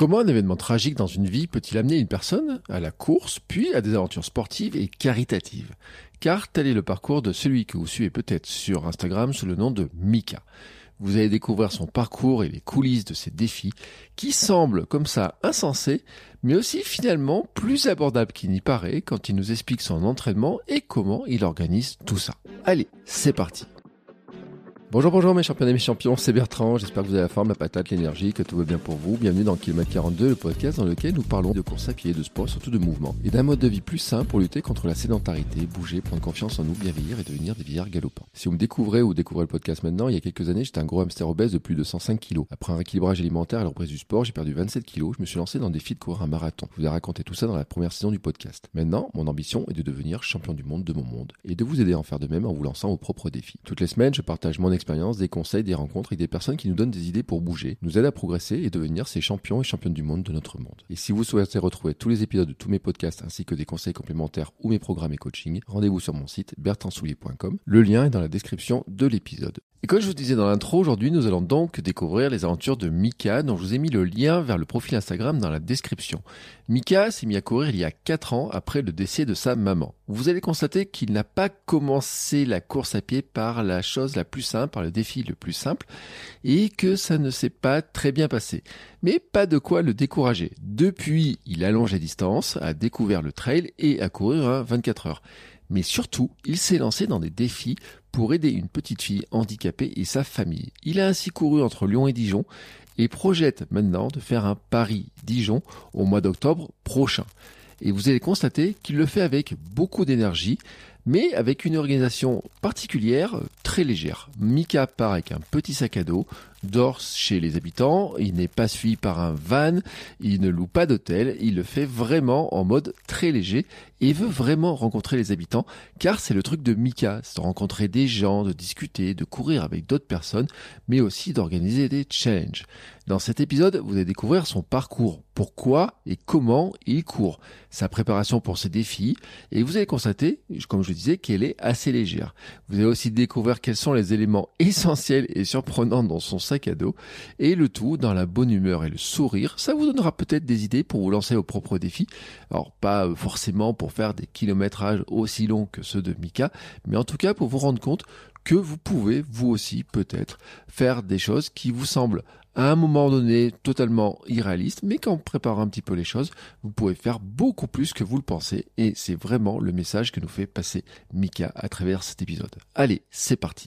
Comment un événement tragique dans une vie peut-il amener une personne à la course, puis à des aventures sportives et caritatives? Car tel est le parcours de celui que vous suivez peut-être sur Instagram sous le nom de Mika. Vous allez découvrir son parcours et les coulisses de ses défis qui semblent comme ça insensés, mais aussi finalement plus abordables qu'il n'y paraît quand il nous explique son entraînement et comment il organise tout ça. Allez, c'est parti Bonjour, bonjour mes champions et mes champions, c'est Bertrand, j'espère que vous avez la forme, la patate, l'énergie, que tout va bien pour vous. Bienvenue dans Kilomètre 42, le podcast dans lequel nous parlons de course à pied, de sport, surtout de mouvement, et d'un mode de vie plus sain pour lutter contre la sédentarité, bouger, prendre confiance en nous, bien vieillir et devenir des vieillards galopants. Si vous me découvrez ou découvrez le podcast maintenant, il y a quelques années, j'étais un gros hamster obèse de plus de 105 kilos. Après un rééquilibrage alimentaire et la reprise du sport, j'ai perdu 27 kilos, je me suis lancé dans le défi de courir un marathon. Je vous ai raconté tout ça dans la première saison du podcast. Maintenant, mon ambition est de devenir champion du monde de mon monde et de vous aider à en faire de même en vous lançant vos propres défis. Toutes les semaines, je partage mon expérience, des conseils, des rencontres avec des personnes qui nous donnent des idées pour bouger, nous aident à progresser et devenir ces champions et championnes du monde de notre monde. Et si vous souhaitez retrouver tous les épisodes de tous mes podcasts ainsi que des conseils complémentaires ou mes programmes et coaching, rendez-vous sur mon site bertrandsoulier.com. Le lien est dans la description de l'épisode. Et comme je vous disais dans l'intro, aujourd'hui nous allons donc découvrir les aventures de Mika, dont je vous ai mis le lien vers le profil Instagram dans la description. Mika s'est mis à courir il y a 4 ans après le décès de sa maman. Vous allez constater qu'il n'a pas commencé la course à pied par la chose la plus simple, par le défi le plus simple, et que ça ne s'est pas très bien passé. Mais pas de quoi le décourager. Depuis, il allonge les distances, a découvert le trail et a couru un 24 heures. Mais surtout, il s'est lancé dans des défis pour aider une petite fille handicapée et sa famille. Il a ainsi couru entre Lyon et Dijon et projette maintenant de faire un Paris-Dijon au mois d'octobre prochain. Et vous allez constater qu'il le fait avec beaucoup d'énergie, mais avec une organisation particulière, très légère. Mika part avec un petit sac à dos, dort chez les habitants, il n'est pas suivi par un van, il ne loue pas d'hôtel, il le fait vraiment en mode très léger et veut vraiment rencontrer les habitants, car c'est le truc de Mika, c'est de rencontrer des gens, de discuter, de courir avec d'autres personnes, mais aussi d'organiser des challenges. Dans cet épisode, vous allez découvrir son parcours, pourquoi et comment il court, sa préparation pour ses défis, et vous allez constater, comme je disais, qu'elle est assez légère. Vous allez aussi découvrir quels sont les éléments essentiels et surprenants dans son sac et le tout dans la bonne humeur et le sourire. Ça vous donnera peut-être des idées pour vous lancer vos propres défis. Alors pas forcément pour faire des kilométrages aussi longs que ceux de Mika, mais en tout cas pour vous rendre compte que vous pouvez, vous aussi, peut-être, faire des choses qui vous semblent à un moment donné totalement irréalistes, mais qu'en préparant un petit peu les choses, vous pouvez faire beaucoup plus que vous le pensez, et c'est vraiment le message que nous fait passer Mika à travers cet épisode. Allez, c'est parti.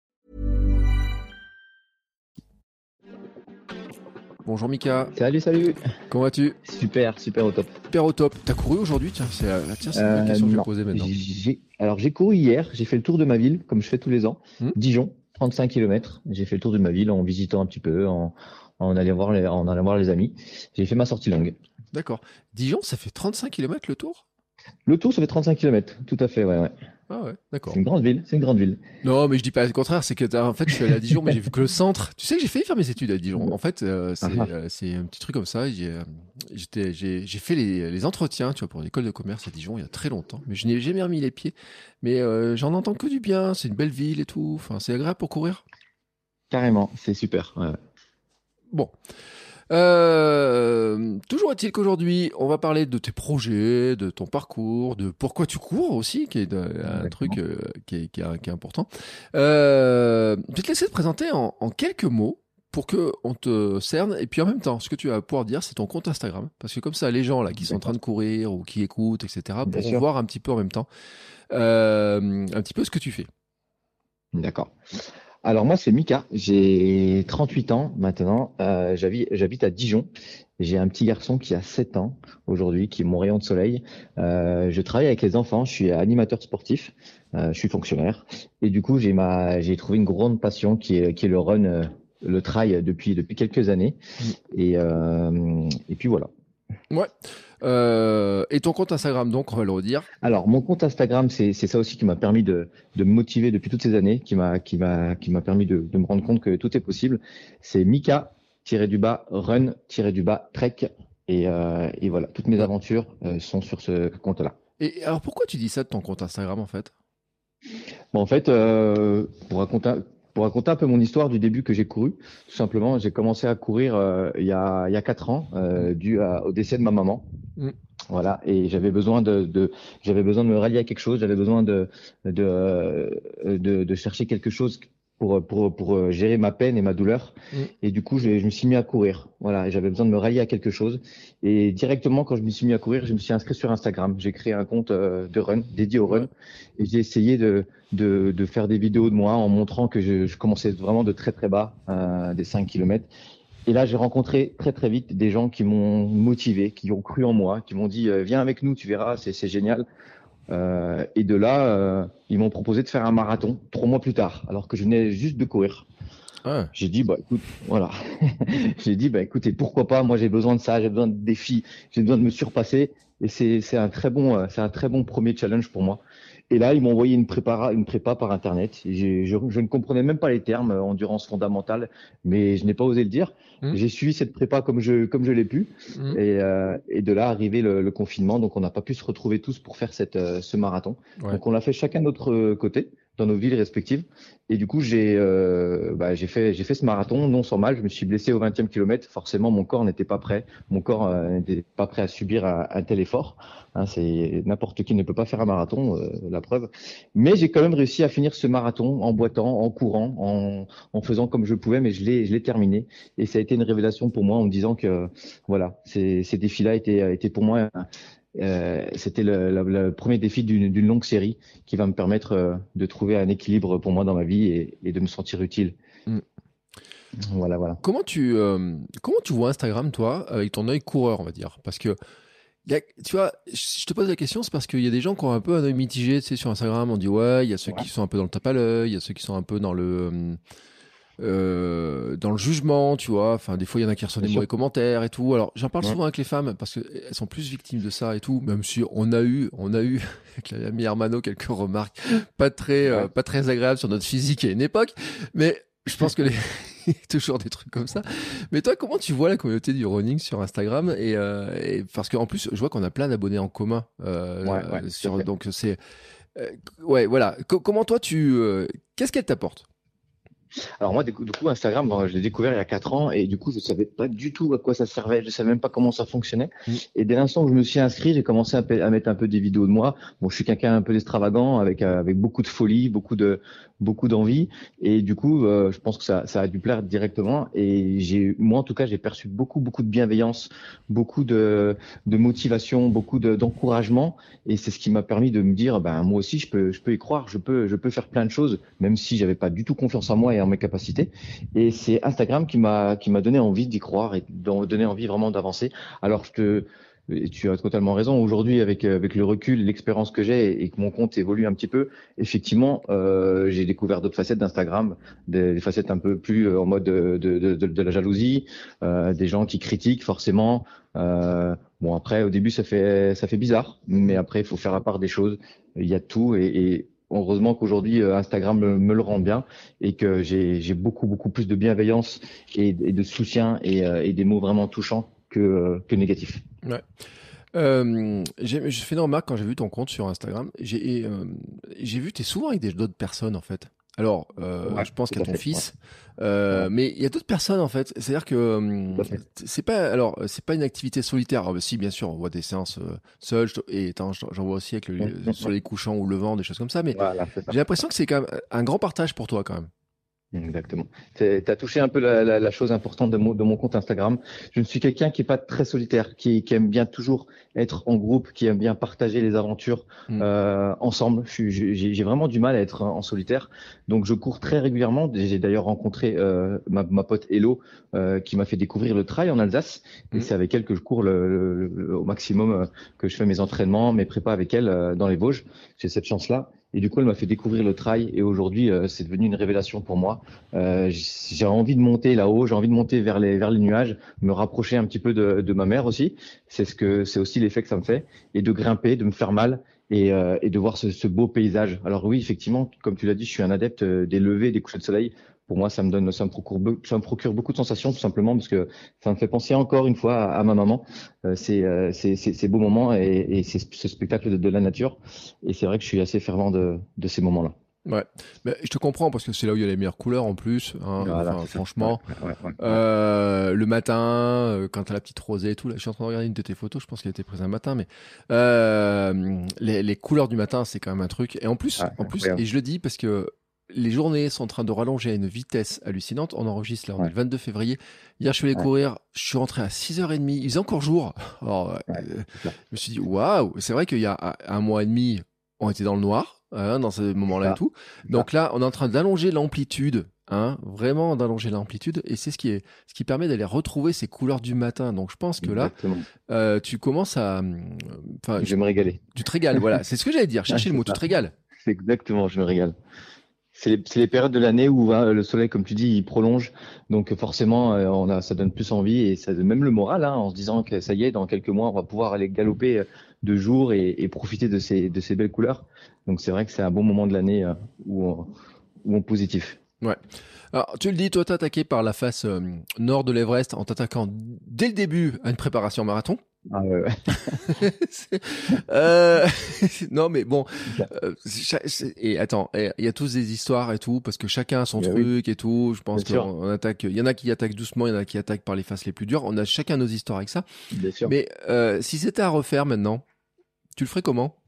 Bonjour Mika, Salut, salut. comment vas-tu? Super, super au top. Super au top. T'as couru aujourd'hui? Tiens, c'est la, tiens, c'est une Euh, question que je vais poser maintenant. J'ai- Alors, j'ai couru hier, j'ai fait le tour de ma ville, comme je fais tous les ans. Hmm. Dijon, 35 km. J'ai fait le tour de ma ville en visitant un petit peu, en, en, allant, voir les, en allant voir les amis. J'ai fait ma sortie longue. D'accord. Dijon, ça fait 35 km le tour? Le tour, ça fait 35 km, tout à fait, ouais, ouais. Ah ouais, d'accord. C'est une grande ville, c'est une grande ville. Non, mais je dis pas le contraire, c'est que en fait, je suis allé à Dijon, mais j'ai vu que le centre. Tu sais que j'ai failli faire mes études à Dijon. En fait, euh, c'est Ah. euh, c'est un petit truc comme ça. J'ai euh, j'ai fait les, les entretiens, tu vois, pour l'école de commerce à Dijon il y a très longtemps, mais je n'ai jamais remis les pieds. Mais euh, j'en entends que du bien. C'est une belle ville et tout. Enfin, c'est agréable pour courir. Carrément, c'est super. ouais. Bon. Euh, toujours est-il qu'aujourd'hui, on va parler de tes projets, de ton parcours, de pourquoi tu cours aussi, qui est de- un truc euh, qui, est, qui est- qui est important. Euh, je vais te laisser te présenter en, en quelques mots pour que on te cerne. Et puis en même temps, ce que tu vas pouvoir dire, c'est ton compte Instagram. Parce que comme ça, les gens là qui sont en train de courir ou qui écoutent, etc., Bien pourront sûr. voir un petit peu en même temps euh, un petit peu ce que tu fais. D'accord. Alors moi, c'est Mika. J'ai 38 ans maintenant. Euh, j'habite, à Dijon. J'ai un petit garçon qui a 7 ans aujourd'hui, qui est mon rayon de soleil. Euh, je travaille avec les enfants. Je suis animateur sportif. Euh, je suis fonctionnaire. Et du coup, j'ai ma, j'ai trouvé une grande passion qui est, qui est le run, euh, le trail depuis depuis quelques années. Mm. Et et puis voilà. Ouais. Euh, et ton compte Instagram, donc, on va le redire. Alors, mon compte Instagram, c'est ça aussi qui m'a permis de, de, me motiver depuis toutes ces années, qui m'a qui m'a qui m'a permis de, de, me rendre compte que tout est possible. C'est Mika du bas run du bas trek et, euh, et voilà, toutes mes aventures euh, sont sur ce compte-là. Et alors, pourquoi tu dis ça de ton compte Instagram en fait? Bon, en fait, euh, pour raconter pour raconter un peu mon histoire du début que j'ai couru, tout simplement, j'ai commencé à courir euh, il, y a, il y a quatre ans, euh, dû au décès de ma maman. Mm. Voilà, et j'avais besoin de, de j'avais besoin de me rallier à quelque chose, j'avais besoin de de, euh, de de, chercher quelque chose pour, pour, pour euh, gérer ma peine et ma douleur. Mm. Et du coup, je, je, me suis mis à courir. Voilà, et j'avais besoin de me rallier à quelque chose. Et directement, quand je me suis mis à courir, je me suis inscrit sur Instagram. J'ai créé un compte euh, de run, dédié au run. Et j'ai essayé de, de, de, faire des vidéos de moi en montrant que je, je commençais vraiment de très très bas, euh, des 5 km. Et là, j'ai rencontré très très vite des gens qui m'ont motivé, qui ont cru en moi, qui m'ont dit viens avec nous, tu verras, c'est génial. Euh, et de là, euh, ils m'ont proposé de faire un marathon trois mois plus tard, alors que je venais juste de courir. J'ai dit bah écoute, voilà. j'ai dit bah écoutez, pourquoi pas? Moi j'ai besoin de ça, j'ai besoin de défis, j'ai besoin de me surpasser. Et c'est c'est un très bon euh, c'est un très bon premier challenge pour moi. Et là, ils m'ont envoyé une prépa, une prépa par Internet. je, je, ne comprenais même pas les termes euh, endurance fondamentale, mais je n'ai pas osé le dire. Mmh. J'ai suivi cette prépa comme je, comme je l'ai pu. Mmh. Et, euh, et, de là, arrivé le, le confinement, donc on n'a pas pu se retrouver tous pour faire cette, euh, ce marathon. Donc on l'a fait chacun de notre côté dans nos villes respectives. Et du coup, j'ai euh, bah, fait fait ce marathon non sans mal. Je me suis blessé au 20e kilomètre. Forcément, mon corps n'était pas prêt. Mon corps euh, n'était pas prêt à subir un, un tel effort. Hein, c'est n'importe qui ne peut pas faire un marathon, euh, la preuve. Mais j'ai quand même réussi à finir ce marathon en boitant, en courant, en, en faisant comme je pouvais. Mais je l'ai je l'ai terminé. Et ça a été une révélation pour moi en me disant que voilà, ces, ces défis-là étaient étaient pour moi euh, c'était le, premier défi d'une longue série qui va me permettre euh, de trouver un équilibre pour moi dans ma vie et, de me sentir utile. Mm. Voilà, voilà. Comment tu, euh, comment tu vois Instagram, toi, avec ton œil coureur, on va dire? Parce que, tu vois, je te pose la question, c'est parce qu'il y a des gens qui ont un peu un œil mitigé, tu sais, sur Instagram, on dit ouais, il y a ceux qui sont un peu dans le tape à l'œil, il y a ceux qui sont un peu dans le euh, dans le jugement, tu vois. Enfin, des fois, il y en a qui reçoivent des mauvais commentaires et tout. Alors, j'en parle souvent avec les femmes parce qu'elles sont plus victimes de ça et tout. Même si on a eu, on a eu avec l'ami Hermano quelques remarques pas très, euh, pas très agréables sur notre physique à une époque. Mais je pense que les toujours des trucs comme ça. Mais toi, comment tu vois la communauté du running sur Instagram et, euh, et parce qu'en plus, je vois qu'on a plein d'abonnés en commun. Euh, ouais, sur, donc c'est euh, ouais, voilà. comment toi tu, qu'est-ce qu'elle t'apporte? Alors moi, du coup, Instagram, je l'ai découvert il y a quatre ans et du coup, je savais pas du tout à quoi ça servait. Je savais même pas comment ça fonctionnait. Mm. Et dès l'instant où je me suis inscrit, j'ai commencé à, mettre un peu des vidéos de moi. Bon, je suis quelqu'un un peu extravagant, avec euh, avec beaucoup de folie, beaucoup de beaucoup d'envie. Et du coup, euh, je pense que ça, ça a dû plaire directement. Et j'ai, moi en tout cas, j'ai perçu beaucoup beaucoup de bienveillance, beaucoup de de motivation, beaucoup d'encouragement. et c'est ce qui m'a permis de me dire, ben moi aussi, je peux je peux y croire, je peux je peux faire plein de choses, même si j'avais pas du tout confiance en moi mes capacités. Et c'est Instagram qui m'a qui m'a donné envie d'y croire et de donner envie vraiment d'avancer. Alors je te tu as totalement raison. Aujourd'hui, avec avec le recul, l'expérience que j'ai et que mon compte évolue un petit peu, effectivement, euh, j'ai découvert d'autres facettes d'Instagram, des, facettes un peu plus euh, en mode de, de, la jalousie, euh, des gens qui critiquent forcément. Bon, après, au début, ça fait ça fait bizarre, mais après, il faut faire la part des choses. Il y a tout et heureusement qu'aujourd'hui euh, Instagram me, le rend bien et que j'ai beaucoup beaucoup plus de bienveillance et, de soutien euh, et, des mots vraiment touchants que, euh, négatifs. Ouais. Euh, j'ai fait une remarque quand j'ai vu ton compte sur Instagram. J'ai vu, tu es souvent avec d'autres personnes en fait. Alors, euh, je pense qu'à ton fils, euh, mais il y a d'autres personnes en fait. C'est-à-dire que euh, c'est pas, alors c'est pas une activité solitaire. Ah, bah, si, bien sûr, on voit des séances euh, seules et j'en vois aussi avec le, sur les couchants ou le vent, des choses comme ça. Mais j'ai l'impression que c'est quand même un grand partage pour toi quand même. Exactement. Tu as touché un peu la, la, la chose importante de mon, de mon, compte Instagram. Je ne suis quelqu'un qui est pas très solitaire, qui, qui, aime bien toujours être en groupe, qui aime bien partager les aventures mm. euh, ensemble. J'ai vraiment du mal à être en solitaire, donc je cours très régulièrement. J'ai d'ailleurs rencontré euh, ma, ma, pote Hello, euh, qui m'a fait découvrir le trail en Alsace, et mm. c'est avec elle que je cours le, au maximum, euh, que je fais mes entraînements, mes prépas avec elle euh, dans les Vosges. J'ai cette chance-là. Et du coup, elle m'a fait découvrir le trail. Et aujourd'hui, euh, c'est devenu une révélation pour moi. Euh, j'ai envie de monter là-haut, j'ai envie de monter vers les, vers les nuages, me rapprocher un petit peu de, de ma mère aussi. C'est ce que, c'est aussi l'effet que ça me fait. Et de grimper, de me faire mal et, euh, et de voir ce, ce, beau paysage. Alors oui, effectivement, comme tu l'as dit, je suis un adepte des levées, des couchers de soleil pour moi, ça me donne, ça me procure, ça me procure beaucoup de sensations, tout simplement, parce que ça me fait penser encore une fois à, ma maman. Euh, c'est, euh, ces beaux moments et, et c'est ce spectacle de, la nature. Et c'est vrai que je suis assez fervent de, de ces moments-là. Ouais, mais je te comprends parce que c'est là où il y a les meilleures couleurs en plus. Hein, enfin, franchement, euh, le matin, euh, quand t'as la petite rosée et tout, là, je suis en train de regarder une de tes photos. Je pense qu'elle était prise un matin, mais euh, les, les, couleurs du matin, c'est quand même un truc. Et en plus, en plus, et je le dis parce que les journées sont en train de rallonger à une vitesse hallucinante. On enregistre là, on est le 22 février. Hier, je suis allé courir, je suis rentré à 6h30. Il faisait encore jour. Alors, euh, je me suis dit, waouh, c'est vrai qu'il y a un mois et demi, on était dans le noir, hein, dans ce moment-là et tout. Donc là, on est en train d'allonger l'amplitude. Hein, vraiment d'allonger l'amplitude. Et c'est ce qui est ce qui permet d'aller retrouver ces couleurs du matin. Donc je pense que là euh, tu commences à je vais me régaler. tu te régales voilà. C'est ce que j'allais dire. Chercher le mot tu te régales. C'est exactement je me régale c'est les, périodes de l'année où hein, le soleil, comme tu dis, il prolonge. Donc forcément, euh, ça donne plus envie et ça donne même le moral hein, en se disant que ça y est, dans quelques mois, on va pouvoir aller galoper euh, de jour et, profiter de ces, de ces belles couleurs. Donc c'est vrai que c'est un bon moment de l'année euh, où, on, où on positif. Ouais. Alors, tu le dis, toi, t'es attaqué par la face nord de l'Everest en t'attaquant dès le début à une préparation marathon. Ah euh, non mais bon euh, et attends il y a tous des histoires et tout parce que chacun a son truc et tout. Je pense qu'on attaque il y en a qui attaquent doucement il y en a qui attaquent par les faces les plus dures. On a chacun nos histoires avec ça. Bien sûr. mais euh, si c'était à refaire maintenant tu le ferais comment?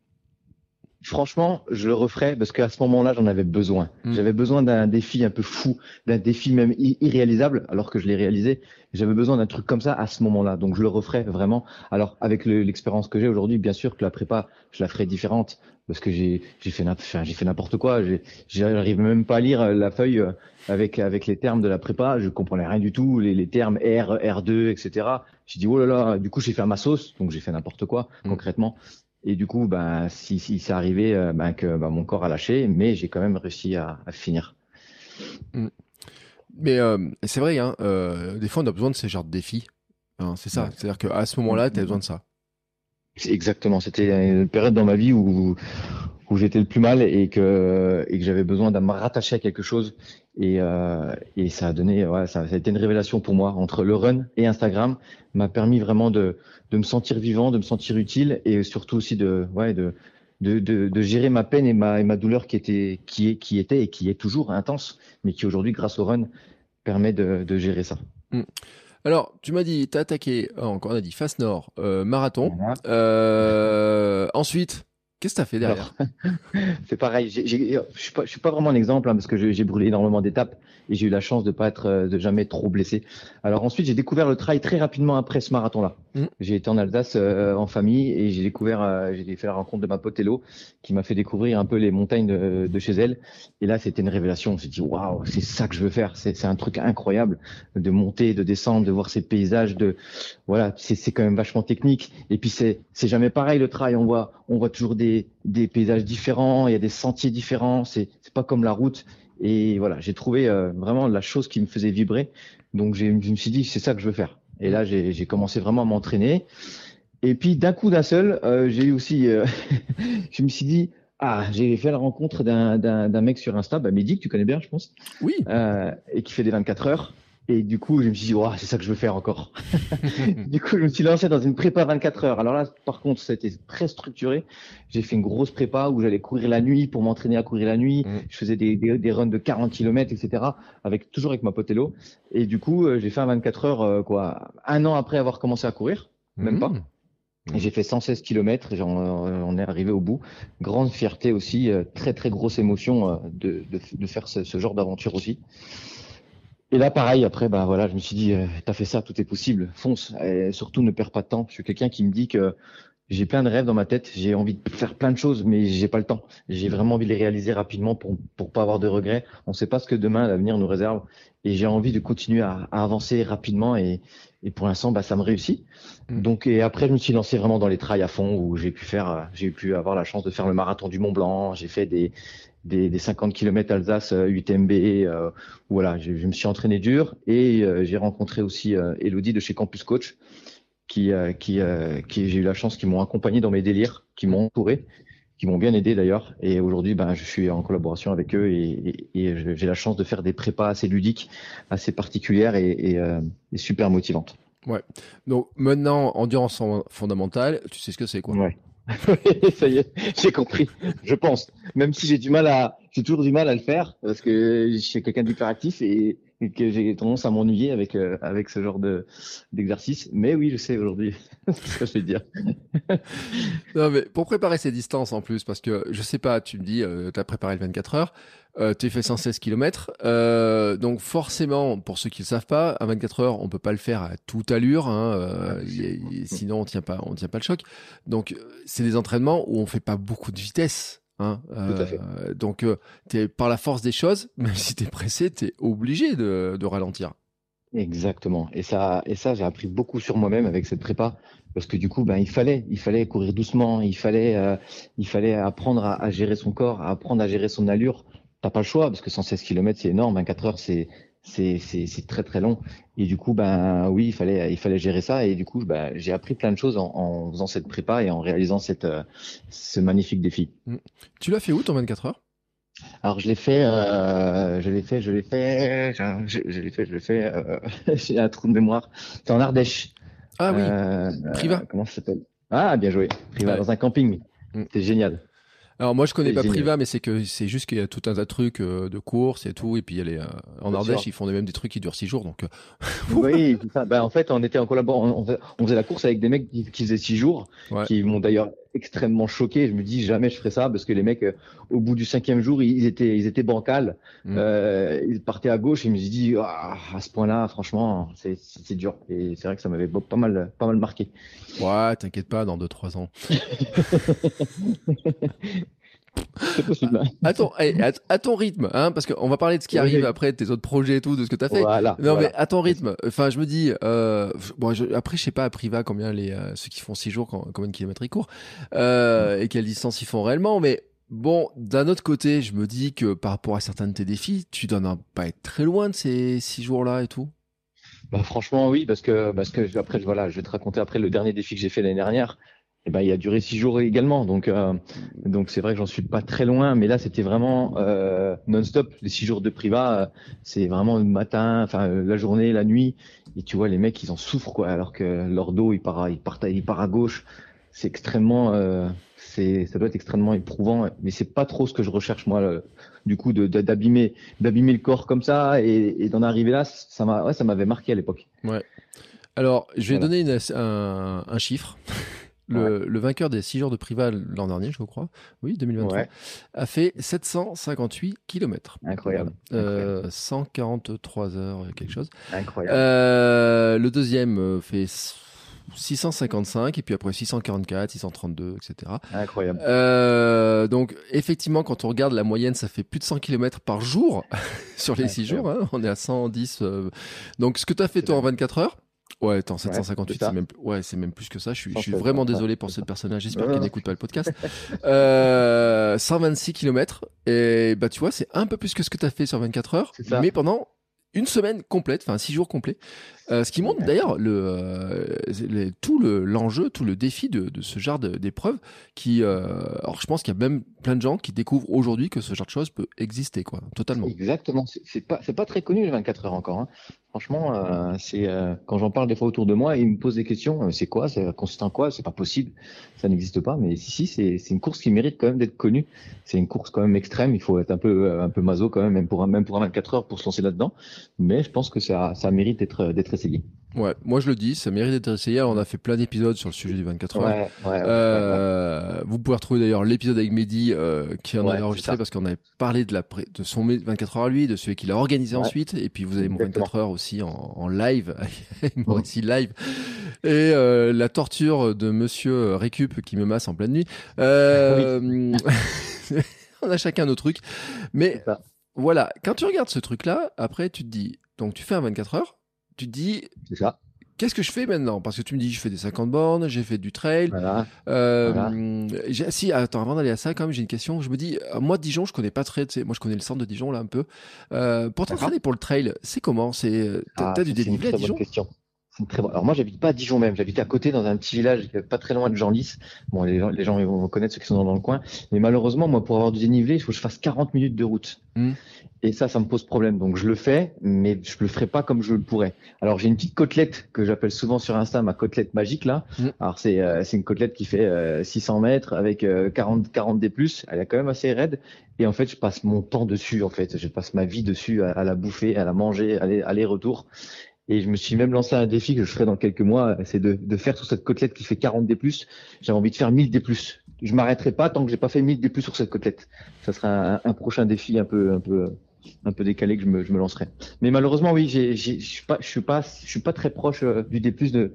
Franchement, je le referais parce qu'à ce moment-là, j'en avais besoin. Hmm. J'avais besoin d'un défi un peu fou, d'un défi même irréalisable, alors que je l'ai réalisé. J'avais besoin d'un truc comme ça à ce moment-là. Donc, je le referais vraiment. Alors, avec l'expérience que j'ai aujourd'hui, bien sûr que la prépa, je la ferai différente parce que j'ai fait j'ai fait n'importe quoi. J'arrive même pas à lire la feuille euh, avec avec les termes de la prépa. Je comprenais rien du tout, les, les termes R, R2, etc. J'ai dit oh là là. Du coup, j'ai fait ma sauce, donc j'ai fait n'importe quoi hmm. concrètement. Et du coup, ben, si, si c'est arrivé, ben, que ben, mon corps a lâché, mais j'ai quand même réussi à, à finir. Mm. Mais euh, c'est vrai, hein, euh, des fois on a besoin de ces genres de défis. Hein, c'est ça. C'est-à-dire qu'à ce moment-là, tu as besoin de ça. Exactement. C'était une période dans ma vie où, où j'étais le plus mal et que, et que j'avais besoin de me rattacher à quelque chose. Et, euh, et ça a donné, ouais, ça, ça, a été une révélation pour moi entre le run et Instagram m'a permis vraiment de, de me sentir vivant, de me sentir utile et surtout aussi de, ouais, de, de, de, de gérer ma peine et ma, et ma douleur qui était, qui, est, qui était et qui est toujours intense, mais qui aujourd'hui, grâce au run, permet de, de gérer ça. Hmm. Alors, tu m'as dit, tu as attaqué, oh, encore on a dit, face nord, euh, marathon. Euh, ensuite, Qu'est-ce que tu as fait derrière? C'est pareil. Je ne suis, pas vraiment un exemple hein, parce que j'ai brûlé énormément d'étapes et j'ai eu la chance de pas être euh, de jamais trop blessé. Alors ensuite, j'ai découvert le trail très rapidement après ce marathon-là. Mmh. J'ai été en Alsace euh, en famille et j'ai découvert, euh, j'ai fait la rencontre de ma pote Hello qui m'a fait découvrir un peu les montagnes de, de chez elle. Et là, c'était une révélation. On s'est dit waouh, c'est ça que je veux faire. C'est un truc incroyable de monter, de descendre, de voir ces paysages. De voilà, c'est quand même vachement technique. Et puis c'est c'est jamais pareil le trail. On voit on voit toujours des des paysages différents. Il y a des sentiers différents. C'est c'est pas comme la route. Et voilà, j'ai trouvé euh, vraiment la chose qui me faisait vibrer. Donc je me suis dit, c'est ça que je veux faire. Et là, j'ai commencé vraiment à m'entraîner. Et puis d'un coup d'un seul, euh, j'ai eu aussi, euh, je me suis dit, ah, j'ai fait la rencontre d'un mec sur Insta, bah, Mehdi, que tu connais bien, je pense. Oui. et qui fait des 24 heures. Et du coup, je me suis dit, c'est ça que je veux faire encore. du coup, je me suis lancé dans une prépa 24 heures. Alors là, par contre, c'était très structuré. J'ai fait une grosse prépa où j'allais courir la nuit pour m'entraîner à courir la nuit. Mm. Je faisais des, des, des, runs de 40 km, etc. Avec toujours avec ma potello. Et du coup, euh, j'ai fait un 24 heures, euh, quoi, un an après avoir commencé à courir, même pas. Mm. J'ai fait 116 km et on est arrivé au bout. Grande fierté aussi, euh, très très grosse émotion de, de, de faire ce, ce genre d'aventure aussi. Et là, pareil, après, bah voilà, je me suis dit, euh, t'as fait ça, tout est possible, fonce. Et surtout, ne perds pas de temps. Je suis quelqu'un qui me dit que j'ai plein de rêves dans ma tête. J'ai envie de faire plein de choses, mais j'ai pas le temps. J'ai vraiment envie de les réaliser rapidement pour pour pas avoir de regrets. On ne sait pas ce que demain l'avenir nous réserve, et j'ai envie de continuer à, à avancer rapidement. Et, et pour l'instant, bah, ça me réussit. Mm. Donc et après, je me suis lancé vraiment dans les trails à fond, où j'ai pu faire, j'ai pu avoir la chance de faire le marathon du Mont Blanc. J'ai fait des des, des 50 km Alsace UTMB. Euh, voilà, je, je, me suis entraîné dur et euh, j'ai rencontré aussi euh, Elodie de chez Campus Coach qui, euh, qui, euh, qui j'ai eu la chance, qui m'ont accompagné dans mes délires, qui m'ont entouré, qui m'ont bien aidé d'ailleurs. Et aujourd'hui, ben, je suis en collaboration avec eux et, et, et j'ai la chance de faire des prépas assez ludiques, assez particulières et, et, euh, et super motivantes. Ouais. Donc maintenant, endurance fondamentale, tu sais ce que c'est quoi? Ouais. ça y est, j'ai compris. Je pense. Même si j'ai du mal à, j'ai toujours du mal à le faire parce que je suis quelqu'un d'hyperactif et, que j'ai tendance à m'ennuyer avec euh, avec ce genre de d'exercice. Mais oui, je sais aujourd'hui ce que je vais dire. non, mais pour préparer ces distances en plus, parce que je sais pas, tu me dis, euh, tu as préparé le 24 heures, euh, tu fait 116 km, euh, donc forcément, pour ceux qui ne le savent pas, à 24 heures, on peut pas le faire à toute allure, hein, euh, y, y, sinon on tient pas, on tient pas le choc. Donc c'est des entraînements où on fait pas beaucoup de vitesse. Hein, euh, donc, euh, es, par la force des choses, même si tu es pressé, tu es obligé de, de, ralentir. Exactement. Et ça, et ça j'ai appris beaucoup sur moi-même avec cette prépa. Parce que du coup, ben, il fallait, il fallait courir doucement, il fallait, euh, il fallait apprendre à, à, gérer son corps, à apprendre à gérer son allure. T'as pas le choix parce que 116 km c'est énorme, 24 heures c'est c'est c'est très très long et du coup ben oui il fallait il fallait gérer ça et du coup ben, j'ai appris plein de choses en, en, faisant cette prépa et en réalisant cette euh, ce magnifique défi. Tu l'as fait où ton 24 heures? Alors je l'ai fait, euh, je l'ai fait, je l'ai fait, je, je l'ai fait, je l'ai fait. Euh, j'ai un trou de mémoire. C'est en Ardèche. Ah oui. Euh, Priva. comment ça s'appelle? Ah bien joué. Priva ouais. dans un camping. Mm. C'est génial. Alors moi je connais pas génial. Priva, mais c'est que c'est juste qu'il y a tout un tas de trucs euh, de courses et tout, et puis il y a les, euh, en Ardèche sûr. ils font même des trucs qui durent six jours, donc. Euh, oui, ça. Ben, en fait on était en collaboration, on, on, faisait la course avec des mecs qui, qui faisaient six jours, ouais. qui m'ont d'ailleurs extrêmement choqué. Je me dis jamais je ferai ça parce que les mecs au bout du cinquième jour ils étaient ils étaient bancals, mm. ils partaient à gauche et je me suis dit ah, à ce point-là franchement c'est c'est dur et c'est vrai que ça m'avait pas mal pas mal marqué. Ouais, t'inquiète pas dans deux trois ans. C'est possible. À ton, à, à ton rythme, hein, parce qu'on va parler de ce qui arrive après, tes autres projets et tout, de ce que tu as fait. Voilà, non, voilà. mais à ton rythme, enfin, je me dis, euh, bon, je, après, je sais pas à Priva combien les, euh, ceux qui font 6 jours, combien de kilomètres ils courent, euh, et quelle distance ils font réellement, mais bon, d'un autre côté, je me dis que par rapport à certains de tes défis, tu dois pas être très loin de ces 6 jours-là et tout. Bah, franchement, oui, parce que, parce que après, voilà, je vais te raconter après le dernier défi que j'ai fait l'année dernière eh ben, il a duré six jours également. Donc, euh, donc c'est vrai que j'en suis pas très loin, mais là, c'était vraiment euh, non-stop. Les six jours de privat, euh, c'est vraiment le matin, enfin la journée, la nuit. Et tu vois, les mecs, ils en souffrent, quoi. Alors que leur dos, il part, il part, il part à gauche. C'est extrêmement, euh, c'est, ça doit être extrêmement éprouvant. Mais c'est pas trop ce que je recherche moi. Le, du coup, de, d'abîmer, d'abîmer le corps comme ça et, et d'en arriver là, ça m'a, ouais, ça m'avait marqué à l'époque. Ouais. Alors, je vais voilà. donner une, un, un chiffre. Le, ouais. le, vainqueur des 6 jours de privat l'an dernier, je crois, oui, 2023, ouais. a fait 758 km. Incroyable. Euh, Incroyable. 143 heures, quelque chose. Incroyable. Euh, le deuxième euh, fait 655 et puis après 644, 632, etc. Incroyable. Euh, donc effectivement, quand on regarde la moyenne, ça fait plus de 100 km par jour sur les 6 jours. Hein, on est à 110. Euh... Donc ce que tu as fait toi en 24 heures, Ouais, attends, 758, ouais, c'est même, ouais, c'est même plus que ça. Je suis, je suis vraiment désolé pour ce personnage. J'espère qu'il n'écoute pas le podcast. euh, 126 km. Et bah, tu vois, c'est un peu plus que ce que tu as fait sur 24 heures. Mais pendant une semaine complète, enfin six jours complets. Euh, ce qui montre d'ailleurs le, euh, tout le, l'enjeu, tout le défi de, de ce genre d'épreuve. Qui, euh, alors je pense qu'il y a même plein de gens qui découvrent aujourd'hui que ce genre de choses peut exister, quoi, totalement. Exactement. C'est pas, c'est pas très connu les 24 heures encore. Hein. Franchement, euh, c'est euh, quand j'en parle des fois autour de moi, ils me posent des questions. c'est quoi Ça consiste en quoi C'est pas possible. Ça n'existe pas. Mais si, si, c'est, une course qui mérite quand même d'être connue. C'est une course quand même extrême. Il faut être un peu, un peu maso quand même, même pour un, même pour un 24 heures pour se lancer là-dedans. Mais je pense que ça, ça mérite d'être, d'être essayé. Ouais, moi je le dis, ça mérite d'être essayé. On a fait plein d'épisodes sur le sujet du 24 heures. Ouais, ouais, euh, ouais, vous pouvez retrouver d'ailleurs l'épisode avec Mehdi euh, qui en a enregistré parce qu'on avait parlé de, la, de son 24 heures à lui, de celui qu'il a organisé ensuite. Et puis vous avez mon 24 heures aussi en, en live, Maurice live. et euh, la torture de Monsieur Récup qui me masse en pleine nuit. Euh, on a chacun nos trucs, mais voilà. Quand tu regardes ce truc-là, après tu te dis, donc tu fais un 24 heures, tu te dis, C'est ça. qu'est-ce que je fais maintenant? Parce que tu me dis, je fais des 50 bornes, j'ai fait du trail. Voilà. Euh, Si, attends, avant d'aller à ça, quand même, j'ai une question. Je me dis, euh, moi, Dijon, je connais pas très. tu sais, Moi, je connais le centre de Dijon, là, un peu. Euh, pour t'entraîner pour le trail, c'est comment? C'est euh, T'as Ah, t'as du dénivelé à Dijon? question. Une très Alors moi, j'habite pas à Dijon même. J'habite à côté dans un petit village euh, pas très loin de Genlis. Bon, les gens, les gens vont connaître ceux qui sont dans, le coin. Mais malheureusement, moi, pour avoir du dénivelé, il faut que je fasse 40 minutes de route. Hmm. Et ça, ça me pose problème. Donc je le fais, mais je le ferai pas comme je le pourrais. Alors j'ai une petite côtelette que j'appelle souvent sur Insta ma côtelette magique là. Hmm. Alors c'est euh, c'est une côtelette qui fait euh, 600 mètres avec euh, 40 40 D+. Elle est quand même assez raide. Et en fait, je passe mon temps dessus. En fait, je passe ma vie dessus à, à la bouffer, à la manger, aller aller retour. Et je me suis même lancé un défi que je ferai dans quelques mois, c'est de, faire sur cette côtelette qui fait 40 D+. J'avais envie de faire 1000 D+. Je m'arrêterai pas tant que j'ai pas fait 1000 D+, sur cette côtelette. Ça sera un, prochain défi un peu, décalé que je me, lancerai. Mais malheureusement, oui, je suis pas, je suis pas, très proche euh, du D+, de,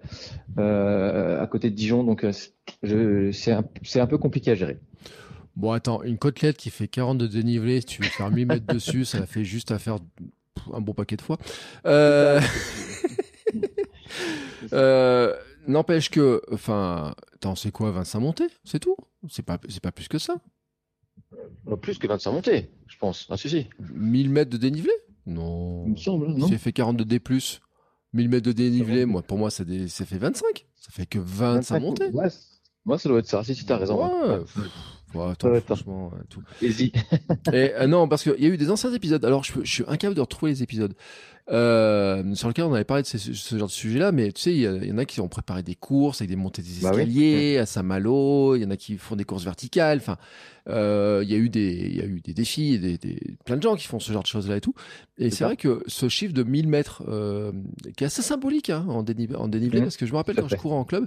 euh, à côté de Dijon, donc euh, c'est un, un peu compliqué à gérer. Bon, attends, une côtelette qui fait 40 de dénivelé, si tu veux faire 1000 mètres dessus, ça fait juste à faire un bon paquet de fois. Euh... euh, N'empêche que, enfin, attends, c'est quoi, Vincent Monté C'est tout C'est pas, c'est pas plus que ça Non, plus que 25 montées, je pense. Ah, si, si. 1000 mètres de dénivelé? Non. Il me semble, non? Elle fait 40 de D+, 1000 mètres de dénivelé, moi, pour moi, ça, dé- ça fait 25. Ça fait que 25 montées. Ouais, moi, ça doit être ça. Si, si, t'as raison. Ouais. Ouais. Ouais, attends, Ouais, franchement, ouais, tout. Et, euh, non, parce qu'il y a eu des anciens épisodes. Alors, je, je suis incapable de retrouver les épisodes euh, sur lesquels on avait parlé de ce genre de sujet-là. Mais tu sais, il y, en a qui ont préparé des courses avec des montées des Bah oui. escaliers à Saint-Malo. Il y en a qui font des courses verticales. Enfin, euh, il y a eu des, il y a eu des défis, des, des- plein de gens qui font ce genre de choses-là et tout. Et C'est vrai que ce chiffre de 1000 mètres, euh, qui est assez symbolique hein, en, dénivelé, en dénivelé, Mhm. parce que je me rappelle quand je courais en club,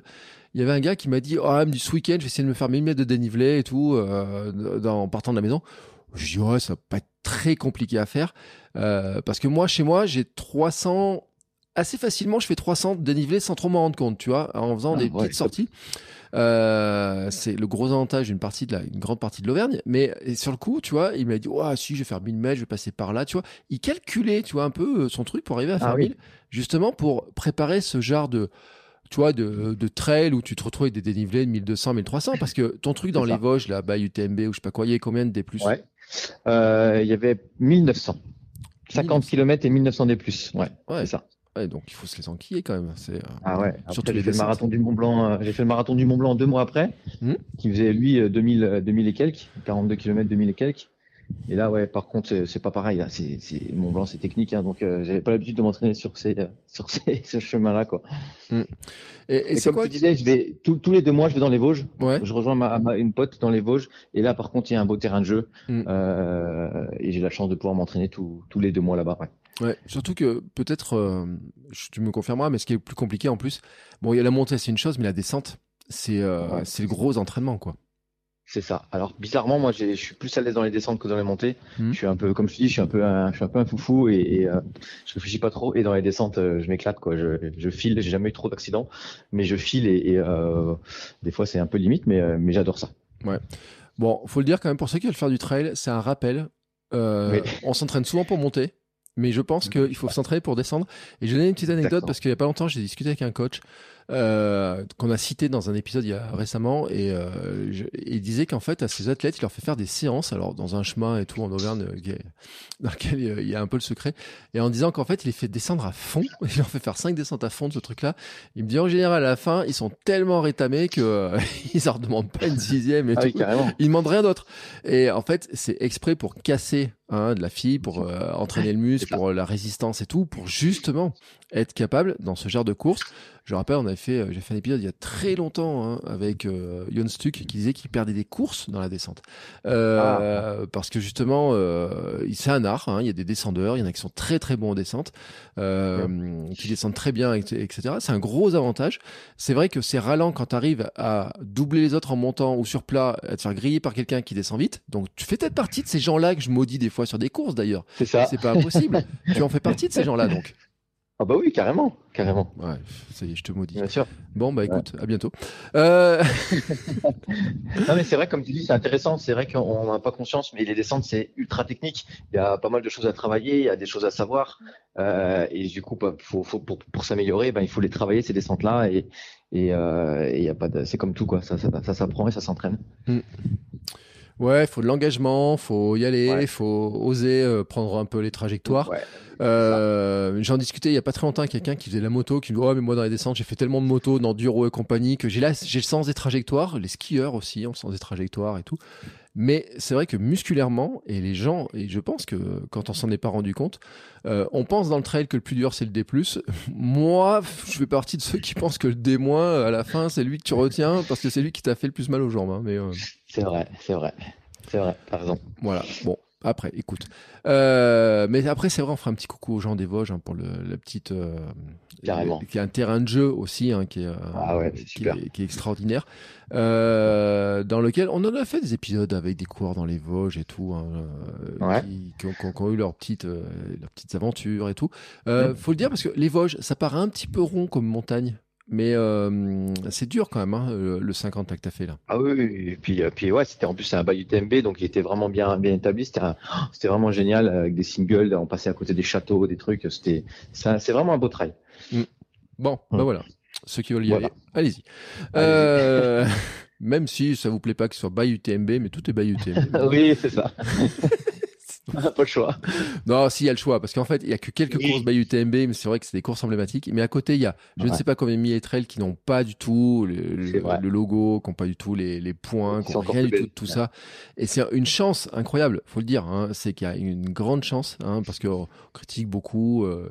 il y avait un gars qui m'a dit Oh, ce week-end, je vais essayer de me faire 1000 mètres de dénivelé et tout, euh, dans- en partant de la maison. Je dis Ouais, ça va pas être très compliqué à faire. Euh, parce que moi, chez moi, j'ai 300. Assez facilement, je fais 300 de dénivelé sans trop m'en rendre compte, tu vois, en faisant Ah, des ouais, petites sorties. Euh, c'est le gros avantage d'une partie de la, une grande partie de l'Auvergne. Mais sur le coup, tu vois, il m'a dit, ouais, si, je vais faire 1000 mètres, je vais passer par là, tu vois. Il calculait, tu vois, un peu euh, son truc pour arriver à Ah faire oui. 1000, justement pour préparer ce genre de, tu vois, de, de trail où tu te retrouves avec des dénivelés de 1200, 1300. Parce que ton truc dans les. Vosges, là, bas UTMB ou je sais pas quoi, il y a combien de D+. Ouais. Euh, il y avait 1900. 50 km et 1900 des plus. Ouais, Ouais. c'est ça. Ouais, donc il faut se les enquiller quand même. C'est, euh, Ah ouais. Surtout Après, j'ai fait le marathon du Mont Blanc. euh, j'ai fait le marathon du Mont Blanc deux mois après, Mhm. qui faisait lui euh, 2000, euh, 2000 et quelques, 42 km, 2000 et quelques. Et là, ouais, par contre, c'est- pas pareil. Là, c'est, Mont Blanc, c'est technique, hein, donc euh, j'avais pas l'habitude de m'entraîner sur ces, euh, sur ces, ce chemin-là, quoi. Et, et Et, c'est comme quoi tu disais, je vais tous- tous les deux mois, je vais dans les Vosges. Ouais. Je rejoins ma, ma- une pote dans les Vosges. Et là, par contre, il y a un beau terrain de jeu. Mm. Euh, et j'ai la chance de pouvoir m'entraîner tous les deux mois là-bas. Ouais. Ouais, surtout que peut-être, euh, tu me confirmeras, mais ce qui est plus compliqué en plus, bon, il y a la montée, c'est une chose, mais la descente, c'est Ouais. c'est le gros entraînement, quoi. C'est ça. Alors bizarrement, moi, je suis plus à l'aise dans les descentes que dans les montées. Mhm. Je suis un peu, comme je te dis, je suis un peu un, je suis un peu un foufou et, et, euh, je réfléchis pas trop. Et dans les descentes, euh, je m'éclate quoi. Je, je file. J'ai jamais eu trop d'accidents, mais je file et, et, euh, des fois c'est un peu limite, mais, euh, mais j'adore ça. Bon, faut le dire quand même, pour ceux qui veulent faire du trail, c'est un rappel. Euh, Oui. On s'entraîne souvent pour monter, mais je pense qu'il faut s'entraîner pour descendre. Et je vais donner une petite anecdote parce qu'il y a pas longtemps, j'ai discuté avec un coach euh, qu'on a cité dans un épisode il y a récemment et euh, je- il disait qu'en fait à ses athlètes, il leur fait faire des séances, alors dans un chemin et tout en Auvergne, euh, dans lequel euh, il y a un peu le secret, et en disant qu'en fait il les fait descendre à fond, il leur fait faire cinq descentes à fond de ce truc-là. Il me dit en général à la fin, ils sont tellement rétamés que euh, ils en redemandent pas une sixième et Ah oui, carrément. Ils demandent rien d'autre. Et en fait, c'est exprès pour casser hein, de la fille, pour euh, entraîner le muscle, pour euh, la résistance et tout, pour justement être capable dans ce genre de course. Je rappelle, on avait fait, euh, j'ai fait un épisode il y a très longtemps hein, avec euh, Jon Stuck qui disait qu'il perdait des courses dans la descente, Euh, parce que justement, euh, c'est un art. hein, il y a des descendeurs, il y en a qui sont très très bons en descente, euh, qui descendent très bien, etc. C'est un gros avantage. C'est vrai que c'est ralent quand tu arrives à doubler les autres en montant ou sur plat, à te faire griller par quelqu'un qui descend vite. Donc tu fais peut-être partie de ces gens-là que je maudis des fois sur des courses d'ailleurs. C'est ça. C'est pas impossible. tu en fais partie de ces gens-là donc. Ah bah oui, carrément, carrément. Ouais, ça y est, je te maudis. Bien sûr. Bon, bah écoute, à bientôt. Euh... non mais c'est vrai, comme tu dis, c'est intéressant. C'est vrai qu'on n'a pas conscience, mais les descentes, c'est ultra technique. Il y a pas mal de choses à travailler, il y a des choses à savoir. Euh, et du coup, bah, faut, faut, pour, pour s'améliorer, ben, il faut les travailler, ces descentes-là. Et, et, euh, et y a pas de... c'est comme tout, quoi. Ça, ça, ça s'apprend et ça s'entraîne. Mm. Ouais, il faut de l'engagement, faut y aller, il faut oser euh, prendre un peu les trajectoires. Ouais. Euh, J'en discutais il y a pas très longtemps avec quelqu'un qui faisait la moto, qui me dit oh mais moi dans les descentes j'ai fait tellement de motos dans Duro et compagnie que j'ai là j'ai le sens des trajectoires, les skieurs aussi ont le sens des trajectoires et tout. Mais c'est vrai que musculairement et les gens et je pense que quand on s'en est pas rendu compte, euh, on pense dans le trail que le plus dur c'est le D+. Moi, je fais partie de ceux qui pensent que le D- à la fin c'est lui que tu retiens parce que c'est lui qui t'a fait le plus mal aux jambes. Hein, mais C'est vrai, c'est vrai, c'est vrai. T'as raison. voilà. Bon. Après, écoute. Euh, mais après, c'est vrai, on fera un petit coucou aux gens des Vosges hein, pour le, la petite. Euh, Carrément. Qui est un terrain de jeu aussi, hein, qui, est, euh, Ah ouais, c'est qui, super. est, qui est extraordinaire. Euh, dans lequel on en a fait des épisodes avec des coureurs dans les Vosges et tout, hein, Ouais. qui, qui ont, qui eu leurs petites, leurs petites aventures et tout. Mm. Faut le dire parce que les Vosges, ça paraît un petit peu rond comme montagne. Mais euh, c'est dur quand même, hein, le le 50 que tu as fait là. Ah oui, et puis, euh, puis ouais, c'était en plus c'est un bail UTMB, donc il était vraiment bien, bien établi. C'était, un- c'était vraiment génial avec des singles, on passait à côté des châteaux, des trucs. C'était, c'est, vraiment un beau trail. Bon, bah Mm. voilà. Ceux qui veulent y Voilà. aller, allez-y. Allez-y. Euh, même si ça vous plaît pas que ce soit by UTMB, mais tout est by UTMB. oui, c'est ça. pas le choix. non, si, il y a le choix, parce qu'en fait, il y a que quelques Oui. courses by UTMB, mais c'est vrai que c'est des courses emblématiques. Mais à côté, il y a, je ne sais pas combien de milliers de trails qui n'ont pas du tout le, logo, qui n'ont pas du tout les, les points, Qui n'ont rien du tout de tout Ouais. ça. Et c'est une chance incroyable, faut le dire. Hein, c'est qu'il y a une grande chance, hein, parce qu'on critique beaucoup euh,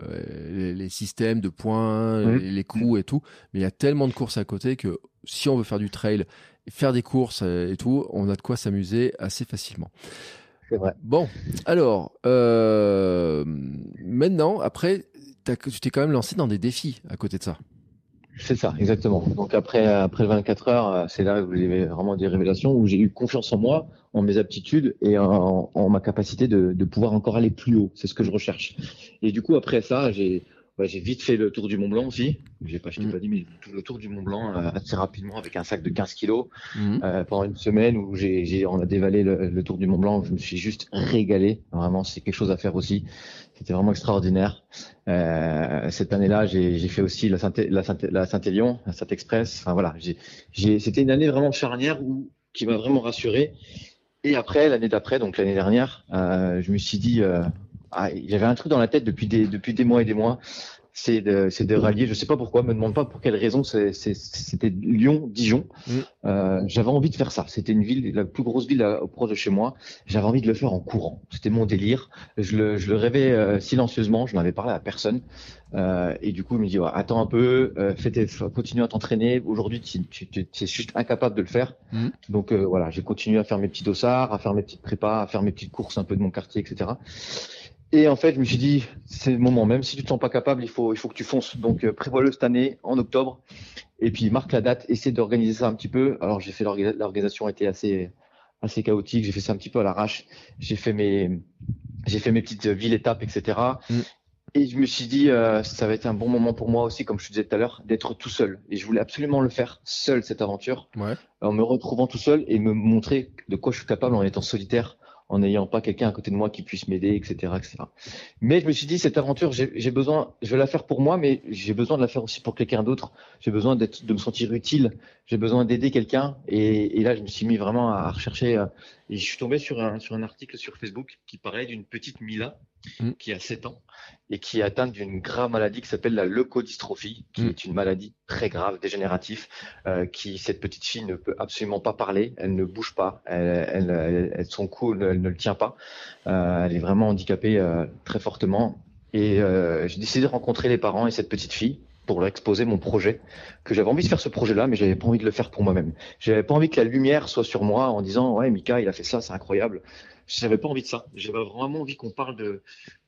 les, les systèmes de points, Mhm. les, les coûts et tout. Mais il y a tellement de courses à côté que si on veut faire du trail, faire des courses euh, et tout, on a de quoi s'amuser assez facilement. C'est vrai. Bon, alors, euh, maintenant, après, tu t'es quand même lancé dans des défis à côté de ça. C'est ça, exactement. Donc après, après le 24 heures, euh, c'est là où j'ai vraiment des révélations, où j'ai eu confiance en moi, en mes aptitudes et en, en ma capacité de, de pouvoir encore aller plus haut. C'est ce que je recherche. Et du coup, après ça, j'ai ouais, j'ai vite fait le tour du Mont Blanc aussi. J'ai pas, je t'ai Mm. pas dit, mais tout le tour du Mont Blanc euh, assez rapidement avec un sac de 15 kilos Mhm. euh, pendant une semaine où j'ai, on a dévalé le, le tour du Mont Blanc. Je me suis juste régalé. Vraiment, c'est quelque chose à faire aussi. C'était vraiment extraordinaire. Euh, cette année-là, j'ai, fait aussi la Saint, la Saint, la Saint-Élion, la Saint-Express. Enfin voilà, j'ai, c'était une année vraiment charnière où, qui m'a vraiment rassuré. Et après, l'année d'après, donc l'année dernière, je me suis dit, ah, j'avais un truc dans la tête depuis des, depuis des mois et des mois. C'est de, c'est de rallier. Je sais pas pourquoi, me demande pas pour quelle raison. C'est, c'est, c'était Lyon-Dijon. Euh, j'avais envie de faire ça. C'était une ville, la plus grosse ville euh, proche de chez moi. J'avais envie de le faire en courant. C'était mon délire. Je le, je le rêvais euh, silencieusement. Je n'avais parlé à personne. Euh, et du coup, il me dit ouais, attends un peu, euh, fais tes- continue à t'entraîner. Aujourd'hui, tu, tu, tu es juste incapable de le faire. Mhm. Donc euh, voilà, j'ai continué à faire mes petits dossards, à faire mes petites prépas, à faire mes petites courses un peu de mon quartier, etc. Et en fait, je me suis dit, c'est le moment. Même si tu te sens pas capable, il faut, il faut que tu fonces. Donc euh, prévois-le cette année, en octobre. Et puis marque la date, essaie d'organiser ça un petit peu. Alors j'ai fait l'orga- l'organisation était assez assez chaotique. J'ai fait ça un petit peu à l'arrache. J'ai fait mes j'ai fait mes petites villes étapes, etc. Mm. Et je me suis dit euh, ça va être un bon moment pour moi aussi, comme je te disais tout à l'heure, d'être tout seul. Et je voulais absolument le faire seul cette aventure, Ouais. en me retrouvant tout seul et me montrer de quoi je suis capable en étant solitaire, en n'ayant pas quelqu'un à côté de moi qui puisse m'aider, etc., etc. Mais je me suis dit cette aventure, j'ai besoin, je vais la faire pour moi, mais j'ai besoin de la faire aussi pour quelqu'un d'autre. J'ai besoin de me sentir utile. J'ai besoin d'aider quelqu'un. Et, et là, je me suis mis vraiment à rechercher. Et je suis tombé sur un, sur un article sur Facebook qui parlait d'une petite Mila Mm. qui a 7 ans et qui est atteinte d'une grave maladie qui s'appelle la leucodystrophie, qui Mm. est une maladie très grave, dégénérative, euh, qui cette petite fille ne peut absolument pas parler, elle ne bouge pas, elle, elle, son cou elle, elle ne le tient pas, Euh, elle est vraiment handicapée euh, très fortement. Et j'ai décidé de rencontrer les parents et cette petite fille pour leur exposer mon projet, que j'avais envie de faire ce projet-là, mais j'avais pas envie de le faire pour moi-même. J'avais pas envie que la lumière soit sur moi en disant ouais Mika il a fait ça, c'est incroyable. J'avais pas envie de ça. J'avais vraiment envie qu'on parle de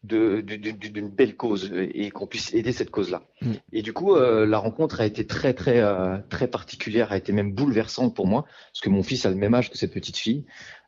de- de- de- d'une belle cause et qu'on puisse aider cette cause-là. Mm. Et du coup, euh, la rencontre a été très très euh, très particulière, a été même bouleversante pour moi, parce que mon fils a le même âge que cette petite fille.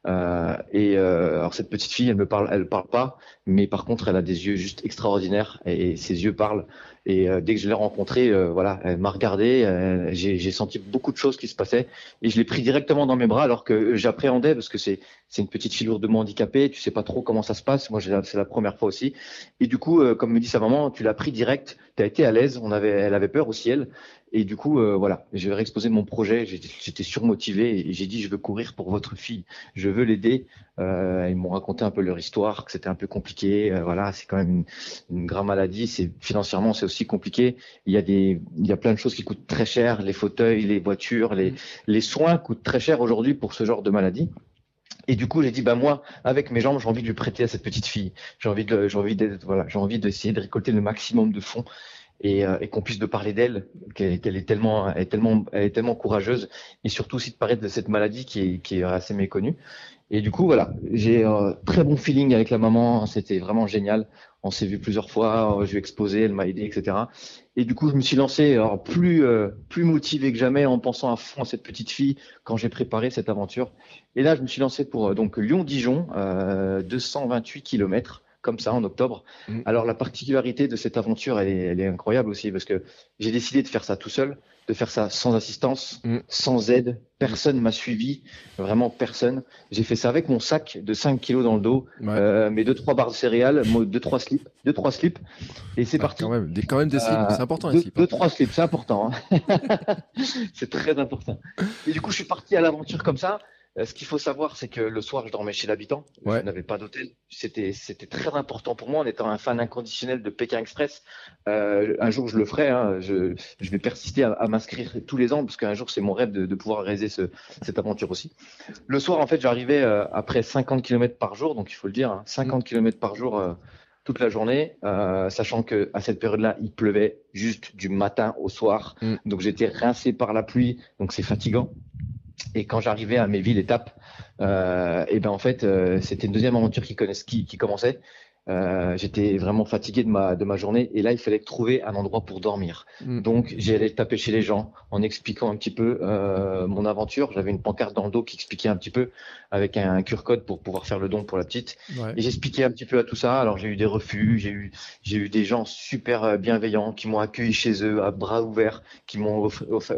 Euh, et alors cette petite fille, elle me parle, elle parle pas, mais par contre, elle a des yeux juste extraordinaires et, ses yeux parlent. Et euh, dès que je l'ai rencontrée, euh, voilà, elle m'a regardé, j'ai senti beaucoup de choses qui se passaient et je l'ai pris directement dans mes bras alors que j'appréhendais parce que c'est une petite fille lourdement handicapée, tu sais pas trop comment ça se passe. Moi, c'est la première fois aussi. Et du coup, comme me dit sa maman, tu l'as pris direct, tu as été à l'aise. On avait, elle avait peur aussi elle. Et du coup, euh, voilà, j'ai réexposé mon projet. J'étais surmotivé et j'ai dit je veux courir pour votre fille. Je veux l'aider. Euh, ils m'ont raconté un peu leur histoire, que c'était un peu compliqué. Euh, voilà, c'est quand même une, une grave maladie. Financièrement, c'est aussi compliqué. Il y a des, il y a plein de choses qui coûtent très cher. Les fauteuils, les voitures, les, les soins coûtent très cher aujourd'hui pour ce genre de maladie. Et du coup, j'ai dit, bah moi, avec mes jambes, j'ai envie de lui prêter à cette petite fille. J'ai envie de, j'ai envie d'être, voilà, j'ai envie d'essayer de récolter le maximum de fonds et, euh, et qu'on puisse de parler d'elle, qu'elle est tellement, elle est tellement, elle est tellement courageuse, et surtout aussi de parler de cette maladie qui est, qui est assez méconnue. Et du coup, voilà, j'ai un très bon feeling avec la maman, c'était vraiment génial. On s'est vu plusieurs fois, je lui ai exposé, elle m'a aidé, etc. Et du coup, je me suis lancé alors, plus, euh, plus motivé que jamais en pensant à fond à cette petite fille quand j'ai préparé cette aventure. Et là, je me suis lancé pour euh, donc Lyon-Dijon, euh, 228 kilomètres comme ça en octobre. Mm. Alors la particularité de cette aventure, elle est, elle est incroyable aussi parce que j'ai décidé de faire ça tout seul, de faire ça sans assistance, mm. sans aide. Personne m'a suivi, vraiment personne. J'ai fait ça avec mon sac de 5 kilos dans le dos, euh, mes deux trois barres de céréales, deux trois slips, deux trois slips, et c'est ah, parti. Quand même, des, quand même des slips, c'est important les slips. Deux, trois slips, c'est important. Hein. c'est très important. Et du coup, je suis parti à l'aventure comme ça. Euh, ce qu'il faut savoir, c'est que le soir, je dormais chez l'habitant. Je n'avais pas d'hôtel. C'était, c'était très important pour moi en étant un fan inconditionnel de Pékin Express. Euh, un jour, je le ferai. Hein. Je, je, vais persister à, à m'inscrire tous les ans parce qu'un jour, c'est mon rêve de, de pouvoir réaliser ce, cette aventure aussi. Le soir, en fait, j'arrivais euh, après 50 km par jour, donc il faut le dire, hein, 50 mm. km par jour. Toute la journée, euh, sachant que à cette période-là, il pleuvait juste du matin au soir, mm. donc j'étais rincé par la pluie, donc c'est fatigant. Et quand j'arrivais à mes villes étapes, euh, et ben en fait, euh, c'était une deuxième aventure qui, qui, qui commençait. Euh, j'étais vraiment fatigué de ma de ma journée et là il fallait trouver un endroit pour dormir. Mm. Donc j'ai allé taper chez les gens en expliquant un petit peu euh, mon aventure. J'avais une pancarte dans le dos qui expliquait un petit peu avec un, un code pour pouvoir faire le don pour la petite. Et j'expliquais un petit peu à tout ça. Alors j'ai eu des refus, j'ai eu j'ai eu des gens super euh, bienveillants qui m'ont accueilli chez eux à bras ouverts, qui m'ont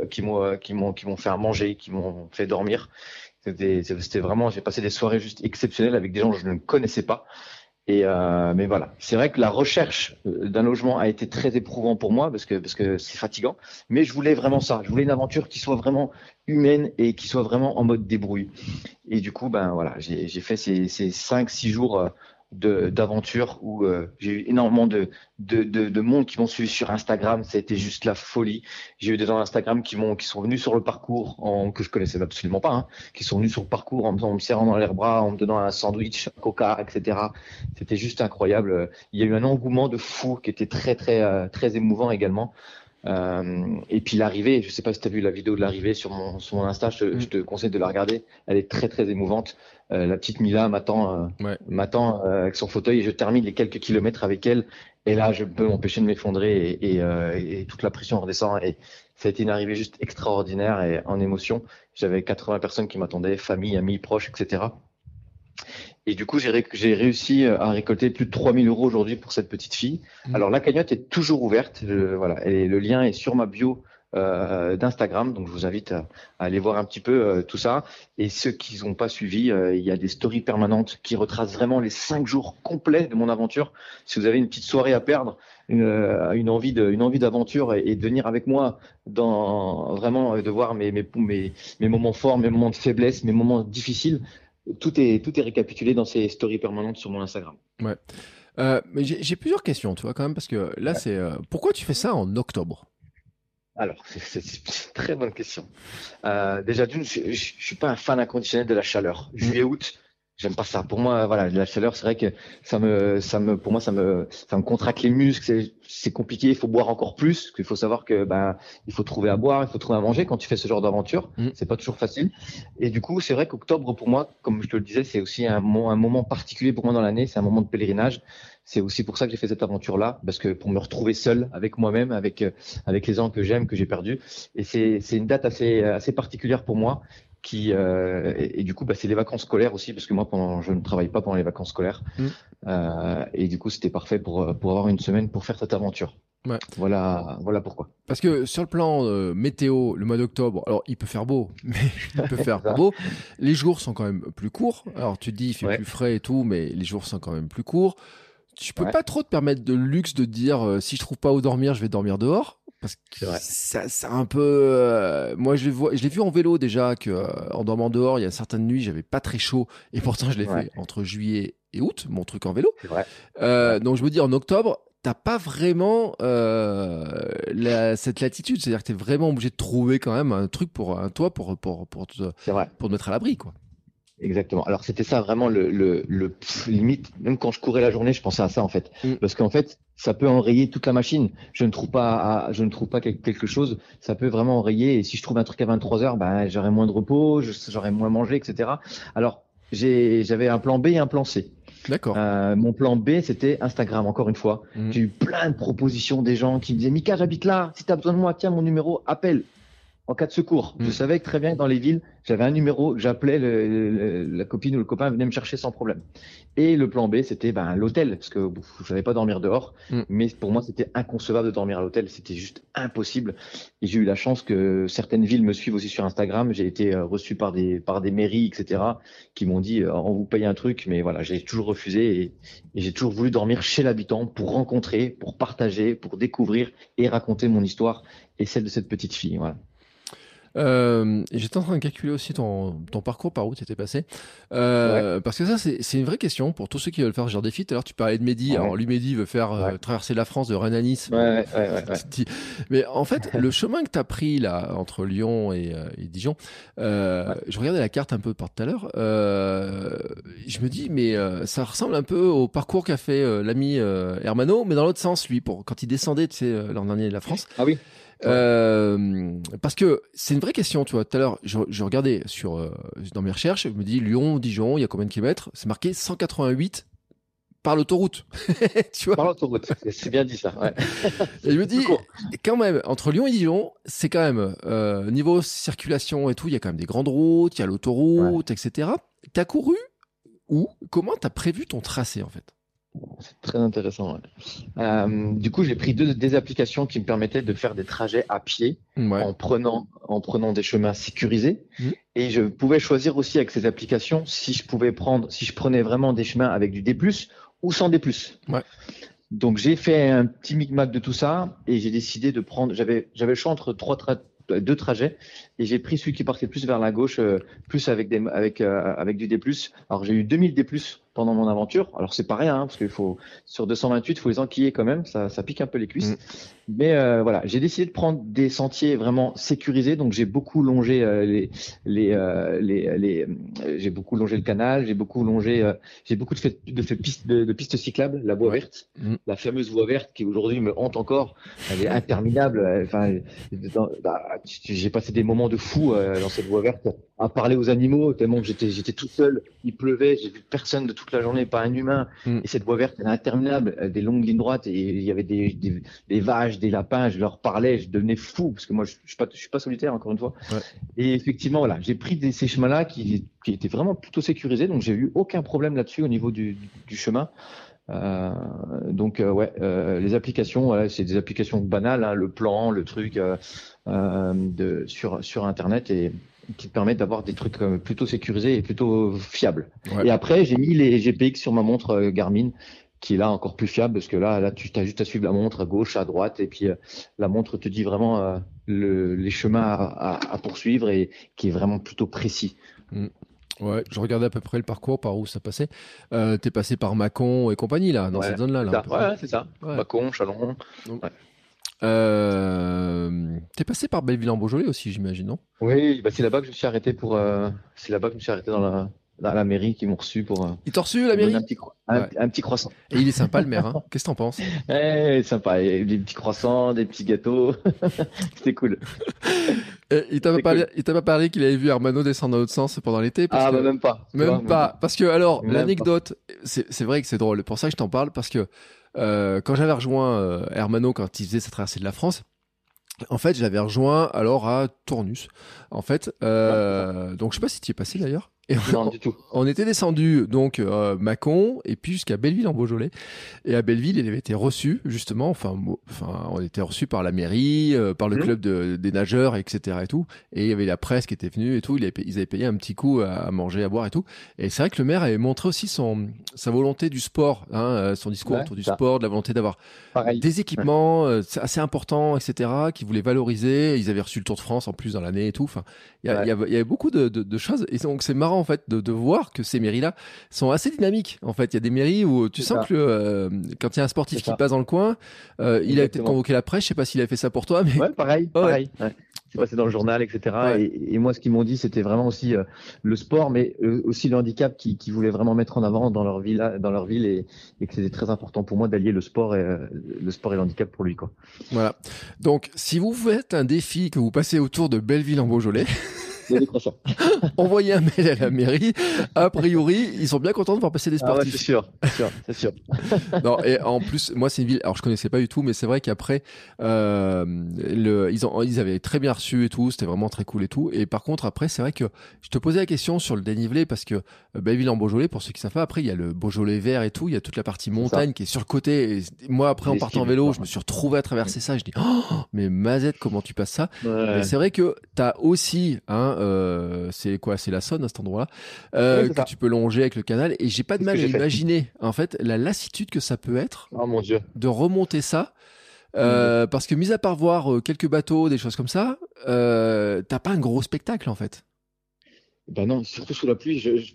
qui m'ont euh, qui m'ont qui m'ont fait à manger, qui m'ont fait dormir. C'était vraiment, j'ai passé des soirées juste exceptionnelles avec des gens que je ne connaissais pas. Et euh, mais voilà, c'est vrai que la recherche euh, d'un logement a été très éprouvant pour moi parce que parce que c'est fatigant. Mais je voulais vraiment ça. Je voulais une aventure qui soit vraiment humaine et qui soit vraiment en mode débrouille. Et du coup, ben voilà, j'ai fait ces, ces cinq six jours euh, d'aventure où euh, j'ai eu énormément de, de, de, de, monde qui m'ont suivi sur Instagram. Été juste la folie. J'ai eu des gens Instagram qui qui sont venus sur le parcours en, que je connaissais absolument pas, hein, qui sont venus sur le parcours en, me serrant dans les bras, en me donnant un sandwich, un coca, etc. C'était juste incroyable. Il y a eu un engouement de fou qui était très très euh, très émouvant également. Euh, et puis l'arrivée, je sais pas si tu as vu la vidéo de l'arrivée sur mon, sur mon Insta, je, mm. je, te conseille de la regarder. Elle est très très émouvante. Euh, la petite Mila m'attend euh, m'attend euh, avec son fauteuil et je termine les quelques kilomètres avec elle. Et là, je peux m'empêcher de m'effondrer et, et, et, toute la pression redescend. Et ça a été une arrivée juste extraordinaire et en émotion. J'avais 80 personnes qui m'attendaient, famille, amis, proches, etc. Et du coup, j'ai réussi euh, à récolter plus de 3000 euros aujourd'hui pour cette petite fille. Mmh. Alors, la cagnotte est toujours ouverte. voilà, et le lien est sur ma bio euh, d'Instagram. Donc, je vous invite à, aller voir un petit peu euh, tout ça. Et ceux qui n'ont pas suivi, euh, il y a des stories permanentes qui retracent vraiment les cinq jours complets de mon aventure. Si vous avez une petite soirée à perdre, une, une envie de, une envie d'aventure et, de venir avec moi dans vraiment de voir mes, mes, mes, mes moments forts, mes moments de faiblesse, mes moments difficiles tout est, tout est récapitulé dans ces stories permanentes sur mon Instagram. Ouais. Euh, mais j'ai plusieurs questions, tu vois, quand même, parce que là, c'est. Euh, pourquoi tu fais ça en octobre? Alors, c'est une très bonne question. Euh, déjà, d'une, je, je, suis pas un fan inconditionnel de la chaleur. Juillet-août, j'aime pas ça. Pour moi, voilà, la chaleur, c'est vrai que ça me, ça me, pour moi, ça me, ça me contracte les muscles. C'est compliqué. Il faut boire encore plus. Il faut savoir que, ben, il faut trouver à boire, il faut trouver à manger quand tu fais ce genre d'aventure. Mm. C'est pas toujours facile. Et du coup, c'est vrai qu'octobre, pour moi, comme je te le disais, c'est aussi un, un moment particulier pour moi dans l'année. C'est un moment de pèlerinage. C'est aussi pour ça que j'ai fait cette aventure-là, parce que pour me retrouver seul avec moi-même, avec avec les gens que j'aime, que j'ai perdus. Et c'est c'est une date assez assez particulière pour moi qui euh, et, et, du coup bah, c'est les vacances scolaires aussi parce que moi pendant je ne travaille pas pendant les vacances scolaires Mm. Euh, et du coup c'était parfait pour pour avoir une semaine pour faire cette aventure. Ouais. Voilà voilà pourquoi. Parce que sur le plan euh, météo, le mois d'octobre, alors il peut faire beau, mais il peut faire beau. Les jours sont quand même plus courts. Alors tu te dis il fait Ouais. plus frais et tout, mais les jours sont quand même plus courts. Tu peux Ouais. pas trop te permettre de luxe de dire euh, si je trouve pas où dormir, je vais dormir dehors. Parce que ça, c'est un peu. euh, moi, je, l'ai vu en vélo déjà que euh, en dormant dehors, il y a certaines nuits, j'avais pas très chaud et pourtant je l'ai Ouais. fait entre juillet et août, mon truc en vélo. Euh, donc je me dis en octobre, t'as pas vraiment euh, la- cette latitude, c'est-à-dire que t'es vraiment obligé de trouver quand même un truc pour un toit pour pour pour te, pour te mettre à l'abri quoi. Exactement. Alors c'était ça vraiment le, le, le pff, limite. Même quand je courais la journée, je pensais à ça en fait, Mm. parce qu'en fait, ça peut enrayer toute la machine. Je ne trouve pas, à- je ne trouve pas quel- quelque chose. Ça peut vraiment enrayer. Et si je trouve un truc à 23 heures, ben j'aurai moins de repos, j'aurai moins mangé, etc. Alors j'ai, j'avais un plan B et un plan C. D'accord. Euh, mon plan B, c'était Instagram. Encore une fois, Mm. j'ai eu plein de propositions des gens qui me disaient Mika, j'habite là. Si tu as besoin de moi, tiens mon numéro, appelle. En cas de secours, je savais que très bien que dans les villes, j'avais un numéro j'appelais, la copine ou le copain venait me chercher sans problème. Et le plan B, c'était ben, l'hôtel, parce que je n'allais pas dormir dehors, Mm. mais pour moi, c'était inconcevable de dormir à l'hôtel, c'était juste impossible. Et j'ai eu la chance que certaines villes me suivent aussi sur Instagram. J'ai été euh, reçu par des par des mairies, etc., qui m'ont dit euh, on vous paye un truc, mais voilà, j'ai toujours refusé et, et j'ai toujours voulu dormir chez l'habitant pour rencontrer, pour partager, pour découvrir et raconter mon histoire et celle de cette petite fille. Voilà. Euh, J'étais en train de calculer aussi ton, ton parcours par où tu étais passé. Euh, Parce que ça, c'est une vraie question pour tous ceux qui veulent faire ce genre de défi. Tout à l'heure, tu parlais de Mehdi. Ouais. Alors, lui, Mehdi veut faire euh, traverser la France de Rennes à Nice. Mais en fait, le chemin que tu as pris là entre Lyon et, euh, et Dijon, euh, je regardais la carte un peu par tout à l'heure. Euh, je me dis, mais ça ressemble un peu au parcours qu'a fait l'ami Hermano, mais dans l'autre sens, lui, pour quand il descendait, tu sais, l'an dernier de la France. Ah oui. Ouais. Euh, parce que c'est une vraie question, tu vois. Tout à l'heure, je, je regardais sur euh, dans mes recherches, je me dis Lyon, Dijon, il y a combien de kilomètres? C'est marqué 188 par l'autoroute. tu vois? Par l'autoroute, c'est- bien dit ça. Ouais. et je me dis, quand même, entre Lyon et Dijon, c'est quand même, euh, niveau circulation et tout, il y a quand même des grandes routes, il y a l'autoroute, etc. T'as couru où? Comment t'as prévu ton tracé, en fait? C'est très intéressant. ouais. Euh, du coup, j'ai pris deux, des applications qui me permettaient de faire des trajets à pied Ouais. en prenant en prenant des chemins sécurisés Mhm. et je pouvais choisir aussi avec ces applications si je pouvais prendre si je prenais vraiment des chemins avec du D+ ou sans D+. Ouais. Donc j'ai fait un petit micmac de tout ça et j'ai décidé de prendre j'avais j'avais le choix entre trois tra- deux trajets et j'ai pris celui qui partait plus vers la gauche euh, plus avec des avec euh, avec du D+. Alors j'ai eu 2000 D+ pendant mon aventure. Alors c'est pas rien hein, parce qu'il faut sur 228, il faut les enquiller quand même, ça ça pique un peu les cuisses. Mhm. Mais euh, voilà, j'ai décidé de prendre des sentiers vraiment sécurisés, donc j'ai beaucoup longé les, les, les, les j'ai beaucoup longé le canal, j'ai beaucoup longé, j'ai beaucoup de fait de, fait pistes de, de pistes cyclables, la voie verte, Mhm. la fameuse voie verte qui aujourd'hui me hante encore, elle est interminable. Enfin, bah, j'ai passé des moments de fou euh, dans cette voie verte à parler aux animaux tellement que j'étais j'étais tout seul, il pleuvait, j'ai vu personne de toute la journée, pas un humain. Mhm. Et cette voie verte, elle est interminable, euh, des longues lignes droites et il y avait des, des, des vaches, des lapins, je leur parlais, je devenais fou parce que moi je, je suis pas je suis pas solitaire encore une fois. Ouais. Et effectivement voilà, j'ai pris des, ces chemins-là qui, qui étaient vraiment plutôt sécurisés, donc j'ai eu aucun problème là-dessus au niveau du, du chemin. Euh, donc euh, ouais, euh, les applications, voilà, c'est des applications banales, hein, le plan, le truc de sur sur internet et qui te permettent d'avoir des trucs plutôt sécurisés et plutôt fiables. Ouais. Et après, j'ai mis les GPX sur ma montre Garmin, qui est là encore plus fiable parce que là, là, tu as juste à suivre la montre à gauche, à droite, et puis la montre te dit vraiment le, les chemins à, à- à poursuivre et qui est vraiment plutôt précis. Ouais, je regardais à peu près le parcours par où ça passait. Euh, T'es passé par Mâcon et compagnie, là, dans Ouais, cette zone-là. Là, ouais, c'est ça. Ouais. Chalon. Euh, T'es passé par Belleville-en-Beaujolais aussi, j'imagine, non? Oui, bah, c'est là-bas que je me suis arrêté pour. euh, c'est là-bas que je me suis arrêté dans la, la mairie qui m'ont reçu pour. euh, Il t'a reçu, la mairie un petit, un, Ouais. un petit croissant. Et il est sympa, le maire. Hein Qu'est-ce que t'en penses? Eh, sympa. Et des petits croissants, des petits gâteaux. C'était cool. Euh, Il t'a pas C'est parlé, il pas parlé qu'il avait vu Hermano descendre dans l'autre sens pendant l'été Ah, que- bah, même pas. Même vois, pas. Parce que, alors, l'anecdote, c'est c'est vrai que c'est drôle. Pour ça que je t'en parle, parce que euh, quand j'avais rejoint euh, Hermano, quand il faisait sa traversée de la France, En fait, je l'avais rejoint alors à Tournus. En fait, euh, donc je sais pas si tu y es passé d'ailleurs. Et non, du tout. On était descendu donc euh, Mâcon et puis jusqu'à Belleville en Beaujolais. Et à Belleville, il avait été reçu justement. Enfin, enfin, on était reçu par la mairie, euh, par le mmh. club de, des nageurs, etc. et tout. Et il y avait la presse qui était venue et tout. Il ils avaient payé un petit coup à, manger, à boire et tout. Et c'est vrai que le maire avait montré aussi son sa volonté du sport, hein, euh, son discours autour du sport, de la volonté d'avoir des équipements euh, assez importants, etc. Qui voulait valoriser. Ils avaient reçu le Tour de France en plus dans l'année et tout. Enfin, il y, y, avait beaucoup de, de, de choses. Et donc c'est marrant en fait de, de voir que ces mairies-là sont assez dynamiques. En fait, il y a des mairies où tu sens que euh, quand il y a un sportif qui passe dans le coin, euh, il a peut-être convoqué la presse. Je sais pas s'il a fait ça pour toi, mais ouais, pareil, pareil. C'est passé dans le journal, etc. Et, moi, ce qu'ils m'ont dit, c'était vraiment aussi euh, le sport, mais aussi le handicap qui, qui voulaient vraiment mettre en avant dans leur ville, dans leur ville, et, et que c'était très important pour moi d'allier le sport et le sport et l'handicap pour lui, quoi. Voilà. Donc, si vous faites un défi que vous passez autour de Belleville en Beaujolais. Envoyez un mail à la mairie. A priori, ils sont bien contents de voir passer des sportifs. Ah ouais, c'est sûr, c'est sûr, c'est sûr. non, et en plus, moi, c'est une ville. Alors, je connaissais pas du tout, mais c'est vrai qu'après, euh, le, ils ont, ils avaient très bien reçu et tout. C'était vraiment très cool et tout. Et par contre, après, c'est vrai que je te posais la question sur le dénivelé parce que euh, Belleville en Beaujolais, pour ceux qui savent pas, après, il y a le Beaujolais vert et tout. Il y a toute la partie montagne qui est sur le côté. Et moi, après, en partant en vélo, je me suis retrouvé à traverser ça. Je dis, oh, mais Mazette, comment tu passes ça? Ouais. C'est vrai que t'as aussi, hein, euh, c'est quoi C'est la Saône à cet endroit-là euh, que tu peux longer avec le canal. Et j'ai pas de mal à imaginer en fait la lassitude que ça peut être. Oh mon dieu. De remonter ça. Euh, parce que mis à part voir quelques bateaux, des choses comme ça, t'as pas un gros spectacle en fait. Ben non, surtout sous la pluie. Je,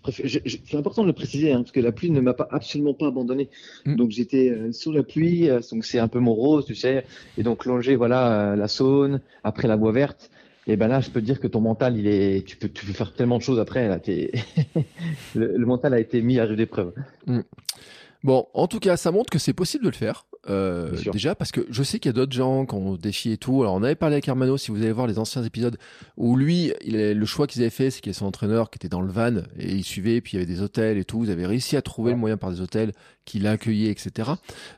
c'est important de le préciser, hein, parce que la pluie ne m'a pas absolument pas abandonné. Mm. Donc j'étais sous la pluie, donc c'est un peu mon rose, tu sais, et donc longer voilà la Saône, après la Bois Verte. Et ben là, je peux te dire que ton mental, il est, tu peux, tu peux faire tellement de choses après. Là, le, le, mental a été mis à rude épreuve. Mm. Bon, en tout cas, ça montre que c'est possible de le faire. Euh, déjà parce que je sais qu'il y a d'autres gens qui ont défi et tout. Alors on avait parlé avec Hermano, si vous allez voir les anciens épisodes, où lui, il le choix qu'ils avaient fait, c'est qu'il y avait son entraîneur qui était dans le van et il suivait, puis il y avait des hôtels et tout. Vous avez réussi à trouver le moyen par des hôtels qui l'accueillaient, etc.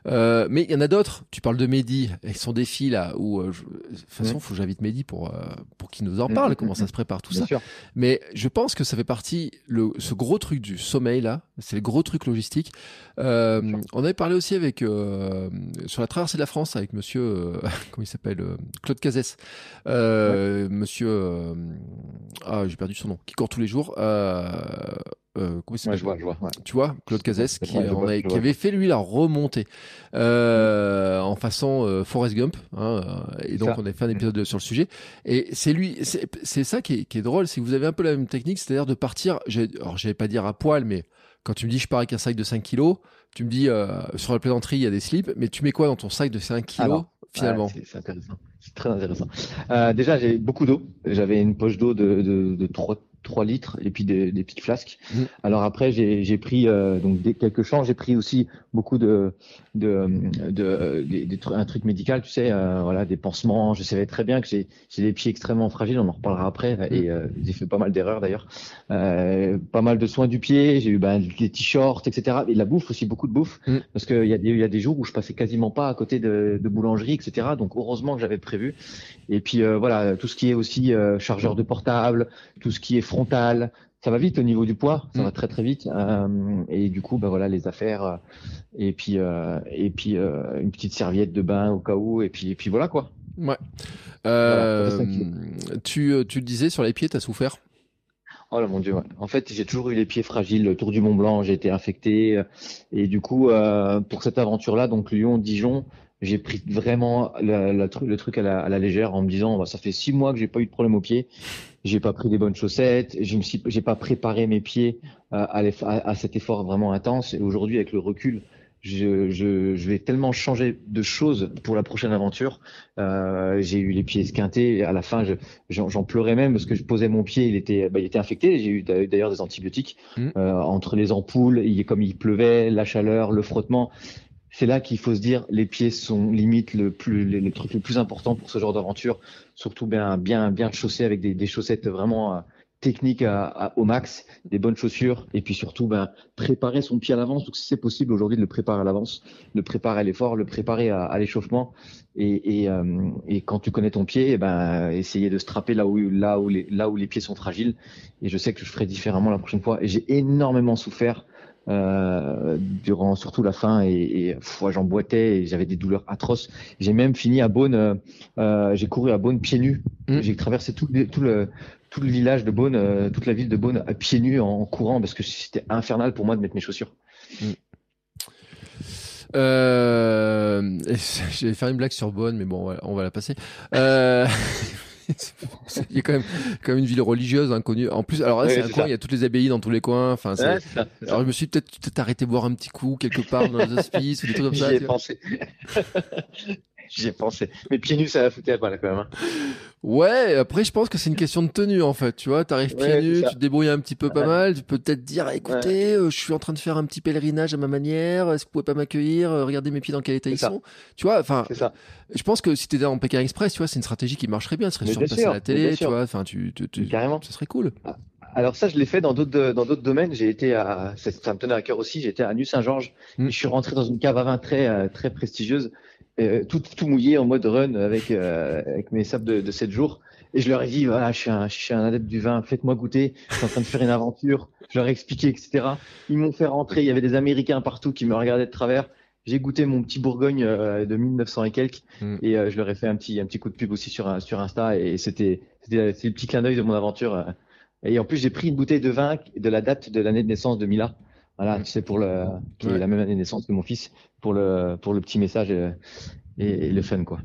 Euh, mais il y en a d'autres. Tu parles de Mehdi et son défi là, où euh, de toute façon, faut que j'invite Mehdi pour euh, pour qu'il nous en parle, mmh, comment mmh, ça se prépare tout ça. Mais je pense que ça fait partie le ce gros truc du sommeil là, c'est le gros truc logistique. Euh, on avait parlé aussi avec euh, sur la traversée de la France avec Monsieur euh, comment il s'appelle Claude Cazès, Monsieur ah j'ai perdu son nom, qui court tous les jours. Euh, comment je vois, je vois, Tu vois, Claude Cazès qui, qui avait fait lui la remontée euh, en façon euh, Forrest Gump. Hein, et donc on avait fait un épisode sur le sujet. Et c'est lui, c'est ça qui est, qui est drôle, c'est que vous avez un peu la même technique, c'est-à-dire de partir. Alors j'allais pas dire à poil, mais quand tu me dis je pars avec un sac de 5 kilos, tu me dis euh, sur la plaisanterie il y a des slips, mais tu mets quoi dans ton sac de 5 kilos finalement C'est intéressant. C'est très intéressant. Euh, déjà, j'ai beaucoup d'eau. J'avais une poche d'eau de, de, de 3, 3 litres et puis des, des petites flasques. Mmh. Alors après, j'ai pris euh, donc des, quelques champs. J'ai pris aussi beaucoup de, de, de, des, un truc médical, tu sais, euh, voilà, des pansements. Je savais très bien que j'ai des pieds extrêmement fragiles. On en reparlera après. Mmh. Et euh, j'ai fait pas mal d'erreurs d'ailleurs. Pas mal de soins du pied. J'ai eu ben, des t-shirts, etc. Et la bouffe aussi, beaucoup de bouffe, mmh. parce qu'il y a des il y a des jours où je passais quasiment pas à côté de, de boulangerie, etc. Donc heureusement que j'avais prévu. Et puis voilà, tout ce qui est aussi chargeur de portable, tout ce qui est frontal, ça va vite au niveau du poids, ça mm. va très très vite. Euh, et du coup, ben voilà, les affaires et puis et puis une petite serviette de bain au cas où et puis et puis voilà quoi. Ouais. tu tu le disais sur les pieds, t'as souffert? Oh là mon dieu, ouais. En fait, j'ai toujours eu les pieds fragiles. Le Tour du Mont Blanc, j'ai été infecté. Et du coup, pour cette aventure-là, donc Lyon-Dijon, j'ai pris vraiment le truc à la, légère en me disant bah, ça fait six mois que j'ai pas eu de problème aux pieds j'ai pas pris des bonnes chaussettes je me suis j'ai pas préparé mes pieds euh, à, à, cet effort vraiment intense et aujourd'hui avec le recul je, je, je, vais tellement changer de choses pour la prochaine aventure. Euh, j'ai eu les pieds esquintés. À la fin, j'en pleurais même parce que je posais mon pied, il était, bah, il était infecté. J'ai eu d'ailleurs des antibiotiques mmh. euh, entre les ampoules, il, comme il pleuvait, la chaleur, le frottement c'est là qu'il faut se dire les pieds sont limite le plus les, trucs les plus importants pour ce genre d'aventure surtout bien bien bien chaussés avec des, chaussettes vraiment euh, technique à, au max, des bonnes chaussures, et puis surtout ben, préparer son pied à l'avance. Donc si c'est possible aujourd'hui de le préparer à l'avance, le préparer à l'effort, le préparer à, l'échauffement, et, et, euh, et, quand tu connais ton pied, eh ben essayer de strapper là où là où les là où les pieds sont fragiles. Et je sais que je ferai différemment la prochaine fois. Et j'ai énormément souffert euh, durant surtout la fin et, et j'emboîtais et j'avais des douleurs atroces. J'ai même fini à Beaune, euh, euh j'ai couru à Beaune pieds nus. Mmh. J'ai traversé tout, tout, le tout le village de Beaune, euh, toute la ville de Beaune à pieds nus en, courant parce que c'était infernal pour moi de mettre mes chaussures. Mmh. J'allais faire une blague sur Beaune, mais bon, on va, on va la passer. Il y a quand même, quand même une ville religieuse inconnue. En plus, alors là, c'est un coin, il y a toutes les abbayes dans tous les coins. Enfin, ouais, ça, alors je me suis peut-être peut arrêté boire un petit coup quelque part dans les hospices ou des trucs comme ça. J'y ai pensé. J'y ai pensé. Mais pieds nus, ça va foutre à là quand même. Hein. Ouais, après, je pense que c'est une question de tenue en fait. Tu vois, t'arrives pieds nus, tu te débrouilles un petit peu pas mal. Tu peux peut-être dire, écoutez, euh, je suis en train de faire un petit pèlerinage à ma manière. Est-ce que vous pouvez pas m'accueillir euh, Regardez mes pieds dans quel état ils sont? Tu vois, enfin, je pense que si t'étais en Pékin Express, tu vois, c'est une stratégie qui marcherait bien. Ce serait surpassé à la télé, tu vois. Enfin, tu, tu, carrément. Ce serait cool. Ah, alors ça, je l'ai fait dans d'autres dans d'autres domaines. J'ai été à ça, ça, me tenait à cœur aussi. J'étais à New Saint-Georges. Mm. Je suis rentré dans une cave à vin très euh, très prestigieuse, euh, tout tout mouillé en mode run avec euh, avec mes sables de, de 7 jours. Et je leur ai dit voilà, je suis un je suis un adepte du vin. Faites-moi goûter. Je suis en train de faire une aventure. Je leur ai expliqué etc. Ils m'ont fait rentrer. Il y avait des Américains partout qui me regardaient de travers. J'ai goûté mon petit Bourgogne euh, de 1900 et quelques mm. et euh, je leur ai fait un petit un petit coup de pub aussi sur sur Insta et c'était c'était le petit clin d'œil de mon aventure et en plus, j'ai pris une bouteille de vin de la date de l'année de naissance de Mila. Voilà, tu sais, pour le, qui est la même année de naissance que mon fils, pour le, pour le petit message et, et, le fun, quoi.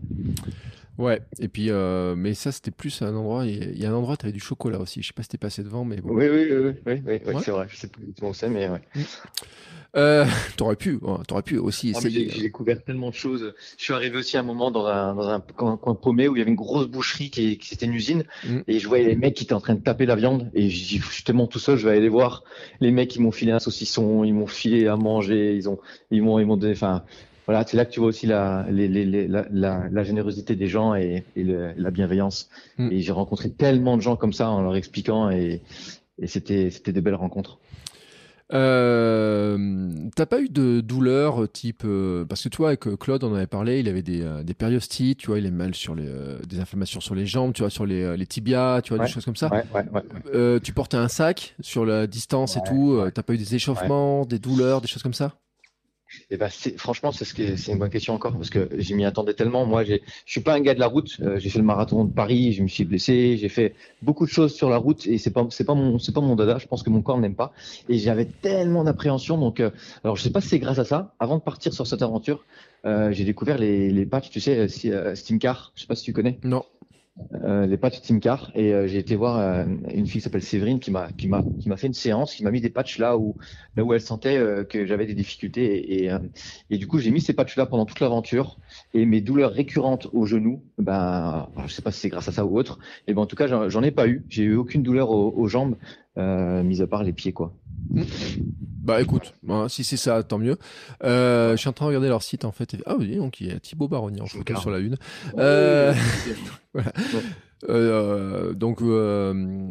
Ouais, et puis, euh, mais ça, c'était plus un endroit, il y a un endroit, tu avais du chocolat aussi. Je sais pas si t'es passé devant, mais bon. Oui, oui, oui, oui, oui, oui c'est vrai. Je sais plus où on sait, mais ouais. Mm. Euh, t'aurais pu, t'aurais pu aussi essayer. J'ai découvert tellement de choses. Je suis arrivé aussi à un moment dans un, dans un coin, paumé où il y avait une grosse boucherie qui, qui c'était une usine mm. et je voyais les mecs qui étaient en train de taper la viande et je dis justement tout seul, je vais aller les voir. Les mecs ils m'ont filé un saucisson, ils m'ont filé à manger, ils ont, ils m'ont, ils m'ont donné, enfin voilà, c'est là que tu vois aussi la, les, les, la, la, la, générosité des gens et, et le, la bienveillance. Mm. Et j'ai rencontré tellement de gens comme ça en leur expliquant et, et c'était, c'était des belles rencontres. Euh, T'as pas eu de douleur euh, type euh, parce que toi avec euh, Claude on en avait parlé, il avait des, des périostites, tu vois, il est mal sur les des inflammations sur les jambes, tu vois, sur les, les tibias, tu vois, des choses comme ça. Ouais, ouais, tu portais un sac sur la distance et tout. T'as pas eu des échauffements, des douleurs, des choses comme ça? Eh ben, franchement, c'est ce c'est une bonne question encore parce que je m'y attendais tellement. Moi, je suis pas un gars de la route. Euh, j'ai fait le marathon de Paris, je me suis blessé, j'ai fait beaucoup de choses sur la route et c'est pas, c'est pas mon, c'est pas mon dada. Je pense que mon corps n'aime pas et j'avais tellement d'appréhension. Donc, euh, alors je sais pas si c'est grâce à ça. Avant de partir sur cette aventure, euh, j'ai découvert les, les patchs, tu sais, Steamcar. Je sais pas si tu connais. Non. Euh, les patchs Teamcar et euh, j'ai été voir euh, une fille qui s'appelle Séverine qui m'a qui m'a qui m'a fait une séance qui m'a mis des patchs là où là où elle sentait que j'avais des difficultés. Et et, du coup j'ai mis ces patchs là pendant toute l'aventure. Et mes douleurs récurrentes au genou ben je sais pas si c'est grâce à ça ou autre et ben en tout cas j'en ai pas eu. J'ai eu aucune douleur aux, aux jambes mis à part les pieds quoi bah écoute, hein, si c'est ça, tant mieux. Euh, je suis en train de regarder leur site en fait. Ah oui, donc il y a Thibaut Baronnier en photo sur la une. Euh, euh, donc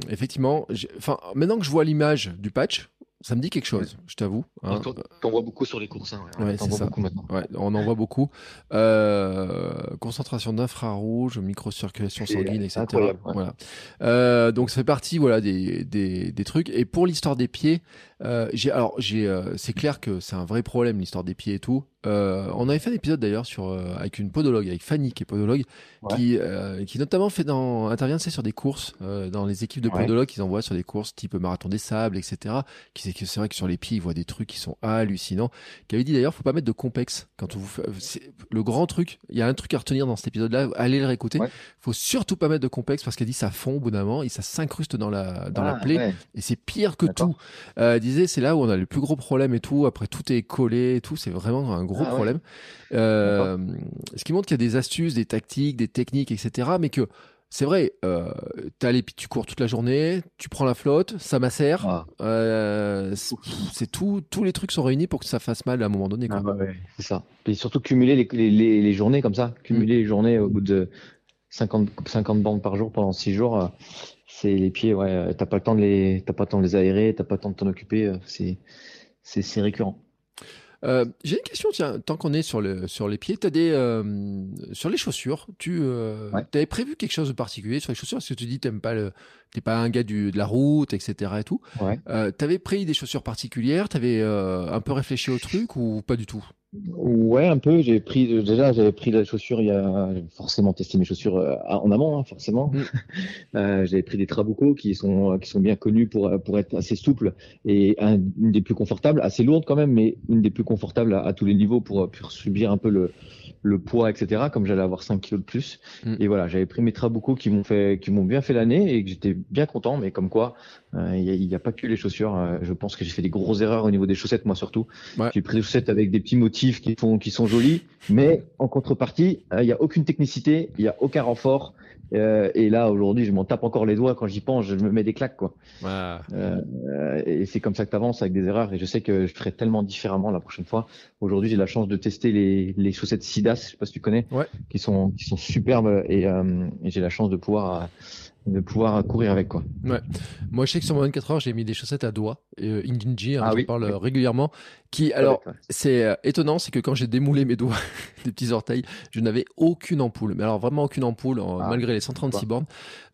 effectivement, enfin maintenant que je vois l'image du patch, ça me dit quelque chose, je t'avoue. Hein. T'en vois beaucoup sur les courses. Hein, ouais. c'est ça. Ouais, on en voit beaucoup. Euh, concentration d'infrarouge, microcirculation sanguine, etc. Voilà. Euh, donc ça fait partie, voilà, des, des, des trucs. Et pour l'histoire des pieds, euh, j'ai, alors j'ai, c'est clair que c'est un vrai problème l'histoire des pieds et tout. Euh, on avait fait un épisode d'ailleurs sur euh, avec une podologue, avec Fanny qui est podologue, qui euh, qui notamment fait dans intervient sur des courses dans les équipes de podologues qu'ils envoient sur des courses type marathon des sables, etc. Qui c'est que c'est vrai que sur les pieds ils voient des trucs qui sont hallucinants. Qui avait dit d'ailleurs faut pas mettre de complexe quand on vous le grand truc. Il y a un truc à retenir dans cet épisode-là. Allez le réécouter. Faut surtout pas mettre de complexe parce qu'elle dit ça fond au bout d'un moment et ça s'incruste dans la dans la ah, plaie et c'est pire que tout. elle disait c'est là où on a le plus gros problème et tout. Après tout est collé et tout. C'est vraiment un gros ah problème. Euh, ce qui montre qu'il y a des astuces, des tactiques, des techniques, etc. Mais que c'est vrai, euh, les, tu cours toute la journée, tu prends la flotte, ça macère. Ah. Euh, c'est tout, tous les trucs sont réunis pour que ça fasse mal à un moment donné. Ah bah c'est ça. Et surtout cumuler les, les, les, journées comme ça, cumuler mm. les journées au bout de 50, 50 bandes par jour pendant 6 jours. Euh, c'est les pieds, ouais. T'as pas le temps de les, t'as pas le temps de les aérer, t'as pas le temps de t'en occuper. C'est, c'est, c'est récurrent. Euh, j'ai une question, tiens, tant qu'on est sur, le, sur les pieds, as des, euh, sur les chaussures, tu euh, avais prévu quelque chose de particulier sur les chaussures? Parce que tu dis tu pas le, t'es pas un gars du, de la route, etc. et tout? Ouais. Euh, t'avais pris des chaussures particulières, t'avais euh, un peu réfléchi au truc ou pas du tout? Ouais, un peu. J'ai pris déjà, j'avais pris la chaussure. Il y a forcément testé mes chaussures euh, en amont, hein, forcément. Mm. Euh, j'avais pris des Trabuco qui sont qui sont bien connus pour pour être assez souples et une des plus confortables, assez lourde quand même, mais une des plus confortables à, à tous les niveaux pour pour subir un peu le le poids, etc. Comme j'allais avoir 5 kilos de plus. Mm. Et voilà, j'avais pris mes trabucos qui m'ont fait, qui m'ont bien fait l'année et que j'étais bien content. Mais comme quoi, euh, il n'y a, pas que les chaussures. Euh, je pense que j'ai fait des grosses erreurs au niveau des chaussettes, moi surtout. J'ai pris des chaussettes avec des petits motifs qui font, qui sont jolis, mais en contrepartie, euh, il n'y a aucune technicité, il n'y a aucun renfort. Euh, et là, aujourd'hui, je m'en tape encore les doigts quand j'y pense, je me mets des claques, quoi. Euh, et c'est comme ça que tu avances avec des erreurs. Et je sais que je ferai tellement différemment la prochaine fois. Aujourd'hui, j'ai la chance de tester les, les chaussettes Sidas, je sais pas si tu connais, qui sont qui sont superbes et, euh, et j'ai la chance de pouvoir de pouvoir courir avec quoi. Ouais. Moi je sais que sur mon 24 heures j'ai mis des chaussettes à doigts euh, Injinji, hein, ah parle régulièrement. Qui alors c'est euh, étonnant, c'est que quand j'ai démoulé mes doigts des petits orteils, je n'avais aucune ampoule, mais alors vraiment aucune ampoule ah. malgré les 136 bornes.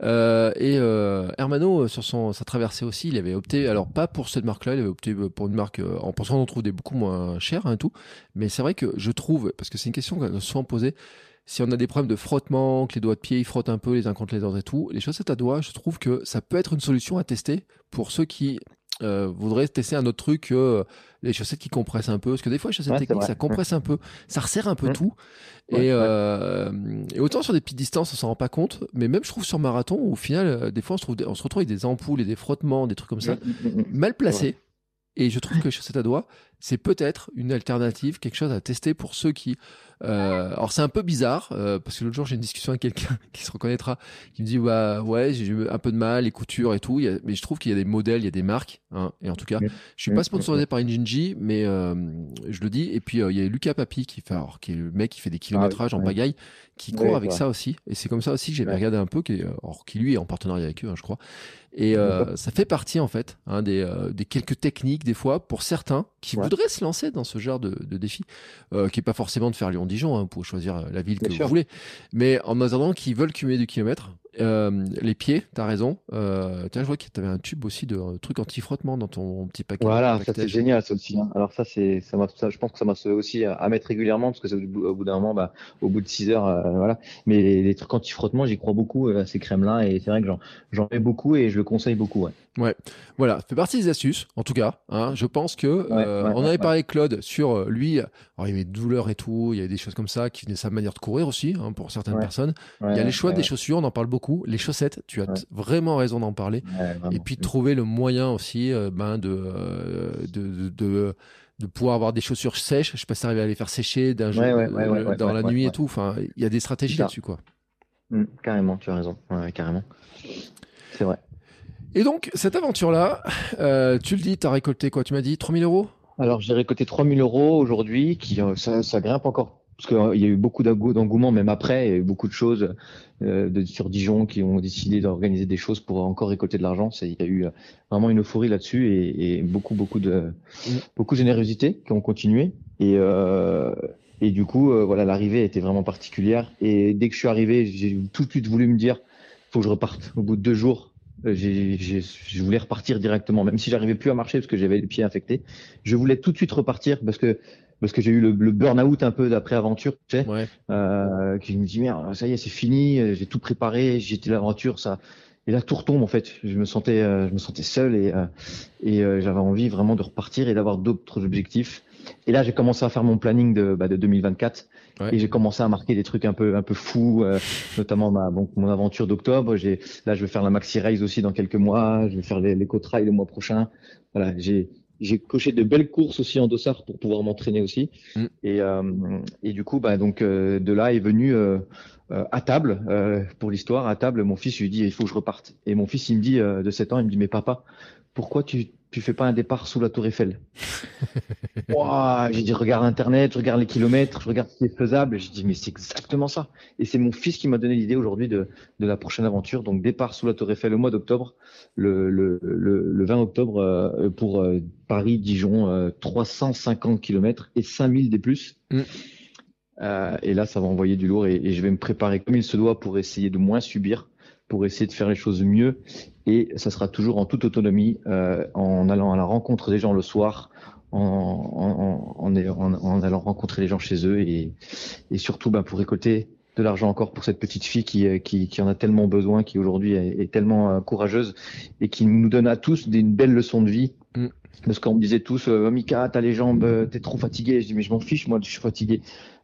Euh, et euh, Hermano sur son sa traversée aussi, il avait opté alors pas pour cette marque-là, il avait opté pour une marque en pensant qu'on trouve des beaucoup moins chères hein, et tout. Mais c'est vrai que je trouve parce que c'est une question qu'on a souvent posée si on a des problèmes de frottement, que les doigts de pied ils frottent un peu les uns contre les autres et tout, les chaussettes à doigts, je trouve que ça peut être une solution à tester pour ceux qui euh, voudraient tester un autre truc que euh, les chaussettes qui compressent un peu. Parce que des fois, les chaussettes techniques, ça compresse un peu, ça resserre un peu tout. et, euh, et, autant sur des petites distances, on s'en rend pas compte. Mais même, je trouve, sur marathon, au final, des fois, on se, trouve, on se retrouve avec des ampoules et des frottements, des trucs comme ça, mal placés. Et je trouve que les chaussettes à doigts, c'est peut-être une alternative, quelque chose à tester pour ceux qui euh, alors c'est un peu bizarre euh, parce que l'autre jour j'ai une discussion avec quelqu'un qui se reconnaîtra, qui me dit bah ouais j'ai eu un peu de mal les coutures et tout, mais je trouve qu'il y a des modèles, il y a des marques, hein, et en tout cas je suis pas sponsorisé par Injinji, mais euh, je le dis. Et puis il y a Lucas Papi qui fait, alors, qui est le mec qui fait des kilométrages ah en bagaille, qui court avec ça aussi, et c'est comme ça aussi que j'ai regardé un peu, qui, or, qui lui est en partenariat avec eux, hein, je crois. Et ça fait partie en fait hein, des, des, quelques techniques des fois pour certains qui voudraient se lancer dans ce genre de, de défi, euh, qui est pas forcément de faire Lyon-Dijon, hein, pour choisir la ville que vous voulez, mais en attendant qui veulent cumuler du kilomètre, euh, les pieds, t'as raison. Euh, tiens, je vois que t'avais un tube aussi de euh, trucs anti-frottement dans ton petit paquet. Voilà, ça c'est génial ça aussi. Hein. Alors ça c'est, ça, ça, je pense que ça m'a sauvé aussi à, mettre régulièrement parce que au bout, au bout d'un moment, bah, au bout de 6 heures, euh, voilà. Mais les, trucs anti-frottement, j'y crois beaucoup à ces crèmes-là et c'est vrai que j'en mets beaucoup et je le conseille beaucoup. Ouais. Ouais, voilà, ça fait partie des astuces, en tout cas. Hein, je pense que euh, on avait parlé avec Claude sur euh, lui. Alors il y avait des douleurs et tout, il y avait des choses comme ça qui venaient sa manière de courir aussi hein, pour certaines personnes. il y a les choix des chaussures, on en parle beaucoup. Les chaussettes, tu as vraiment raison d'en parler. et puis trouver le moyen aussi euh, ben, de, de, de, de pouvoir avoir des chaussures sèches. Je sais pas si arriver à les faire sécher d'un jour dans la nuit et tout. Enfin, il y a des stratégies là-dessus quoi. Mmh, carrément, tu as raison. carrément. C'est vrai. Et donc, cette aventure-là, euh, tu le dis, tu as récolté quoi? Tu m'as dit 3000 euros? Alors, j'ai récolté 3000 euros aujourd'hui, qui euh, ça, ça, grimpe encore, parce qu'il euh, y a eu beaucoup d'engouement, même après, il y a eu beaucoup de choses euh, de, sur Dijon qui ont décidé d'organiser des choses pour encore récolter de l'argent. Il y a eu vraiment une euphorie là-dessus et, et, beaucoup, beaucoup de, beaucoup de générosité qui ont continué. Et, euh, et du coup, voilà, l'arrivée était vraiment particulière. Et dès que je suis arrivé, j'ai tout de suite voulu me dire, faut que je reparte. Au bout de deux jours, je voulais repartir directement, même si j'arrivais plus à marcher parce que j'avais les pieds infectés. Je voulais tout de suite repartir parce que parce que j'ai eu le, le burn-out un peu d'après aventure, tu sais, euh, qui me dit merde, ça y est, c'est fini, j'ai tout préparé, j'étais l'aventure, ça. Et là, tout retombe en fait. Je me sentais, euh, je me sentais seul et et j'avais envie vraiment de repartir et d'avoir d'autres objectifs. Et là, j'ai commencé à faire mon planning de, bah, de 2024 et j'ai commencé à marquer des trucs un peu un peu fous, euh, notamment ma bon, mon aventure d'octobre. J'ai là je vais faire la maxi race aussi dans quelques mois. Je vais faire l'éco trail le mois prochain. Voilà, j'ai j'ai coché de belles courses aussi en dossard pour pouvoir m'entraîner aussi. Mm. Et, euh, et du coup, bah, donc euh, de là est venu euh, euh à table pour l'histoire. À table, mon fils lui dit il faut que je reparte. Et mon fils il me dit de 7 ans, il me dit mais papa, pourquoi tu tu fais pas un départ sous la Tour Eiffel. j'ai dit, regarde Internet, je regarde les kilomètres, je regarde ce qui est faisable. J'ai dit, mais c'est exactement ça. Et c'est mon fils qui m'a donné l'idée aujourd'hui de, de la prochaine aventure. Donc, départ sous la Tour Eiffel au mois d'octobre, le, le, le, 20 octobre euh, pour euh, Paris-Dijon, 350 km et 5000 des plus. Mm. et là, ça va envoyer du lourd et, et je vais me préparer comme il se doit pour essayer de moins subir pour essayer de faire les choses mieux. Et ça sera toujours en toute autonomie, euh, en allant à la rencontre des gens le soir, en, en, en, en allant rencontrer les gens chez eux et, et surtout ben, pour récolter de l'argent encore pour cette petite fille qui, qui, qui en a tellement besoin, qui aujourd'hui est, tellement euh, courageuse et qui nous donne à tous une belle leçon de vie. Mm. Parce qu'on me disait tous, euh, Mika, t'as les jambes, euh, t'es trop fatigué. Je dis, mais je m'en fiche, moi, je suis fatigué.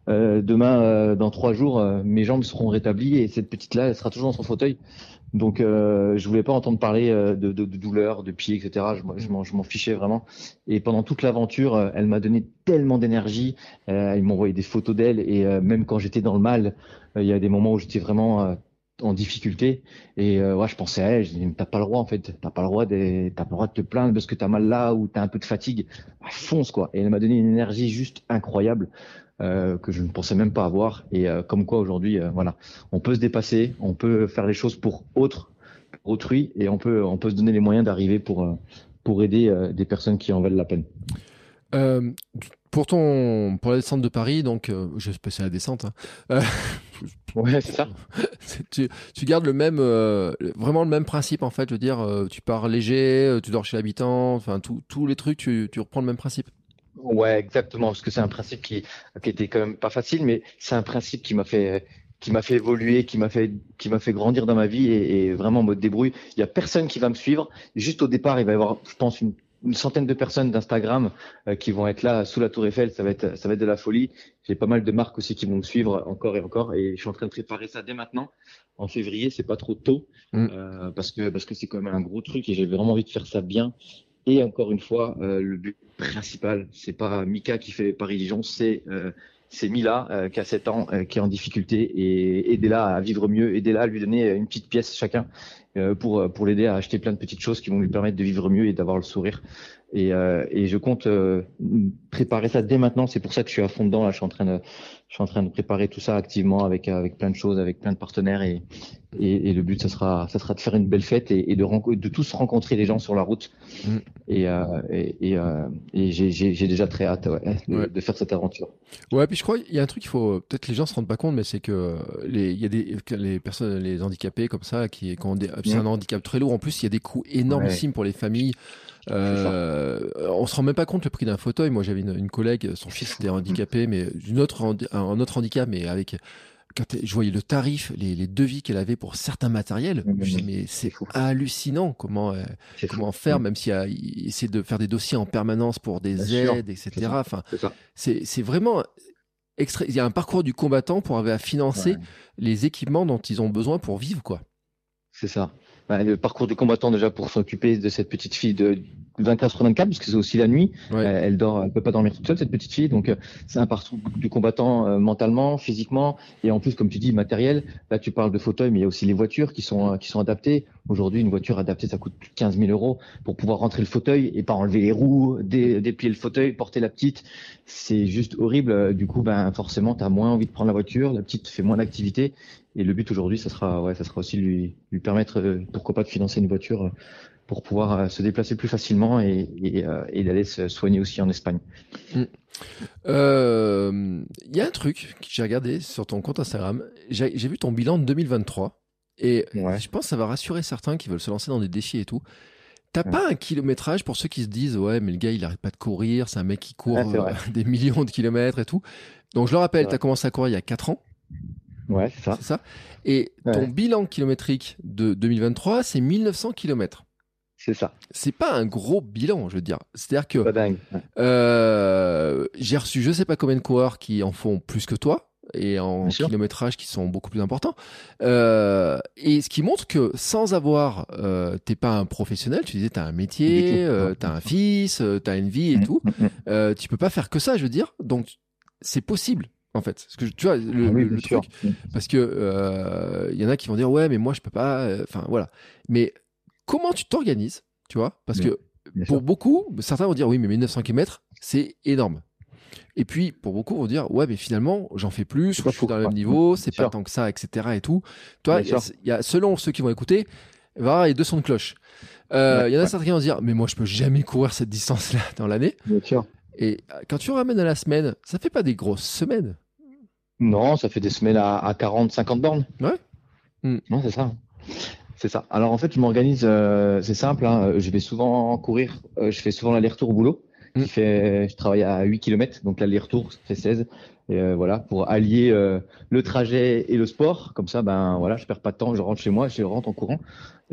Euh, demain, euh, dans trois jours, euh, mes jambes seront rétablies et cette petite-là, elle sera toujours dans son fauteuil. Donc, euh, je voulais pas entendre parler de, de, de douleur, de pied, etc. Je, je m'en fichais vraiment. Et pendant toute l'aventure, elle m'a donné tellement d'énergie. Euh, m'a envoyé des photos d'elle et même quand j'étais dans le mal, il y a des moments où j'étais vraiment en difficulté et euh, ouais, je pensais à elle, je dis t'as pas le droit en fait, t'as pas le droit de t'as pas le droit de te plaindre parce que t'as mal là ou t'as un peu de fatigue, bah, fonce quoi. Et elle m'a donné une énergie juste incroyable. Euh, que je ne pensais même pas avoir. Et euh, comme quoi aujourd'hui, euh, voilà, on peut se dépasser, on peut faire les choses pour autres, pour autrui, et on peut, on peut se donner les moyens d'arriver pour, pour aider des personnes qui en valent la peine. pour ton, pour la descente de Paris, donc, je passer la descente. Hein. ouais, c'est ça. tu, tu, gardes le même, vraiment le même principe en fait. Je veux dire, tu pars léger, tu dors chez l'habitant, enfin tous les trucs, tu, tu reprends le même principe. Ouais, exactement, parce que c'est un principe qui, qui était quand même pas facile, mais c'est un principe qui m'a fait qui m'a fait évoluer, qui m'a fait qui m'a fait grandir dans ma vie et, et vraiment me débrouille. Il y a personne qui va me suivre. Juste au départ, il va y avoir, je pense, une, une centaine de personnes d'Instagram euh, qui vont être là sous la Tour Eiffel. Ça va être ça va être de la folie. J'ai pas mal de marques aussi qui vont me suivre encore et encore et je suis en train de préparer ça dès maintenant. En février, c'est pas trop tôt mm. euh, parce que parce que c'est quand même un gros truc et j'ai vraiment envie de faire ça bien et encore une fois, euh, le but principal, c'est pas Mika qui fait Paris-Dijon, c'est euh, c'est Mila euh, qui a 7 ans, qui est en difficulté et aidez-la à vivre mieux, aidez-la à lui donner une petite pièce chacun pour pour l'aider à acheter plein de petites choses qui vont lui permettre de vivre mieux et d'avoir le sourire. Et, et je compte préparer ça dès maintenant. C'est pour ça que je suis à fond dedans. Là, je suis en train de je suis en train de préparer tout ça activement avec avec plein de choses, avec plein de partenaires et et, et le but ça sera ça sera de faire une belle fête et, et de de tous rencontrer les gens sur la route mm. et euh, et, euh, et j'ai j'ai déjà très hâte ouais, de, de, faire cette aventure. Ouais, puis je crois il y a un truc qu'il faut peut-être les gens se rendent pas compte mais c'est que les il y a des les personnes les handicapés comme ça qui quand c'est un handicap très lourd en plus il y a des coûts énormissimes pour les familles. Euh, on se rend même pas compte le prix d'un fauteuil. Moi, j'avais une, collègue, son fils était handicapé, mais d'une autre, un autre handicap, mais avec quand je voyais le tarif, les, les devis qu'elle avait pour certains matériels, je disais, mais c'est hallucinant comment euh, comment faire, même s'il y a essayer de faire des dossiers en permanence pour des aides, etc. Enfin, c'est c'est vraiment extra... il y a un parcours du combattant pour arriver à financer les équipements dont ils ont besoin pour vivre, quoi. C'est ça. Bah, le parcours du combattant déjà pour s'occuper de cette petite fille de 24 sur 24 parce que c'est aussi la nuit. Euh, elle dort, elle peut pas dormir toute seule cette petite fille, donc euh, c'est un parcours du combattant euh, mentalement, physiquement et en plus comme tu dis matériel. Là tu parles de fauteuil, mais il y a aussi les voitures qui sont qui sont adaptées. Aujourd'hui une voiture adaptée ça coûte plus de 15 000 euros pour pouvoir rentrer le fauteuil et pas enlever les roues, déplier le fauteuil, porter la petite. C'est juste horrible. Du coup ben forcément tu as moins envie de prendre la voiture, la petite fait moins d'activité et le but aujourd'hui, ça sera, ouais, ça sera aussi lui, lui permettre, euh, pourquoi pas, de financer une voiture pour pouvoir euh, se déplacer plus facilement et, et, et d'aller se soigner aussi en Espagne. Il mm. y a un truc que j'ai regardé sur ton compte Instagram. J'ai vu ton bilan de 2023 et je pense que ça va rassurer certains qui veulent se lancer dans des défis et tout. T'as pas un kilométrage pour ceux qui se disent ouais mais le gars il arrête pas de courir, c'est un mec qui court des millions de kilomètres et tout. Donc je le rappelle, tu as commencé à courir il y a 4 ans. Ouais, c'est ça. Et ton bilan kilométrique de 2023, c'est 1900 km. C'est ça. C'est pas un gros bilan, je veux dire. C'est-à-dire que pas dingue. Euh, j'ai reçu je sais pas combien de coureurs qui en font plus que toi et en kilométrage qui sont beaucoup plus importants. Euh, et ce qui montre que sans avoir, euh, t'es pas un professionnel, tu disais t'as un métier, euh, t'as un fils, euh, t'as une vie et mm, tout. Mm, mm. Euh, tu peux pas faire que ça, je veux dire. Donc c'est possible en fait. Parce que tu vois le, ah truc, parce que il euh, y en a qui vont dire ouais mais moi je peux pas. Enfin voilà. Mais comment tu t'organises, tu vois? Parce que pour beaucoup, certains vont dire oui, mais 1900 km, c'est énorme. Et puis, pour beaucoup, vont dire ouais, mais finalement, j'en fais plus, je suis dans le même niveau, c'est pas tant que ça, etc. Et tout. Toi, il y, a, selon ceux qui vont écouter, il va y avoir deux sons de cloche. Euh, il y en a certains qui vont dire mais moi, je peux jamais courir cette distance-là dans l'année. Et quand tu ramènes à la semaine, ça fait pas des grosses semaines. Non, ça fait des semaines à, 40, 50 bornes. Ouais. Hmm. Non, c'est ça. C'est ça. Alors en fait, je m'organise, euh, c'est simple. Hein. je vais souvent courir. Euh, je fais souvent l'aller-retour au boulot. Mm. fait, je travaille à 8 km, donc l'aller-retour, ça fait 16. Et euh, voilà, pour allier euh, le trajet et le sport, comme ça, ben voilà, je perds pas de temps, je rentre chez moi, je rentre en courant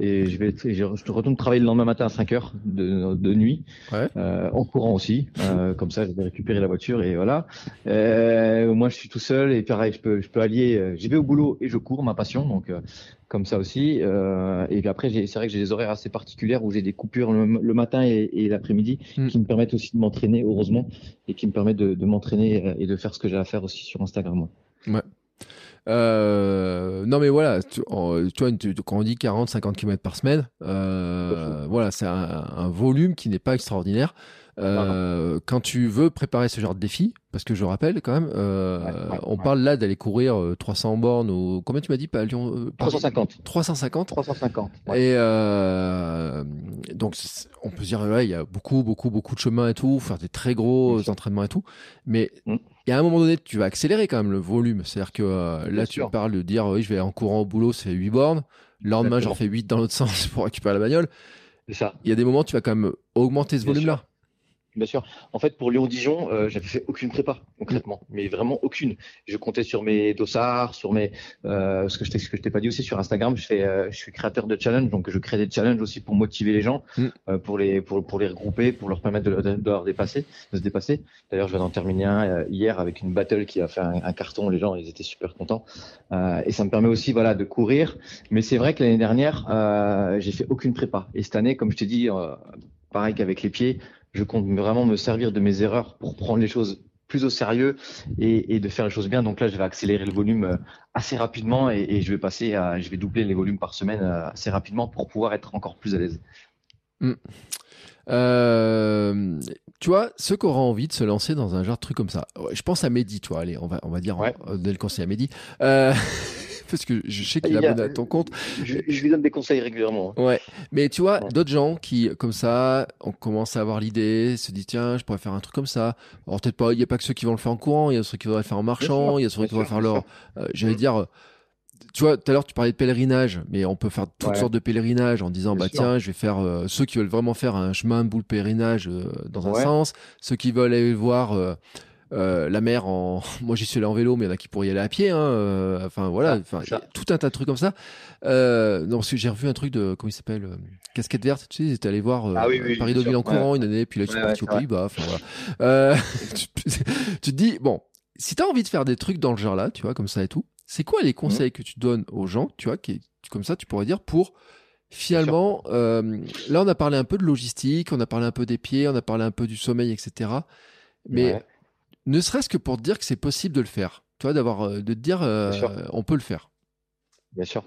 et je vais, je, je retourne travailler le lendemain matin à 5 heures de, de nuit, euh, en courant aussi, euh, comme ça, je vais récupérer la voiture et voilà. moi, je suis tout seul et pareil, je peux, je peux allier, j'y vais au boulot et je cours, ma passion, donc comme ça aussi. Euh, et puis après, c'est vrai que j'ai des horaires assez particulières où j'ai des coupures le, matin et, l'après-midi mm. qui me permettent aussi de m'entraîner, heureusement, et qui me permettent de, m'entraîner euh, et de faire ce que j'ai à faire aussi sur Instagram. Ouais. Euh, non mais voilà, tu, vois, quand on dit 40-50 km par semaine, voilà, c'est un, volume qui n'est pas extraordinaire. Euh, quand tu veux préparer ce genre de défi, parce que je rappelle quand même, euh, on parle là d'aller courir 300 euh, bornes ou combien tu m'as dit pas Lyon 350. 350. 350. Et donc on peut se dire ouais, il y a beaucoup beaucoup beaucoup de chemin et tout, faire des très gros entraînements et tout, mais mm. il y a un moment donné, tu vas accélérer quand même le volume. C'est-à-dire que là, tu parles de dire oui, je vais en courant au boulot, c'est 8 bornes. Le lendemain, j'en fais 8 dans l'autre sens pour récupérer la bagnole. C'est ça. Il y a des moments, tu vas quand même augmenter ce volume-là. Bien sûr. En fait, pour Lyon-Dijon, euh, j'avais fait aucune prépa concrètement, mais vraiment aucune. Je comptais sur mes dossards, sur mes euh, ce que je t'ai, ce que je t'ai pas dit aussi sur Instagram. Je fais, euh, je suis créateur de challenge, donc je crée des challenges aussi pour motiver les gens, mm. euh, pour les pour, pour les regrouper, pour leur permettre de, de, de, leur dépasser, de se dépasser. D'ailleurs, je viens d'en terminer un euh, hier avec une battle qui a fait un, un, carton. Les gens, ils étaient super contents, et ça me permet aussi, voilà, de courir. Mais c'est vrai que l'année dernière, j'ai fait aucune prépa, et cette année, comme je t'ai dit, pareil qu'avec les pieds je compte vraiment me servir de mes erreurs pour prendre les choses plus au sérieux et, de faire les choses bien. Donc là, je vais accélérer le volume euh, assez rapidement et, je vais passer à, je vais doubler les volumes par semaine euh, assez rapidement pour pouvoir être encore plus à l'aise. Hmm. Euh, tu vois, ceux qui auront envie de se lancer dans un genre de truc comme ça, je pense à Mehdi, tu vois, allez, on va, on va dire, ouais. donner le conseil à Mehdi. Euh, parce que je sais qu'il est abonné à ton compte. Je, lui donne des conseils régulièrement. Hein. Ouais, mais tu vois, d'autres gens qui, comme ça, on commence à avoir l'idée, se disent tiens, je pourrais faire un truc comme ça. Alors peut-être pas, il n'y a pas que ceux qui vont le faire en courant, il y a ceux qui voudraient le faire en marchant, il y a ceux qui voudraient faire leur. Euh, j'allais dire. Tu vois, tout à l'heure tu parlais de pèlerinage, mais on peut faire toutes sortes de pèlerinages en disant bah tiens, je vais faire euh, ceux qui veulent vraiment faire un chemin boule pèlerinage euh, dans un sens, ceux qui veulent aller voir euh, la mer en moi j'y suis allé en vélo mais il y en a qui pourraient y aller à pied hein, euh, enfin voilà enfin tout un tas de trucs comme ça. Euh, non parce que j'ai revu un truc de comment il s'appelle euh, casquette verte tu sais ils étaient allés voir ah Paris Deauville en courant une année puis là ils sont partis aux Pays-Bas enfin voilà. Tu, tu, te dis bon si tu as envie de faire des trucs dans le genre là tu vois comme ça et tout c'est quoi les conseils que tu donnes aux gens tu vois qui comme ça tu pourrais dire pour finalement là on a parlé un peu de logistique on a parlé un peu des pieds on a parlé un peu du sommeil etc mais ne serait-ce que pour te dire que c'est possible de le faire. Tu vois, d'avoir, euh, de te dire, euh, on peut le faire. Bien sûr.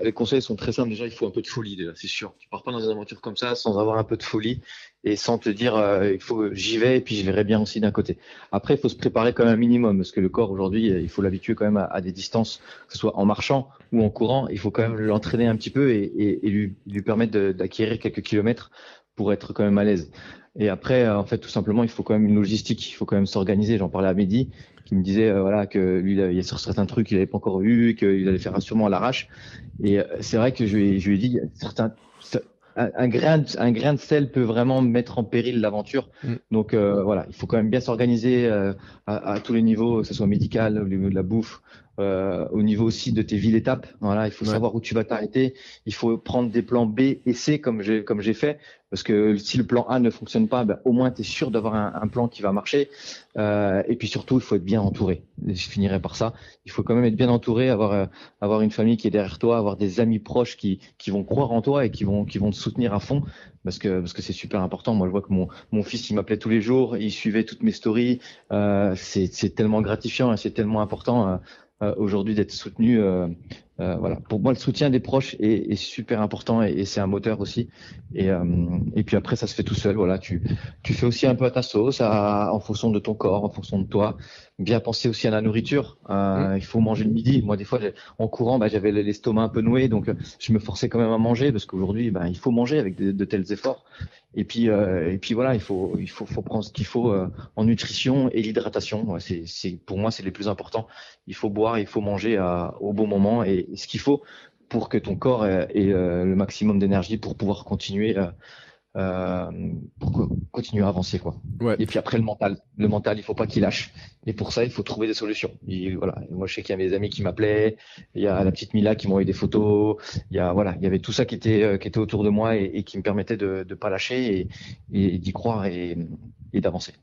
Les conseils sont très simples. Déjà, il faut un peu de folie, déjà, c'est sûr. Tu pars pas dans une aventure comme ça sans avoir un peu de folie et sans te dire, euh, il faut, j'y vais et puis je verrai bien aussi d'un côté. Après, il faut se préparer quand même un minimum parce que le corps aujourd'hui, il faut l'habituer quand même à, des distances, que ce soit en marchant ou en courant. Il faut quand même l'entraîner un petit peu et, lui, lui permettre d'acquérir quelques kilomètres pour être quand même à l'aise. Et après, euh, en fait, tout simplement, il faut quand même une logistique, il faut quand même s'organiser. J'en parlais à Mehdi, qui me disait euh, voilà que lui, il y a sur certains trucs qu'il n'avait pas encore eu, qu'il allait faire sûrement à l'arrache. Et euh, c'est vrai que je lui, je lui ai dit certains un, grain de, un grain de sel peut vraiment mettre en péril l'aventure. Mm. Donc voilà, il faut quand même bien s'organiser à, à, tous les niveaux, que ce soit médical, au niveau de la bouffe, euh, au niveau aussi de tes villes étapes. Voilà, il faut savoir où tu vas t'arrêter. Il faut prendre des plans B et C comme j'ai comme j'ai fait, parce que si le plan A ne fonctionne pas, ben, au moins tu es sûr d'avoir un, un, plan qui va marcher. Euh, et puis surtout, il faut être bien entouré. Je finirai par ça. Il faut quand même être bien entouré, avoir euh, avoir une famille qui est derrière toi, avoir des amis proches qui qui vont croire en toi et qui vont qui vont te soutenir à fond, parce que parce que c'est super important. Moi, je vois que mon mon fils, il m'appelait tous les jours, il suivait toutes mes stories. Euh, c'est c'est tellement gratifiant et c'est tellement important. Euh, aujourd'hui d'être soutenu euh, euh, voilà. Pour moi, le soutien des proches est, est super important et, c'est un moteur aussi. Et, et puis après, ça se fait tout seul. Voilà, tu, tu fais aussi un peu à ta sauce, à, en fonction de ton corps, en fonction de toi. Bien penser aussi à la nourriture. Euh, Mmh. Il faut manger le midi. Moi, des fois, en courant, bah, j'avais l'estomac un peu noué, donc euh, je me forçais quand même à manger parce qu'aujourd'hui, bah, il faut manger avec de, de tels efforts. Et puis, euh, et puis voilà, il faut, il faut, faut prendre ce qu'il faut euh, en nutrition et l'hydratation. Ouais, c'est, c'est, pour moi, c'est les plus importants. Il faut boire, il faut manger à- au bon moment et, et ce qu'il faut pour que ton corps ait, ait, euh, le maximum d'énergie pour pouvoir continuer, euh, pour co- continuer à avancer, quoi. Ouais. Et puis après, le mental. Le mental, il faut pas qu'il lâche. Et pour ça, il faut trouver des solutions. Et voilà. Moi, je sais qu'il y a mes amis qui m'appelaient. Il y a la petite Mila qui m'a envoyé des photos. Il y a, voilà, il y avait tout ça qui était, euh, qui était autour de moi et, et qui me permettait de, de pas lâcher et, et d'y croire et, et d'avancer.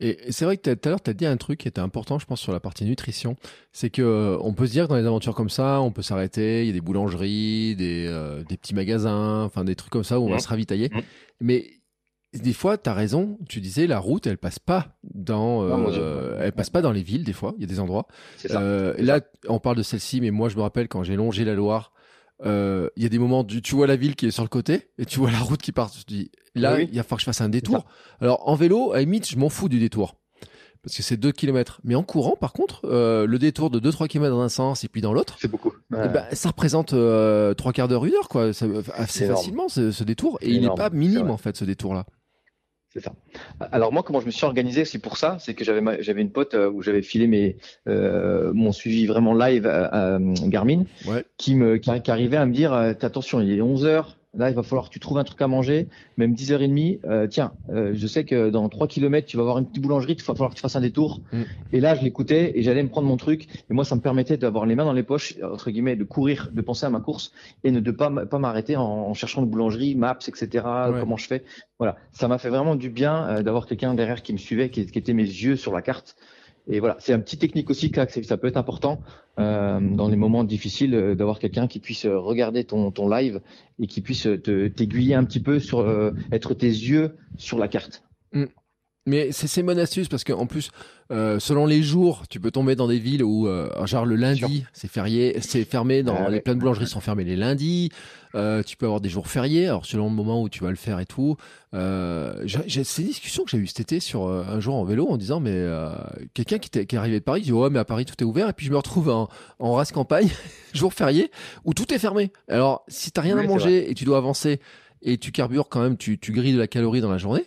Et c'est vrai que tout à l'heure, tu as dit un truc qui était important, je pense, sur la partie nutrition. C'est que euh, on peut se dire que dans les aventures comme ça, on peut s'arrêter, il y a des boulangeries, des, euh, des petits magasins, enfin des trucs comme ça où on va Mhm. se ravitailler. Mhm. Mais des fois, tu as raison, tu disais, la route, elle passe pas dans, Non, euh, elle passe pas dans les villes, des fois, il y a des endroits. Ça. Là, on parle de celle-ci, mais moi, je me rappelle quand j'ai longé la Loire, euh, il y a des moments, du, tu vois la ville qui est sur le côté et tu vois la route qui part. Tu te dis, là, Oui, il va falloir que je fasse un détour. Alors, en vélo, à la limite, je m'en fous du détour. Parce que c'est 2 km. Mais en courant, par contre, euh, le détour de 2-3 km dans un sens et puis dans l'autre, C'est beaucoup. eh Ouais. ben, ça représente euh, trois quarts d'heure, une heure, quoi. Ça, assez énorme. facilement, ce, ce détour. Et il n'est pas minime, en fait, ce détour-là. C'est ça. Alors moi, comment je me suis organisé aussi pour ça, c'est que j'avais une pote euh, où j'avais filé mes euh, mon suivi vraiment live à, à, euh, Garmin, Ouais. qui me qui, qui arrivait à me dire euh, attention, il est 11 heures. Là, il va falloir que tu trouves un truc à manger, même 10h30. Euh, tiens, euh, je sais que dans 3 km, tu vas avoir une petite boulangerie, il va falloir que tu fasses un détour. Mm. Et là, je l'écoutais et j'allais me prendre mon truc. Et moi, ça me permettait d'avoir les mains dans les poches, entre guillemets, de courir, de penser à ma course et ne de pas, pas m'arrêter en, en cherchant une boulangerie, maps, etc. Ouais. Comment je fais. Voilà, ça m'a fait vraiment du bien euh, d'avoir quelqu'un derrière qui me suivait, qui, qui était mes yeux sur la carte. Et voilà, c'est un petit technique aussi ça peut être important euh, dans les moments difficiles euh, d'avoir quelqu'un qui puisse euh, regarder ton, live et qui puisse te t'aiguiller un petit peu sur être tes yeux sur la carte. Mais c'est bonne astuce parce qu'en plus, euh, selon les jours, tu peux tomber dans des villes où, euh, genre le lundi, c'est férié, c'est fermé. Dans Ah les ouais. plein de boulangeries sont fermées les lundis. Euh, tu peux avoir des jours fériés. Alors selon le moment où tu vas le faire et tout. Euh, j'ai- j'ai- c'est une discussion que j'ai eue cet été sur euh, un jour en vélo en disant mais euh, quelqu'un qui, qui est arrivé de Paris dit ouais mais à Paris tout est ouvert et puis je me retrouve en, en race campagne jour férié où tout est fermé. Alors si t'as rien à manger et tu dois avancer et tu carbures quand même, tu, tu grilles de la calorie dans la journée.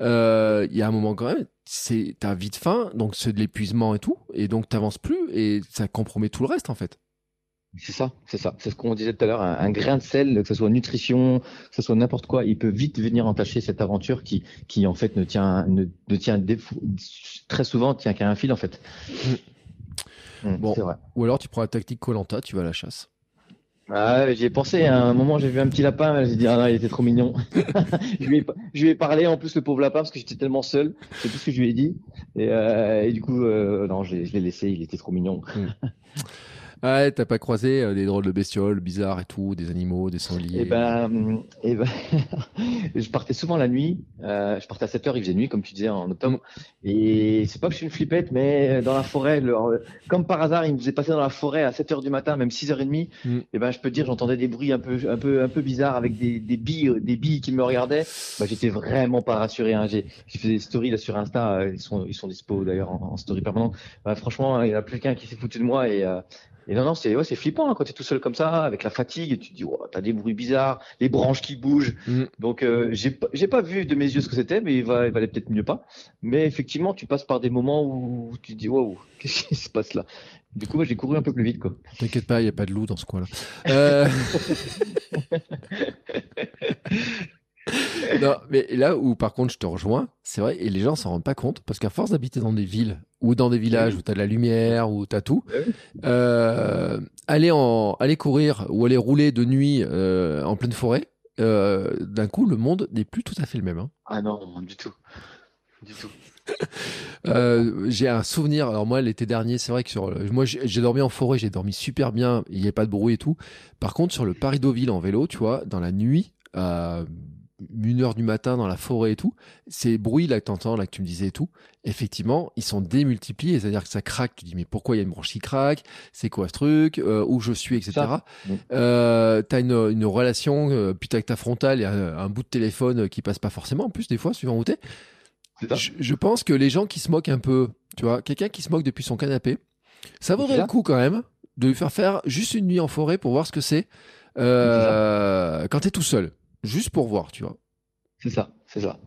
Euh, Il y a un moment quand même, c'est t'as vite faim, donc c'est de l'épuisement et tout, et donc t'avances plus et ça compromet tout le reste en fait. C'est ça, c'est ça. C'est ce qu'on disait tout à l'heure. Un, un grain de sel, que ce soit nutrition, que ce soit n'importe quoi, il peut vite venir entacher cette aventure qui, qui en fait ne tient, ne, ne tient très souvent tient qu'à un fil en fait. Mm, Bon. Vrai. Ou alors tu prends la tactique Colanta, tu vas à la chasse. Ah, j'y ai pensé. À un moment, j'ai vu un petit lapin. J'ai dit, ah non, il était trop mignon. je, lui ai, je lui ai parlé en plus le pauvre lapin parce que j'étais tellement seul. C'est tout ce que je lui ai dit. Et, euh, et du coup, euh, non, je l'ai je l'ai laissé. Il était trop mignon. Ouais, t'as pas croisé euh, des drôles de bestioles bizarres et tout, des animaux, des sangliers. Et ben, et ben je partais souvent la nuit. Euh, je partais à 7 heures, il faisait nuit, comme tu disais en octobre. Et c'est pas que je suis une flippette, mais dans la forêt, le- comme par hasard, il me faisait passer dans la forêt à 7 heures du matin, même 6 heures et demie. Mm. Et ben, je peux te dire, j'entendais des bruits un peu, un peu, un peu bizarres avec des, des billes, des billes qui me regardaient. Bah, j'étais vraiment pas rassuré. Hein. J'ai, fait des stories là sur Insta. euh, Ils sont, ils sont dispo d'ailleurs en, en story permanente. Bah, franchement, il y en a plus qu'un qui s'est foutu de moi et. euh, et non, non, c'est ouais, c'est flippant hein, quand tu es tout seul comme ça, avec la fatigue, et tu te dis, oh, t'as des bruits bizarres, les branches qui bougent. Mm. Donc, euh, j'ai pas- j'ai pas vu de mes yeux ce que c'était, mais il, va, il valait peut-être mieux pas. Mais effectivement, tu passes par des moments où tu te dis, waouh, qu'est-ce qui se passe là? Du coup, moi, j'ai couru un peu plus vite, quoi. T'inquiète pas, il y a pas de loup dans ce coin-là. Euh... non, mais là où par contre je te rejoins, c'est vrai, et les gens s'en rendent pas compte, parce qu'à force d'habiter dans des villes ou dans des villages où t'as de la lumière, où t'as tout, Ouais. euh, aller en aller courir ou aller rouler de nuit euh, en pleine forêt, euh, d'un coup le monde n'est plus tout à fait le même. hein. Ah non, du tout. Du tout. Euh, j'ai un souvenir. Alors moi, l'été dernier, c'est vrai que sur, le- moi, j'ai j'ai dormi en forêt, j'ai dormi super bien. Il n'y avait pas de bruit et tout. Par contre, sur le Paris Deauville en vélo, tu vois, dans la nuit, à une heure du matin dans la forêt et tout, ces bruits là que t'entends, là que tu me disais et tout, effectivement, ils sont démultipliés, c'est-à-dire que ça craque, tu dis mais pourquoi il y a une branche qui craque, c'est quoi ce truc, euh, où je suis, etc. Euh, t'as une, une relation, euh, puis t'as ta frontale, il y a un, un bout de téléphone qui passe pas forcément, en plus des fois, suivant où t'es. Je, je pense que les gens qui se moquent un peu, tu vois, quelqu'un qui se moque depuis son canapé, ça vaudrait le coup quand même de lui faire faire juste une nuit en forêt pour voir ce que c'est euh, quand t'es tout seul, juste pour voir, tu vois. C'est ça, c'est ça.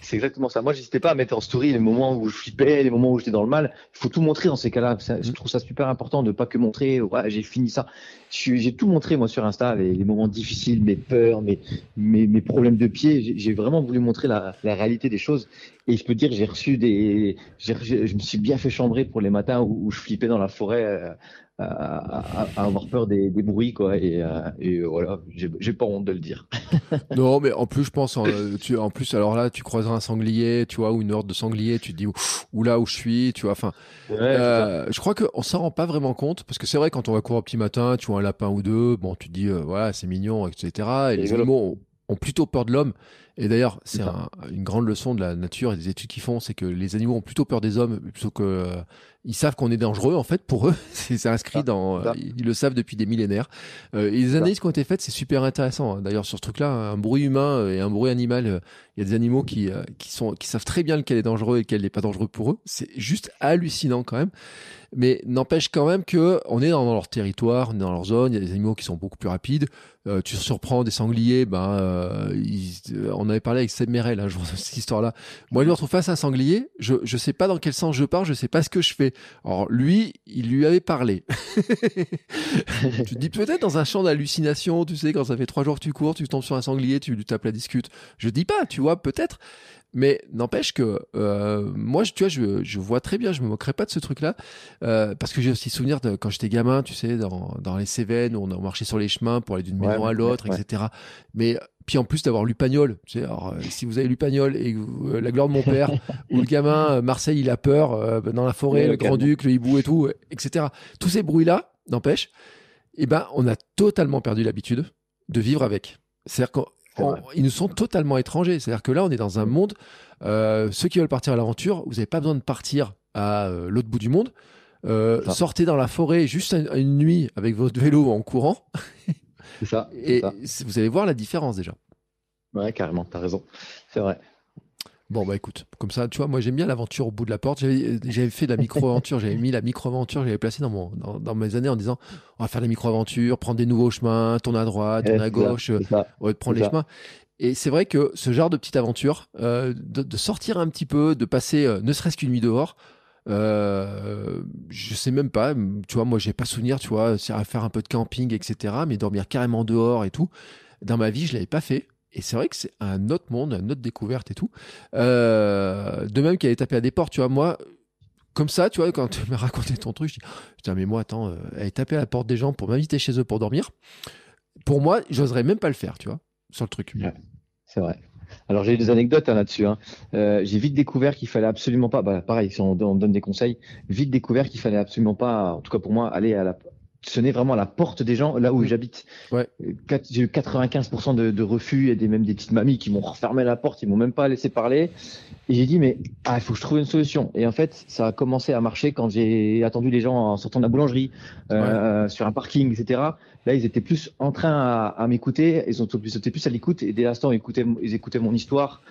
C'est exactement ça. Moi, j'hésitais pas à mettre en story les moments où je flippais, les moments où j'étais dans le mal. Il faut tout montrer dans ces cas-là. Je Mm. trouve ça super important de pas que montrer, ouais, j'ai fini ça. J'ai tout montré, moi, sur Insta, les, les moments difficiles, mes peurs, mes, mes, mes problèmes de pied. J'ai- vraiment voulu montrer la, la réalité des choses. Et je peux dire, j'ai reçu des, je me suis bien fait chambrer pour les matins où, où je flippais dans la forêt, euh, à, avoir peur des, des bruits, quoi. Et, euh, et voilà, j'ai pas honte de le dire. Non, mais en plus, je pense, en, euh, tu, en plus, alors là, tu croiseras un sanglier, tu vois, ou une horde de sangliers, tu te dis, où là où je suis, tu vois, enfin, Ouais. Euh, je crois qu'on s'en rend pas vraiment compte parce que c'est vrai quand on va courir au petit matin, tu vois un lapin ou deux, bon tu te dis euh, voilà c'est mignon etc. Et les animaux ont, ont plutôt peur de l'homme. Et d'ailleurs c'est un- une grande leçon de la nature et des études qu'ils font, c'est que les animaux ont plutôt peur des hommes plutôt que euh, ils savent qu'on est dangereux en fait pour eux. c'est inscrit Ça, dans, ça. ils, ils le savent depuis des millénaires. Euh, et les analyses qui ont été faites c'est super intéressant. hein. D'ailleurs sur ce truc-là, un bruit humain et un bruit animal, euh, il y a des animaux qui euh, qui sont qui savent très bien lequel est dangereux et lequel n'est pas dangereux pour eux. C'est juste hallucinant quand même. Mais n'empêche quand même que on est dans leur territoire, on est dans leur zone. Il y a des animaux qui sont beaucoup plus rapides. Euh, tu surprends des sangliers. Ben, euh, euh, on avait parlé avec Seb Merel un jour de cette histoire-là. Moi, je me retrouve face à un sanglier. Je je sais pas dans quel sens je pars. Je sais pas ce que je fais. Alors lui, il lui avait parlé. tu te dis peut-être dans un champ d'hallucination. Tu sais quand ça fait trois jours que tu cours, tu tombes sur un sanglier, tu lui tapes la discute. Je dis pas, tu vois, peut-être. Mais n'empêche que euh, moi, je- tu vois, je, je vois très bien, je me moquerai pas de ce truc-là, euh, parce que j'ai aussi souvenir de quand j'étais gamin, tu sais, dans, dans les Cévennes, où on a marché sur les chemins pour aller d'une Ouais, maison à l'autre, ouais. etc. Mais puis en plus d'avoir lu Pagnol, tu sais, alors, euh, si vous avez lu Pagnol et euh, La gloire de mon père, où le gamin euh, Marseille il a peur euh, dans la forêt, le carrément. grand duc, le hibou et tout, etc. Tous ces bruits-là, n'empêche, eh ben on a totalement perdu l'habitude de vivre avec. C'est-à-dire on- ils nous sont totalement étrangers. C'est-à-dire que là, on est dans un monde. euh, ceux qui veulent partir à l'aventure, vous n'avez pas besoin de partir à euh, l'autre bout du monde. Euh, sortez dans la forêt juste une, une nuit avec votre vélo en courant C'est ça. et ça. vous allez voir la différence déjà. Ouais, carrément, t'as raison. C'est vrai. Bon bah écoute, comme ça, tu vois, moi j'aime bien l'aventure au bout de la porte. J'avais j'avais fait de la micro-aventure, j'avais mis la micro-aventure, j'avais placé dans, mon, dans, dans mes années en disant on va faire la micro-aventure, prendre des nouveaux chemins, tourner à droite, tourner à gauche, ça. de prendre les ça. chemins. Et c'est vrai que ce genre de petite aventure, euh, de, de sortir un petit peu, de passer euh, ne serait-ce qu'une nuit dehors, euh, je sais même pas, tu vois, moi j'ai pas souvenir, tu vois, faire un peu de camping, etc., mais dormir carrément dehors et tout, dans ma vie je l'avais pas fait. Et c'est vrai que c'est un autre monde, une autre découverte et tout. Euh, de même qu'elle est tapée à des portes, tu vois, moi, comme ça, tu vois, quand tu m'as raconté ton truc, je dis, putain, mais moi, attends, euh, elle est tapée à la porte des gens pour m'inviter chez eux pour dormir. Pour moi, j'oserais même pas le faire, tu vois, sur le truc. C'est vrai. Alors j'ai eu des anecdotes hein, là-dessus. hein. Euh, j'ai vite découvert qu'il fallait absolument pas, bah, pareil, si on, on donne des conseils, vite découvert qu'il fallait absolument pas, en tout cas pour moi, aller à la, sonner vraiment à la porte des gens là où j'habite. Ouais. J'ai eu 95% de, de refus. A des, même des petites mamies qui m'ont refermé la porte, ils m'ont même pas laissé parler. Et j'ai dit mais ah, il faut que je trouve une solution. Et en fait, ça a commencé à marcher quand j'ai attendu les gens en sortant de la boulangerie, euh, sur un parking, etc. Là, ils étaient plus en train à, à m'écouter. Ils ont ils étaient plus à l'écoute. Et dès l'instant, ils écoutaient, ils écoutaient mon histoire,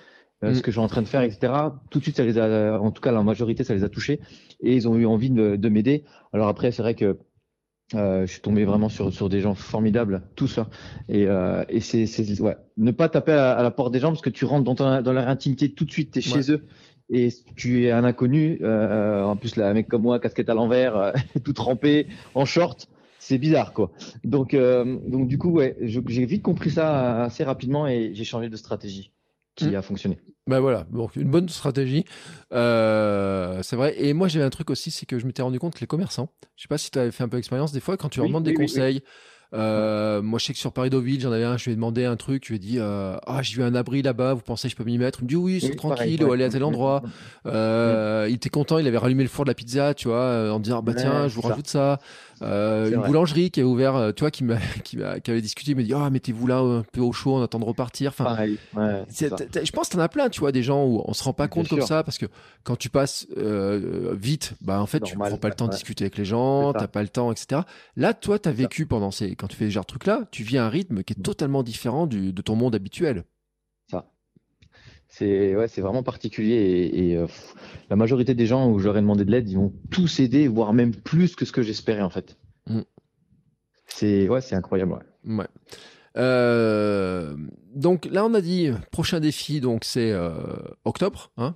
euh, Mm. ce que je suis en train de faire, etc. Tout de suite, ça les a, en tout cas, la majorité, ça les a touchés. Et ils ont eu envie de, de m'aider. Alors après, c'est vrai que euh, je suis tombé vraiment sur, sur des gens formidables, tous. hein. Et, euh, et c'est, c'est ouais, ne pas taper à, à la porte des gens parce que tu rentres dans, ton- dans leur intimité tout de suite, t'es Ouais. chez eux et tu es un inconnu. euh, en plus, là, un mec comme moi, casquette à l'envers, euh, tout trempé, en short, c'est bizarre, quoi. Donc, euh, donc du coup, ouais, je- j'ai vite compris ça assez rapidement et j'ai changé de stratégie qui Mm. a fonctionné. Bah voilà, donc une bonne stratégie. Euh, c'est vrai. Et moi, j'avais un truc aussi, c'est que je m'étais rendu compte que les commerçants, je sais pas si tu avais fait un peu l'expérience, des fois, quand tu leur Oui, demandes oui, des oui, conseils, euh, moi, je sais que sur Paris Deauville, j'en avais un, je lui ai demandé un truc, je lui ai dit, euh, ah, j'ai vu un abri là-bas, vous pensez que je peux m'y mettre? Il me dit, oui, c'est tranquille, aller à tel endroit. Euh, Il était content, il avait rallumé le four de la pizza, tu vois, en disant, bah Ouais, tiens, je vous ça. rajoute ça. Euh, une boulangerie qui est ouvert, euh, tu vois, qui, m'a, qui, m'a, qui avait discuté, il m'a dit, oh, mettez-vous là un peu au chaud, on attend de repartir. Enfin, Pareil. Ouais, je pense que t'en as plein, tu vois, des gens où on se rend pas compte comme ça parce que quand tu passes euh, vite, bah en fait, tu prends pas le temps de discuter avec les gens, t'as pas le temps, etc. Là, toi, t'as C'est ça. vécu pendant ces, quand tu fais ce genre de trucs-là, tu vis un rythme qui est totalement différent du, de ton monde habituel. C'est ouais, c'est vraiment particulier et, et, euh, la majorité des gens où j'aurais demandé de l'aide, ils vont tous aider, voire même plus que ce que j'espérais en fait. Mm. C'est ouais, c'est incroyable. ouais. Ouais. Euh, donc là, on a dit prochain défi, donc c'est euh, octobre, hein,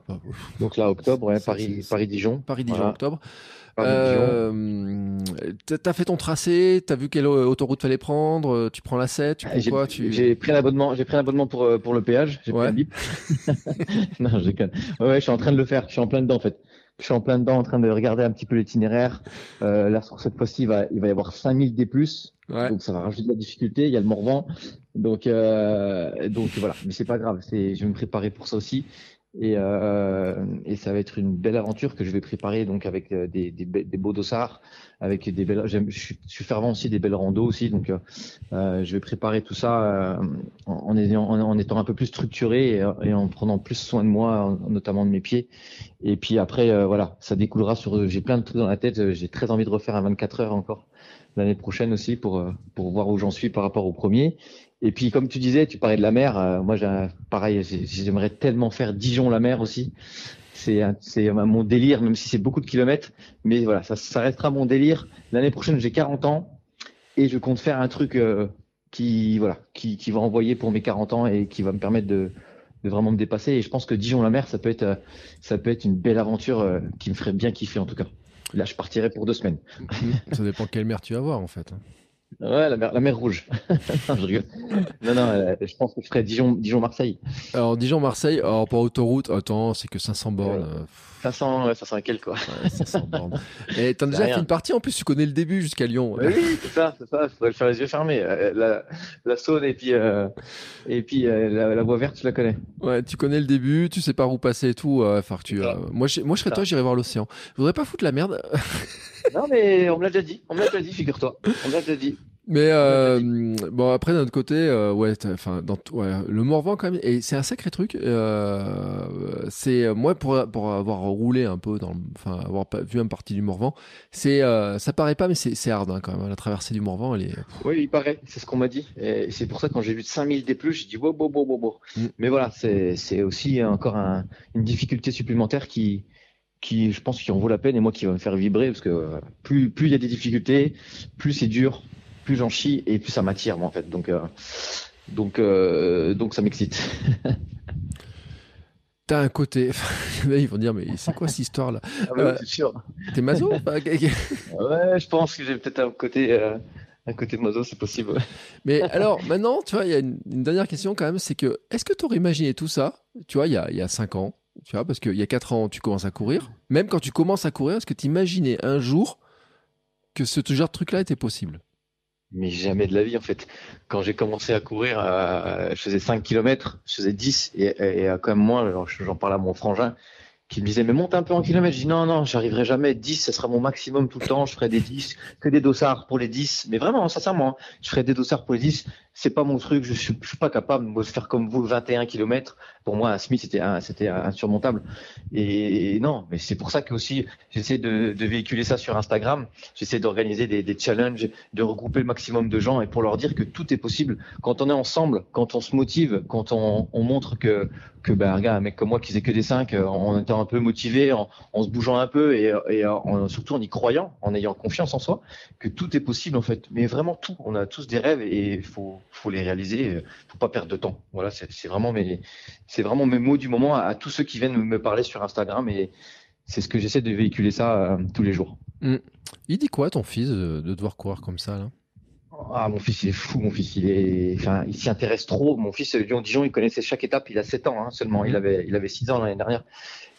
Donc là, octobre, ouais, C'est- Paris, c'est- Paris Dijon. Paris-Dijon, Voilà. octobre. Euh, t'as- fait ton tracé, t'as vu quelle autoroute fallait prendre, euh, tu prends la 7, tu prends J'ai quoi, tu... j'ai pris un abonnement, j'ai pris un abonnement pour euh, pour le péage, j'ai Ouais. pris un bip. non, je déconne. Ouais, ouais, je suis en train de le faire, je suis en plein dedans en fait. Je suis en plein dedans en train de regarder un petit peu l'itinéraire. Euh, là, sur cette fois-ci, il va, il va y avoir 5000 D+. Ouais. Donc ça va rajouter de la difficulté. Il y a le Morvan, donc euh, donc voilà. Mais c'est pas grave. C'est, je vais me préparer pour ça aussi. Et euh, et ça va être une belle aventure que je vais préparer donc avec euh, des des, des beaux dossards, avec des belles. Je suis, fervent aussi des belles randos aussi. Donc euh, euh, je vais préparer tout ça euh, en, en, étant un peu plus structuré et, et en prenant plus soin de moi, notamment de mes pieds. Et puis après euh, voilà, ça découlera sur. J'ai plein de trucs dans la tête. J'ai très envie de refaire un 24 heures encore l'année prochaine aussi pour euh, pour voir où j'en suis par rapport au premier. Et puis comme tu disais, tu parlais de la mer. euh, moi, pareil, j'ai- j'aimerais tellement faire Dijon la mer aussi. C'est mon délire, même si c'est beaucoup de kilomètres. Mais voilà, ça, restera mon délire. L'année prochaine, j'ai 40 ans et je compte faire un truc euh, qui voilà, qui, va envoyer pour mes 40 ans et qui va me permettre de vraiment me dépasser. Et je pense que Dijon la mer, ça peut être euh, ça peut être une belle aventure euh, qui me ferait bien kiffer en tout cas. Là, je partirai pour deux semaines. Ça dépend quelle mer tu vas voir en fait. Ouais, la mer, la mer rouge. non, je rigole. Non, non, euh, je pense que je ferais Dijon, Dijon-Marseille. Alors Dijon-Marseille, alors pas autoroute, attends, c'est que 500 bornes. Ouais. euh, 500, ouais, 500 et quelques, quoi. ouais, 500 bornes. Et t'en as déjà rien. fait une partie, en plus tu connais le début jusqu'à Lyon. Oui, c'est ça, c'est ça. Faudrait le faire les yeux fermés. Euh, La, la Saône et puis, euh, et puis euh, la, la voie verte, je la connais. Ouais, tu connais le début, tu sais par où passer et tout. enfin, tu, moi, je, moi, je serais toi, j'irais voir l'océan. Je voudrais pas foutre la merde, Non, mais on me l'a déjà dit. On me l'a déjà dit, figure-toi. On me l'a déjà dit. mais euh, bon après d'un autre côté, euh, ouais, enfin, dans ouais, le Morvan quand même, et c'est un sacré truc. Euh, c'est moi pour pour avoir roulé un peu dans, enfin, avoir vu une partie du Morvan, c'est, ça paraît pas, mais c'est hard hein, quand même. La traversée du Morvan, elle est. Oui, il paraît. C'est ce qu'on m'a dit. Et c'est pour ça, quand j'ai vu 5000 des plus, j'ai dit, wow, wow, wow, wow, wow. Mm. Mais voilà, c'est, c'est aussi encore un- une difficulté supplémentaire qui, qui, je pense, qui en vaut la peine et moi qui va me faire vibrer parce que euh, plus, plus il y a des difficultés, plus c'est dur, plus j'en chie et plus ça m'attire, moi, en fait. Donc, euh, donc, euh, donc ça m'excite. T'as un côté. Ils vont dire, mais c'est quoi cette histoire là Ah, bah oui, c'est sûr. T'es maso Ouais, je pense que j'ai peut-être un côté, un côté mozo, c'est possible. Mais alors, maintenant, tu vois, il y a une, une dernière question quand même, c'est que, est-ce que tu aurais imaginé tout ça, tu vois, il y a, il y a 5 ans, tu vois, parce qu'il y a 4 ans, tu commences à courir. Même quand tu commences à courir, est-ce que tu imaginais un jour que ce genre de truc-là était possible? Mais jamais de la vie, en fait. Quand j'ai commencé à courir, euh, je faisais 5 km, je faisais 10, et, et, euh, quand même moi, j'en parlais à mon frangin, qui me disait, mais monte un peu en kilomètres. Je dis, non, non, j'arriverai jamais. 10, ça sera mon maximum tout le temps. Je ferai des 10, que des dossards pour les 10. Mais vraiment, sincèrement, hein, je ferai des dossards pour les 10. C'est pas mon truc. Je suis, je suis pas capable de faire comme vous 21 km. Pour moi, un Smith, c'était c'était insurmontable. Et, et non, mais c'est pour ça que aussi, j'essaie de, de véhiculer ça sur Instagram. J'essaie d'organiser des, des challenges, de regrouper le maximum de gens et pour leur dire que tout est possible. Quand on est ensemble, quand on se motive, quand on, on montre que, que ben, regarde, un mec comme moi qui faisait que des 5, en étant un peu motivé, en, en se bougeant un peu et, et en- surtout en y croyant, en ayant confiance en soi, que tout est possible en fait. Mais vraiment tout. On a tous des rêves et il faut, faut les réaliser. Faut pas perdre de temps. Voilà, c'est vraiment mes, c'est vraiment mes mots du moment à, tous ceux qui viennent me parler sur Instagram et c'est ce que j'essaie de véhiculer ça euh, tous les jours. Il dit quoi, ton fils, de devoir courir comme ça, là? Ah, mon fils, il est fou, mon fils, il est, enfin, il s'y intéresse trop. Mon fils, Lyon-Dijon, il connaissait chaque étape. Il a 7 ans hein, seulement. Il Mhm. avait, il avait 6 ans l'année dernière.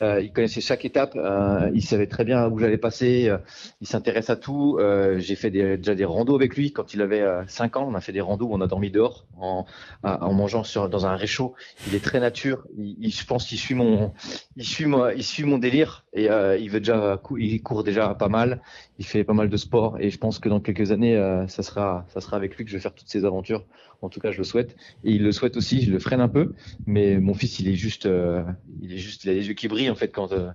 Euh, il connaissait chaque étape. Euh, il savait très bien où j'allais passer. Euh, il s'intéresse à tout. Euh, J'ai fait des, déjà des randos avec lui quand il avait euh, 5 ans. On a fait des randos où on a dormi dehors en, en mangeant sur, dans un réchaud. Il est très nature. Il, il- je pense qu'il suit mon, il suit moi, il suit mon délire et euh, il veut déjà, il court déjà pas mal. Il fait pas mal de sport et je pense que dans quelques années, euh, ça sera, ça sera avec lui que je vais faire toutes ces aventures. En tout cas, je le souhaite et il le souhaite aussi. Je le freine un peu, mais mon fils, il est juste, euh, il est juste, il a les yeux qui brillent en fait quand. euh,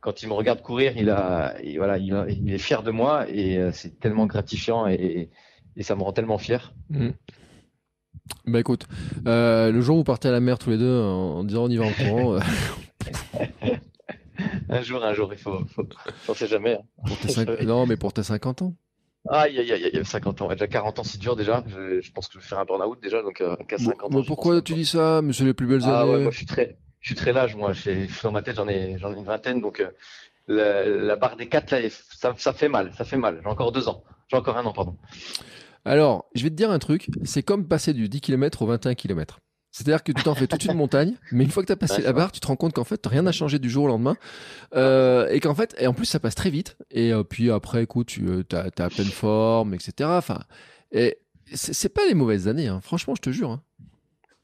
quand il me regarde courir, il a, et voilà, il, a- il est fier de moi et c'est tellement gratifiant et, et, et ça me rend tellement fier. Mm. Bah écoute, le jour où vous partez à la mer tous les deux en, en disant on y va en courant, Un jour, un jour, il faut, faut, j'en sais jamais. hein. non mais pour tes 50 ans. Aïe, aïe, aïe, aïe, 50 ans. Déjà 40 ans, c'est dur déjà. Je, je pense que je vais faire un burn-out déjà, donc euh, qu'à 50 ans. Mais je pourquoi tu dis ça Mais c'est les plus belles Ah années. ouais, moi je suis très, je suis très large, moi. Dans ma tête, j'en ai, j'en ai une vingtaine, donc euh, la, la barre des 4 là, ça, ça fait mal, ça fait mal. J'ai encore deux ans. J'ai encore un an, pardon. Alors, je vais te dire un truc, c'est comme passer du 10 km au 21 km. C'est-à-dire que tu t'en fais toute une montagne, mais une fois que tu as passé la barre, tu te rends compte qu'en fait, rien n'a changé du jour au lendemain. Euh, et qu'en fait, et en plus, ça passe très vite. Et euh, puis après, écoute, tu euh, t'as, t'as à pleine forme, etc. Enfin, et c'est, c'est pas les mauvaises années, hein. franchement, je te jure. hein.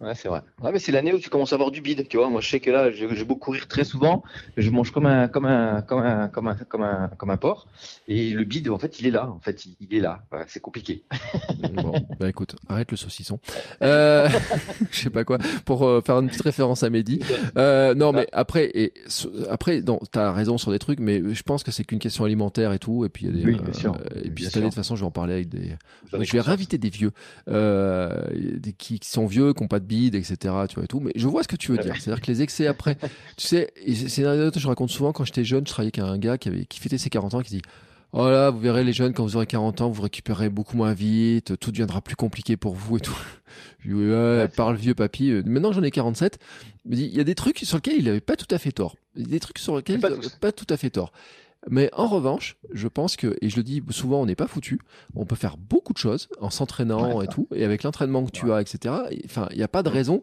Ouais, c'est vrai. Ouais, mais c'est l'année où tu commences à avoir du bide, tu vois. Moi, je sais que là, vais beaucoup courir très souvent. Je mange comme un, comme un, comme un, comme un, comme un, comme un porc. Et le bide, en fait, il est là. En fait, il, il est là. Ouais, c'est compliqué. Bon, bah écoute, arrête le saucisson. Euh, je sais pas quoi, pour euh, faire une petite référence à Mehdi. Euh, non, mais après, et, après, non, t'as raison sur des trucs, mais je pense que c'est qu'une question alimentaire et tout. Et puis, il y a des, Oui, bien sûr. et puis cette année, de toute façon, je vais en parler avec des. Je vais conscience. réinviter des vieux, euh, des, qui, qui sont vieux, qui n'ont pas de bide, etc. Tu vois et tout. Mais je vois ce que tu veux dire. C'est-à-dire que les excès après, tu sais, c'est une anecdote que je raconte souvent quand j'étais jeune. Je travaillais avec un gars qui avait qui fêtait ses 40 ans, qui dit. Oh là, vous verrez les jeunes, quand vous aurez 40 ans, vous récupérez beaucoup moins vite, tout deviendra plus compliqué pour vous et tout. Je lui ouais, parle vieux papy. Maintenant j'en ai 47. Il y a des trucs sur lesquels il avait pas tout à fait tort. Il y a des trucs sur lesquels il avait tous. pas tout à fait tort. Mais en revanche, je pense que, et je le dis souvent, on n'est pas foutu. On peut faire beaucoup de choses en s'entraînant Ouais, et tout, et avec l'entraînement que tu as, etc. Et, il n'y a pas de raison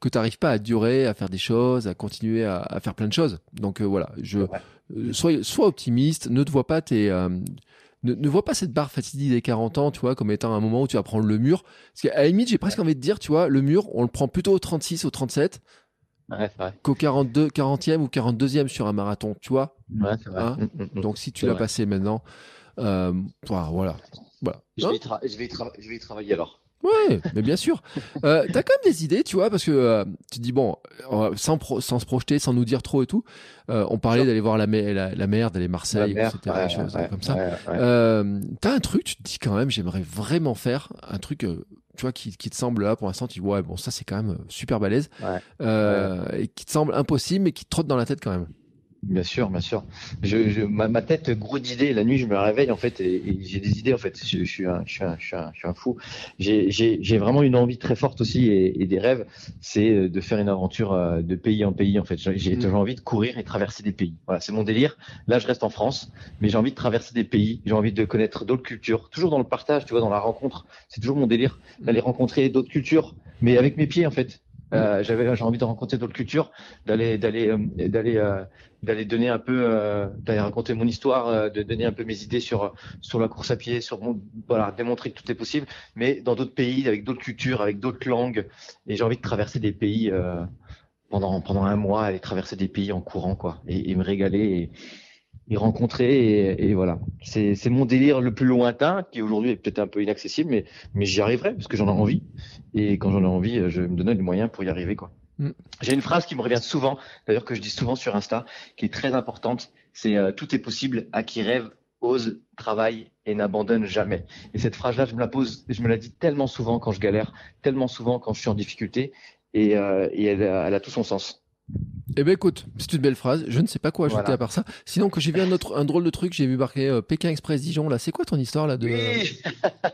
que tu n'arrives pas à durer, à faire des choses, à continuer à, à faire plein de choses. Donc euh, voilà, je, Ouais. euh, sois, sois optimiste, ne te vois pas tes, euh, ne, ne vois pas cette barre fatidique des 40 ans, tu vois, comme étant un moment où tu vas prendre le mur. Parce qu'à la limite, j'ai presque envie de dire, tu vois, le mur, on le prend plutôt au 36, au 37, Ouais, c'est vrai. qu'au 42, 40e ou 42e sur un marathon, tu vois. Ouais, c'est vrai. Hein Mm, mm, mm. Donc si tu l'as passé maintenant, euh, voilà, voilà. voilà. Je Hein vais, y tra- je, vais y tra- je vais y travailler alors. Ouais, mais bien sûr. Euh, T'as quand même des idées, tu vois, parce que euh, tu dis bon, sans, pro- sans se projeter, sans nous dire trop et tout. euh, on parlait d'aller voir la, mer- la, la mer, d'aller Marseille, La mer, etc. ouais, des choses ouais, comme ça. ouais, ouais. Euh, T'as un truc, tu te dis quand même, j'aimerais vraiment faire un truc, euh, tu vois, qui, qui te semble là pour l'instant, tu dis ouais, bon, ça c'est quand même euh, super balèze, Ouais. euh, et qui te semble impossible, mais qui te trotte dans la tête quand même. Bien sûr, bien sûr. Je, je, ma, ma tête gros d'idées. La nuit, je me réveille en fait et, et j'ai des idées en fait. Je, je suis un, je suis un, je suis un, je suis un fou. J'ai, vraiment une envie très forte aussi et, et des rêves, c'est euh, de faire une aventure euh, de pays en pays en fait. J'ai, Mm. toujours envie de courir et traverser des pays. Voilà, c'est mon délire. Là, je reste en France, mais j'ai envie de traverser des pays. J'ai envie de connaître d'autres cultures. Toujours dans le partage, tu vois, dans la rencontre. C'est toujours mon délire d'aller rencontrer d'autres cultures, mais avec mes pieds en fait. Euh, j'avais, j'ai envie de rencontrer d'autres cultures, d'aller, d'aller, euh, d'aller, euh, d'aller donner un peu, euh, d'aller raconter mon histoire, de donner un peu mes idées sur sur la course à pied, sur mon, voilà, démontrer que tout est possible, mais dans d'autres pays, avec d'autres cultures, avec d'autres langues. Et j'ai envie de traverser des pays pendant pendant un mois, aller traverser des pays en courant, quoi, et, et me régaler et rencontrer. Et, et voilà, c'est c'est mon délire le plus lointain, qui aujourd'hui est peut-être un peu inaccessible, mais mais j'y arriverai parce que j'en ai envie. Et quand j'en ai envie, je me donne les moyens pour y arriver, quoi. Mm. J'ai une phrase qui me revient souvent, d'ailleurs que je dis souvent sur Insta, qui est très importante. C'est euh, tout est possible à qui rêve, ose, travaille et n'abandonne jamais. Et cette phrase-là, je me la pose, je me la dis tellement souvent quand je galère, tellement souvent quand je suis en difficulté, et, euh, et elle a tout son sens. Eh ben écoute, c'est une belle phrase. Je ne sais pas quoi ajouter Voilà. à part ça. Sinon que j'ai vu un autre, un drôle de truc, j'ai vu marqué euh, Pékin Express Dijon. Là, c'est quoi ton histoire là de Oui,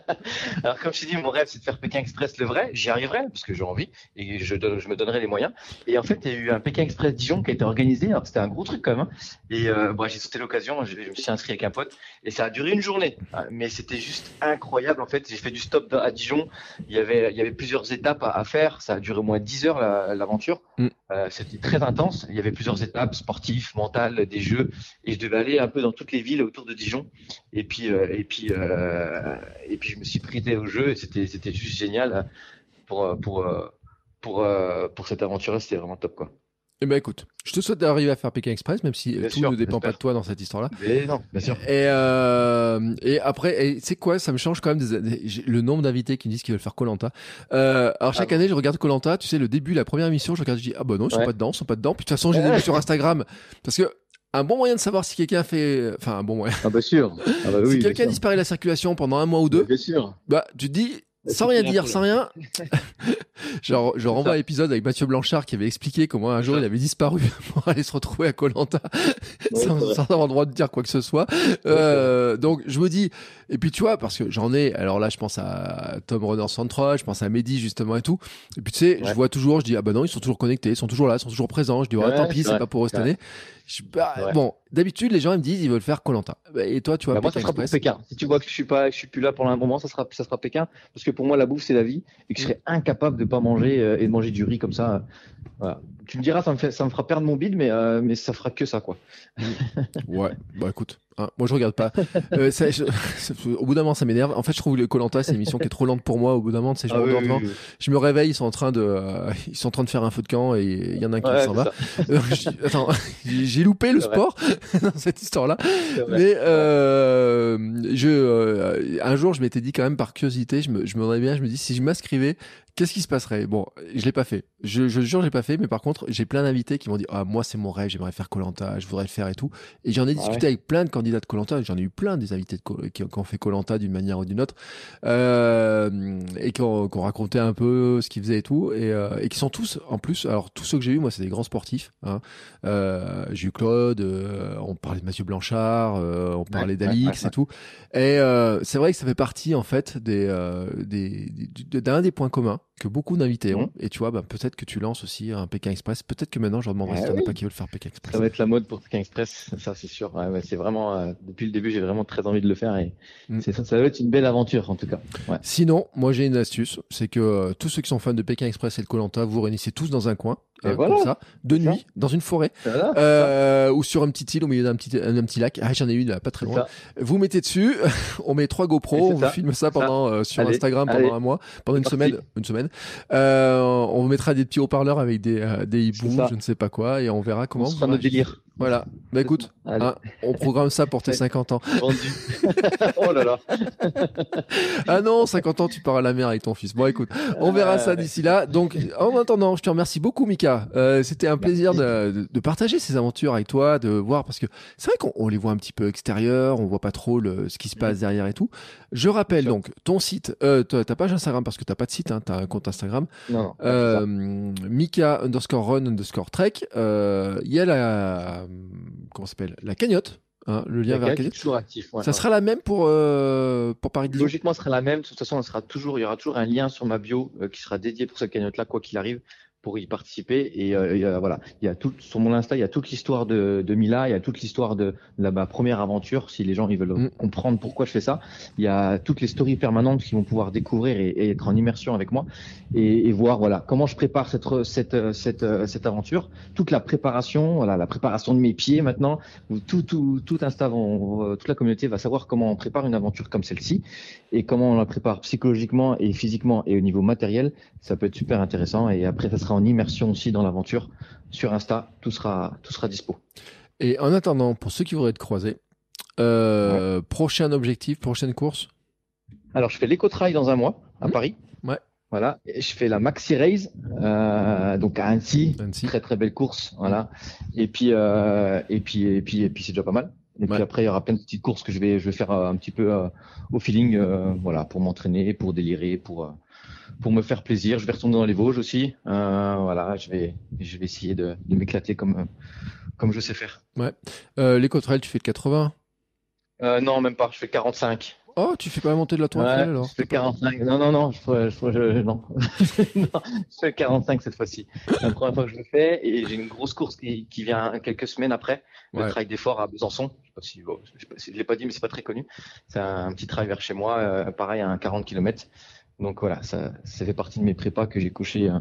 Alors, comme je t'ai dit, mon rêve, c'est de faire Pékin Express le vrai. J'y arriverai parce que j'ai envie et je, je, me donnerai les moyens. Et en fait, il y a eu un Pékin Express Dijon qui a été organisé. Alors, c'était un gros truc quand même. Hein. Et euh, bon, j'ai sauté l'occasion. Je, me suis inscrit avec un pote et ça a duré une journée. Ah, mais c'était juste incroyable. En fait, j'ai fait du stop à Dijon. Il y avait, il y avait plusieurs étapes à, faire. Ça a duré au moins 10 heures l'aventure. Mm. Euh, c'était très intense. Il y avait plusieurs étapes sportives, mentales, des jeux. Et je devais aller un peu dans toutes les villes autour de Dijon. Et puis, euh, et puis, euh, et puis, je me suis prêté au jeu. C'était, c'était juste génial pour, pour, pour, pour cette aventure. C'était vraiment top, quoi. Eh ben écoute, je te souhaite d'arriver à faire Pékin Express, même si tout ne dépend pas de toi dans cette histoire-là. Mais non, bien sûr. Et, euh, et après, c'est quoi Ça me change quand même des, le nombre d'invités qui me disent qu'ils veulent faire Colanta. Euh, alors chaque ah année, je regarde Colanta. Tu sais, le début, la première émission, je regarde, je dis ah bah non, ils sont pas dedans, ils sont pas dedans. Puis de toute façon, j'ai des sur Instagram parce que un bon moyen de savoir si quelqu'un fait, enfin un bon moyen. Ah bah sûr. Ah bah oui, si quelqu'un disparaît de la circulation pendant un mois ou deux, bien sûr. Bah tu te dis sans rien dire, sans rien. genre, je renvoie à l'épisode avec Mathieu Blanchard qui avait expliqué comment un jour il avait disparu pour aller se retrouver à Colanta sans, sans, avoir le droit de dire quoi que ce soit. Euh, donc, je me dis, et puis tu vois, parce que j'en ai, alors là, je pense à Tom Runner 103, je pense à Mehdi justement et tout. Et puis tu sais, je vois toujours, je dis, ah bah non, ils sont toujours connectés, ils sont toujours là, ils sont toujours présents. Je dis, ouais, tant pis, c'est pas pour eux cette année. Bah, bon, d'habitude, les gens ils me disent ils veulent faire Colanta. Et toi, tu vois, bah, moi, ça sera pour Pékin. Si tu vois que je suis pas, je suis plus là pour un moment, ça sera, ça sera Pékin. Parce que pour moi, la bouffe c'est la vie et que je serais incapable de pas manger euh, et de manger du riz comme ça. Voilà. Tu me diras, ça me fait, ça me fera perdre mon bide, mais euh, mais ça fera que ça quoi. ouais. Bah écoute, Hein, moi, je regarde pas. Euh, ça, au bout d'un moment, ça m'énerve. En fait, je trouve le Colanta, c'est une émission qui est trop lente pour moi. Au bout d'un moment, c'est ah, je, je me réveille, ils sont en train de, euh, ils sont en train de faire un feu de camp et il y en a un qui s'en va. Euh, attends, j'ai loupé le sport dans cette histoire-là. Mais euh, je, un jour, je m'étais dit quand même par curiosité, je me, je me réveillais, je me dis si je m'inscrivais, qu'est-ce qui se passerait? Bon, je l'ai pas fait. Je, je jure, je l'ai pas fait. Mais par contre, j'ai plein d'invités qui m'ont dit ah moi c'est mon rêve, j'aimerais faire Colanta, je voudrais le faire et tout. Et j'en ai ah discuté avec plein de candidats de Colanta. J'en ai eu plein des invités de qui, ont fait Colanta d'une manière ou d'une autre euh, et qui ont, qui ont, raconté un peu ce qu'ils faisaient et tout et, euh, et, qui sont tous en plus. Alors tous ceux que j'ai eu, moi, c'est des grands sportifs. Hein. Euh, j'ai eu Claude, euh, on parlait de Mathieu Blanchard, euh, on parlait d'Alix et tout. Et c'est vrai que ça fait partie en fait des des d'un des points communs que beaucoup d'invités ont. Mmh. Et tu vois, bah, peut-être que tu lances aussi un Pékin Express. Peut-être que maintenant, je leur demanderai si oui. pas qui veulent faire Pékin Express. Ça va être la mode pour Pékin Express, ça c'est sûr. Ouais, c'est vraiment, euh, depuis le début, j'ai vraiment très envie de le faire et mmh. c'est ça, ça va être une belle aventure en tout cas. Sinon, moi j'ai une astuce, c'est que euh, tous ceux qui sont fans de Pékin Express et de Colanta, vous réunissez tous dans un coin euh, comme ça, de nuit, dans une forêt, euh, ou sur un petit île au milieu d'un petit, un, petit lac. Ah, j'en ai une pas très loin. Vous mettez dessus, on met trois GoPro, on vous filme ça pendant euh, sur Instagram pendant un mois, pendant une semaine, une semaine. On vous mettra des petits haut-parleurs avec des des hiboux, je ne sais pas quoi, et on verra comment. On délire. Voilà. Bah écoute, hein, on programme ça pour tes 50 ans. oh là là. ah non, 50 ans, tu pars à la mer avec ton fils. Bon, écoute, on verra ça d'ici là. Donc, en attendant, je te remercie beaucoup, Mika. Euh, C'était un plaisir de, de, partager ces aventures avec toi, de voir, parce que c'est vrai qu'on les voit un petit peu extérieurs, on voit pas trop le, ce qui se passe derrière et tout. Je rappelle donc ton site, euh, ta page Instagram, parce que t'as pas de site, hein, t'as un compte Instagram. Non. Euh, Mika underscore run underscore trek. Il y a la, comment s'appelle, la cagnotte. Hein, le lien vers la cagnotte. Toujours actif. ça sera la même pour euh, pour Paris Logiquement, ce sera la même. De toute façon, sera toujours, il y aura toujours un lien sur ma bio euh, qui sera dédié pour cette cagnotte-là, quoi qu'il arrive pour y participer. Et euh, voilà, il y a tout sur mon Insta, il y a toute l'histoire de, de Mila, il y a toute l'histoire de, la ma première aventure. Si les gens ils veulent mm. comprendre pourquoi je fais ça, il y a toutes les stories permanentes qu'ils vont pouvoir découvrir et, être en immersion avec moi et, et, voir voilà comment je prépare cette cette cette cette aventure, toute la préparation, voilà la préparation de mes pieds maintenant. Tout tout tout Insta, toute la communauté va savoir comment on prépare une aventure comme celle-ci et comment on la prépare psychologiquement et physiquement et au niveau matériel. Ça peut être super intéressant et après ça sera en immersion aussi dans l'aventure sur Insta. Tout sera, tout sera dispo. Et en attendant, pour ceux qui voudraient te croiser, euh, prochain objectif, prochaine course? Alors, je fais l'éco-trail dans un mois à mmh. Paris. Ouais. Voilà, et je fais la Maxi Race, euh, donc à Annecy, très très belle course, voilà. Et puis euh, et puis et puis et puis c'est déjà pas mal. Et puis après il y aura plein de petites courses que je vais je vais faire un petit peu au feeling, voilà, pour m'entraîner, pour délirer, pour pour me faire plaisir. Je vais retourner dans les Vosges aussi. Euh, voilà, je vais, je vais essayer de, de m'éclater comme, comme je sais faire. Ouais. Euh, les tu fais de 80 euh, Non, même pas. Je fais 45. Oh, tu fais pas monter de la Tour Eiffel alors Je fais 45. Non, non, non, je, je, je, non. non. je fais 45 cette fois-ci. La première fois que je le fais et j'ai une grosse course qui, qui vient quelques semaines après, le trail d'effort à Besançon. Je si, bon, l'ai pas dit, mais c'est pas très connu. C'est un, petit trail vers chez moi, euh, pareil à un 40 km. Donc voilà, ça, ça fait partie de mes prépas que j'ai couché euh,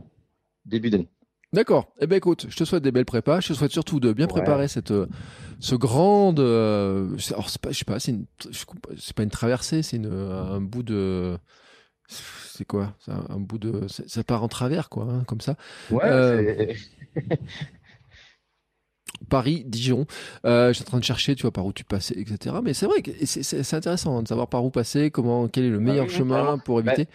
début d'année. D'accord. Eh ben écoute, je te souhaite des belles prépas. Je te souhaite surtout de bien préparer cette euh, ce grand. Euh, alors c'est pas, je sais pas, c'est une, c'est pas une traversée, c'est une un bout de. C'est quoi? Un, un, bout de. Ça part en travers, quoi, hein, comme ça. Ouais. Euh... Dijon. Euh, je suis en train de chercher, tu vois, par où tu passais, etc. Mais c'est vrai que c'est intéressant hein, de savoir par où passer, comment, quel est le meilleur ah oui, chemin pour éviter.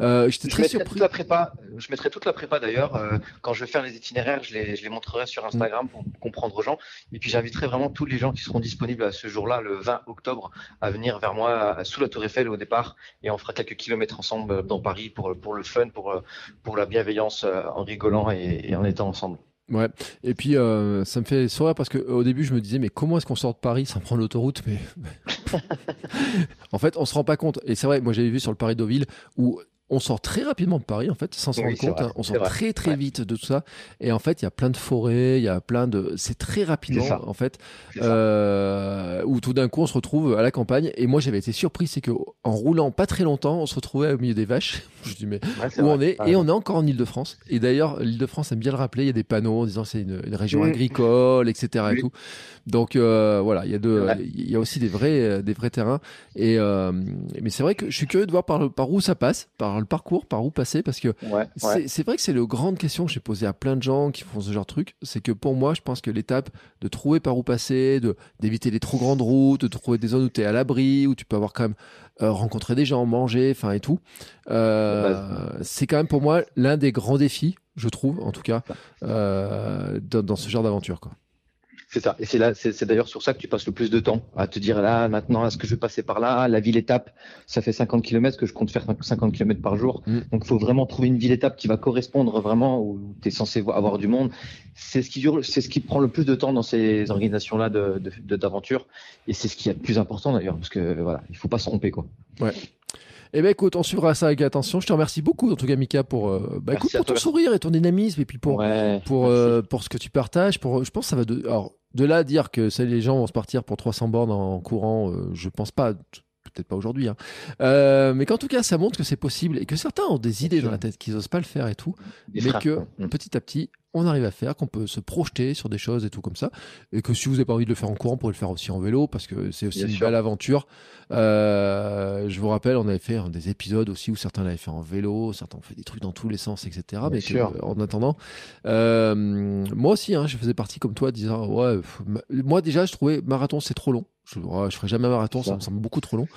Euh, J'étais très surpris. Toute la prépa, je mettrai toute la prépa d'ailleurs. Euh, quand je vais faire les itinéraires, je les, je les montrerai sur Instagram pour comprendre aux gens. Et puis j'inviterai vraiment tous les gens qui seront disponibles à ce jour-là, le 20 octobre, à venir vers moi sous la Tour Eiffel au départ. Et on fera quelques kilomètres ensemble dans Paris pour, pour le fun, pour, pour la bienveillance, euh, en rigolant et, et en étant ensemble. Ouais, et puis euh, ça me fait sourire parce que au début je me disais mais comment est-ce qu'on sort de Paris sans prendre l'autoroute mais en fait on se rend pas compte. Et c'est vrai moi j'avais vu sur le Paris Deauville où on sort très rapidement de Paris en fait sans s'en oui, rendre compte hein. on sort très très ouais. vite de tout ça. Et en fait il y a plein de forêts il y a plein de c'est très rapidement en fait. Euh, où tout d'un coup on se retrouve à la campagne. Et moi j'avais été surpris c'est que en roulant pas très longtemps on se retrouvait au milieu des vaches. Je dis mais ouais, où vrai. on est? Et on est encore en Ile-de-France et d'ailleurs l'Île-de-France aime bien le rappeler il y a des panneaux en disant c'est une, une, région mmh. agricole etc et tout. Donc euh, voilà il y a de il y a aussi des vrais des vrais terrains. Et euh, mais c'est vrai que je suis curieux de voir par, par où ça passe par le parcours, par où passer, parce que ouais, ouais. c'est vrai que c'est le grande question que j'ai posée à plein de gens qui font ce genre de truc. C'est que pour moi, je pense que l'étape de trouver par où passer, de d'éviter les trop grandes routes, de trouver des zones où tu es à l'abri, où tu peux avoir quand même euh, rencontrer des gens, manger, enfin et tout, euh, c'est quand même pour moi l'un des grands défis, je trouve, en tout cas, euh, dans, dans ce genre d'aventure, quoi. C'est ça. Et c'est là, c'est d'ailleurs sur ça que tu passes le plus de temps à te dire là, maintenant, est-ce que je vais passer par là? La ville étape, ça fait 50 km que je compte faire 50 km par jour. Mm. Donc, il faut vraiment trouver une ville étape qui va correspondre vraiment où tu es censé avoir du monde. C'est ce qui dure, c'est ce qui prend le plus de temps dans ces organisations-là de d'aventure. Et c'est ce qui est le plus important d'ailleurs, parce que voilà, il faut pas se tromper, quoi. Ouais. Eh ben écoute, on suivra ça avec attention. Je te remercie beaucoup, en tout cas, Mika, pour, euh, bah, écoute, pour ton sourire et ton dynamisme, et puis pour ouais, pour euh, pour ce que tu partages. Pour, je pense que ça va de. Alors, de là dire que les gens vont se partir pour 300 bornes en courant, euh, je pense pas. Peut-être pas aujourd'hui, hein. euh, mais qu'en tout cas, ça montre que c'est possible et que certains ont des idées dans la tête qu'ils n'osent pas le faire et tout, mais que quoi. petit à petit, on arrive à faire, qu'on peut se projeter sur des choses et tout comme ça, et que si vous n'avez pas envie de le faire en courant, vous pourrez le faire aussi en vélo, parce que c'est aussi Bien une sûr. belle aventure. Euh, je vous rappelle, on avait fait des épisodes aussi où certains l'avaient fait en vélo, certains ont fait des trucs dans tous les sens, etc. Bien mais sûr. euh, en attendant, euh, moi aussi, hein, je faisais partie comme toi, disant ouais, pff, moi déjà, je trouvais marathon c'est trop long. Je, je ferais jamais un marathon, ça me semble beaucoup trop long.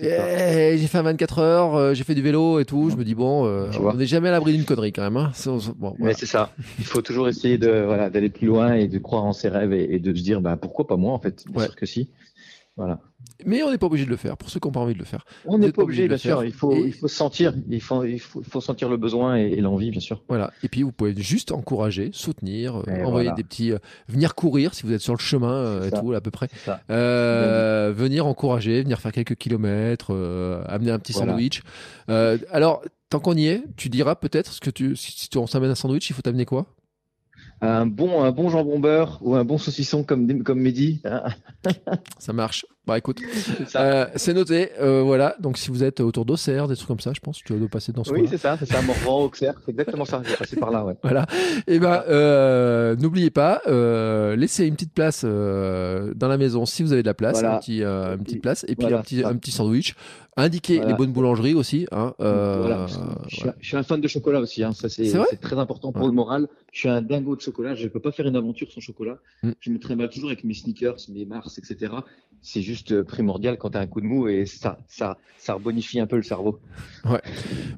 Et j'ai fait un 24 heures, euh, j'ai fait du vélo et tout. Je me dis bon, euh, on n'est jamais à l'abri d'une connerie quand même. Hein. Mais c'est ça. Il faut toujours essayer de voilà d'aller plus loin et de croire en ses rêves et, et de se dire bah pourquoi pas moi en fait. Bien Ouais. sûr que si. Voilà. Mais on n'est pas obligé de le faire. Pour ceux qui n'ont pas envie de le faire. On n'est pas obligé, bien sûr. Il faut, Et- il faut se sentir. Il faut, il faut, il faut sentir le besoin et, et l'envie, bien sûr. Voilà. Et puis vous pouvez juste encourager, soutenir, euh, Et envoyer voilà. des petits, euh, venir courir si vous êtes sur le chemin euh, et ça. tout à peu près. Euh, venir encourager, venir faire quelques kilomètres, amener un petit Voilà. sandwich. Alors tant qu'on y est, tu diras peut-être ce que tu, si si on s'amène un sandwich, il faut t'amener quoi? Un bon, un bon jambon beurre ou un bon saucisson comme, comme Mehdi. hein, Ça marche. Bah écoute, euh, c'est noté. Euh, voilà. Donc si vous êtes autour d'Auxerre, des trucs comme ça, je pense que tu dois passer dans ce Oui, c'est ça, c'est ça. Morvan, Auxerre, c'est exactement ça. J'ai passé par là, ouais. Voilà. Et ben, euh, n'oubliez pas, laissez une petite place dans la maison si vous avez de la place, Voilà. un petit, une petite place, et puis Voilà, un petit, un sandwich. Indiquez Voilà. les bonnes boulangeries aussi. Hein, Voilà. Je, suis, voilà. je suis un fan de chocolat aussi. Hein. Ça, c'est très important pour le moral. Je suis un dingo de chocolat. Je ne peux pas faire une aventure sans chocolat. Mm. Je me mal toujours avec mes sneakers, mes Mars, etc. C'est juste euh, primordial quand tu as un coup de mou et ça, ça, ça rebonifie un peu le cerveau.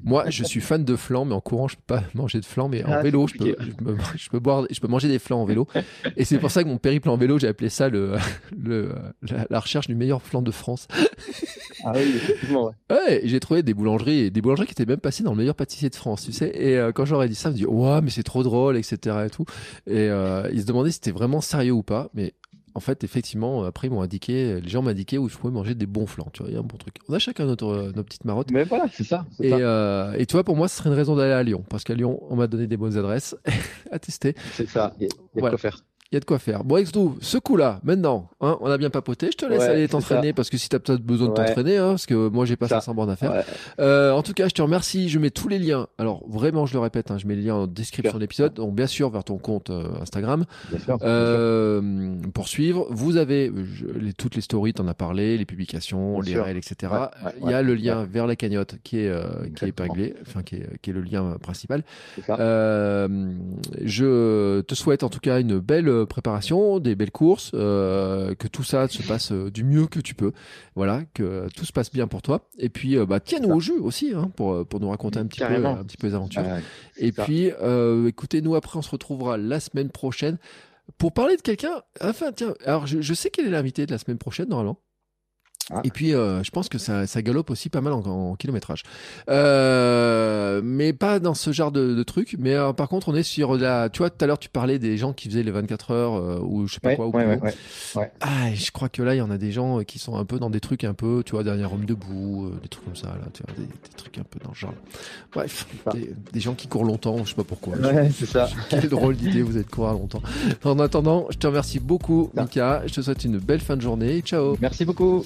Moi, je suis fan de flan, mais en courant, je peux pas manger de flan, mais en Ah, vélo, je peux, je, peux, je peux boire, je peux manger des flans en vélo. Et c'est pour ça que mon périple en vélo, j'ai appelé ça le, le, la, la recherche du meilleur flan de France. Ah oui, effectivement. Ouais. Ouais, j'ai trouvé des boulangeries, et des boulangeries qui étaient même passées dans le meilleur pâtissier de France, tu sais. Et euh, quand j'aurais dit ça, je me dis, ouais, mais c'est trop drôle, etc. et tout. Et euh, ils se demandaient si c'était vraiment sérieux ou pas. Mais en fait, effectivement, après, ils m'ont indiqué, les gens m'ont indiqué où je pouvais manger des bons flancs. Tu vois, il y a un bon truc. On a chacun notre, nos petites marottes. Mais voilà, c'est ça. c'est Et, ça. euh, et tu vois, pour moi, ce serait une raison d'aller à Lyon. Parce qu'à Lyon, on m'a donné des bonnes adresses à tester. C'est ça. Il y a, il y a de Voilà. quoi faire. Il y a de quoi faire. Bon, Exdou, ce coup-là, maintenant, hein, on a bien papoté. Je te laisse Ouais, aller t'entraîner parce que si tu as peut-être besoin de Ouais. t'entraîner, hein, parce que moi, j'ai pas Ça. 500 bornes à faire. Ouais. Euh, en tout cas, je te remercie. Je mets tous les liens. Alors, vraiment, je le répète, hein, je mets les liens en description de l'épisode. Donc, bien sûr, vers ton compte euh, Instagram. Bien sûr. bien sûr. Euh, pour suivre, vous avez je- les, toutes les stories, t'en as parlé, les publications, Bien les sûr. réels, etc. Il y a le lien vers la cagnotte qui est, euh, qui est épinglé, enfin qui est, qui est le lien principal. Euh, je te souhaite en tout cas une belle préparation, des belles courses, euh, que tout ça se passe euh, du mieux que tu peux. Voilà, que tout se passe bien pour toi. Et puis, euh, bah, tiens-nous au jeu aussi, hein, pour, pour nous raconter un petit, peu, un petit peu les aventures. Et ça. puis, euh, écoutez, nous après, on se retrouvera la semaine prochaine pour parler de quelqu'un. Enfin, tiens, alors je, je sais quel est l'invité de la semaine prochaine, normalement. Ah. Et puis, euh, je pense que ça, ça galope aussi pas mal en, en kilométrage. Euh, mais pas dans ce genre de, de truc. Mais euh, par contre, on est sur la. Tu vois, tout à l'heure, tu parlais des gens qui faisaient les 24 heures ou je sais pas Ouais, quoi. Ou ouais, ouais. Ah, je crois que là, il y en a des gens qui sont un peu dans des trucs un peu, tu vois, derrière homme debout, des trucs comme ça, là, tu vois, des, des trucs un peu dans ce genre. Bref, des, des gens qui courent longtemps, je sais pas pourquoi. Ouais, c'est ça. Quelle drôle d'idée, vous êtes courir longtemps. En attendant, je te remercie beaucoup. Mika. Je te souhaite une belle fin de journée. Ciao. Merci beaucoup.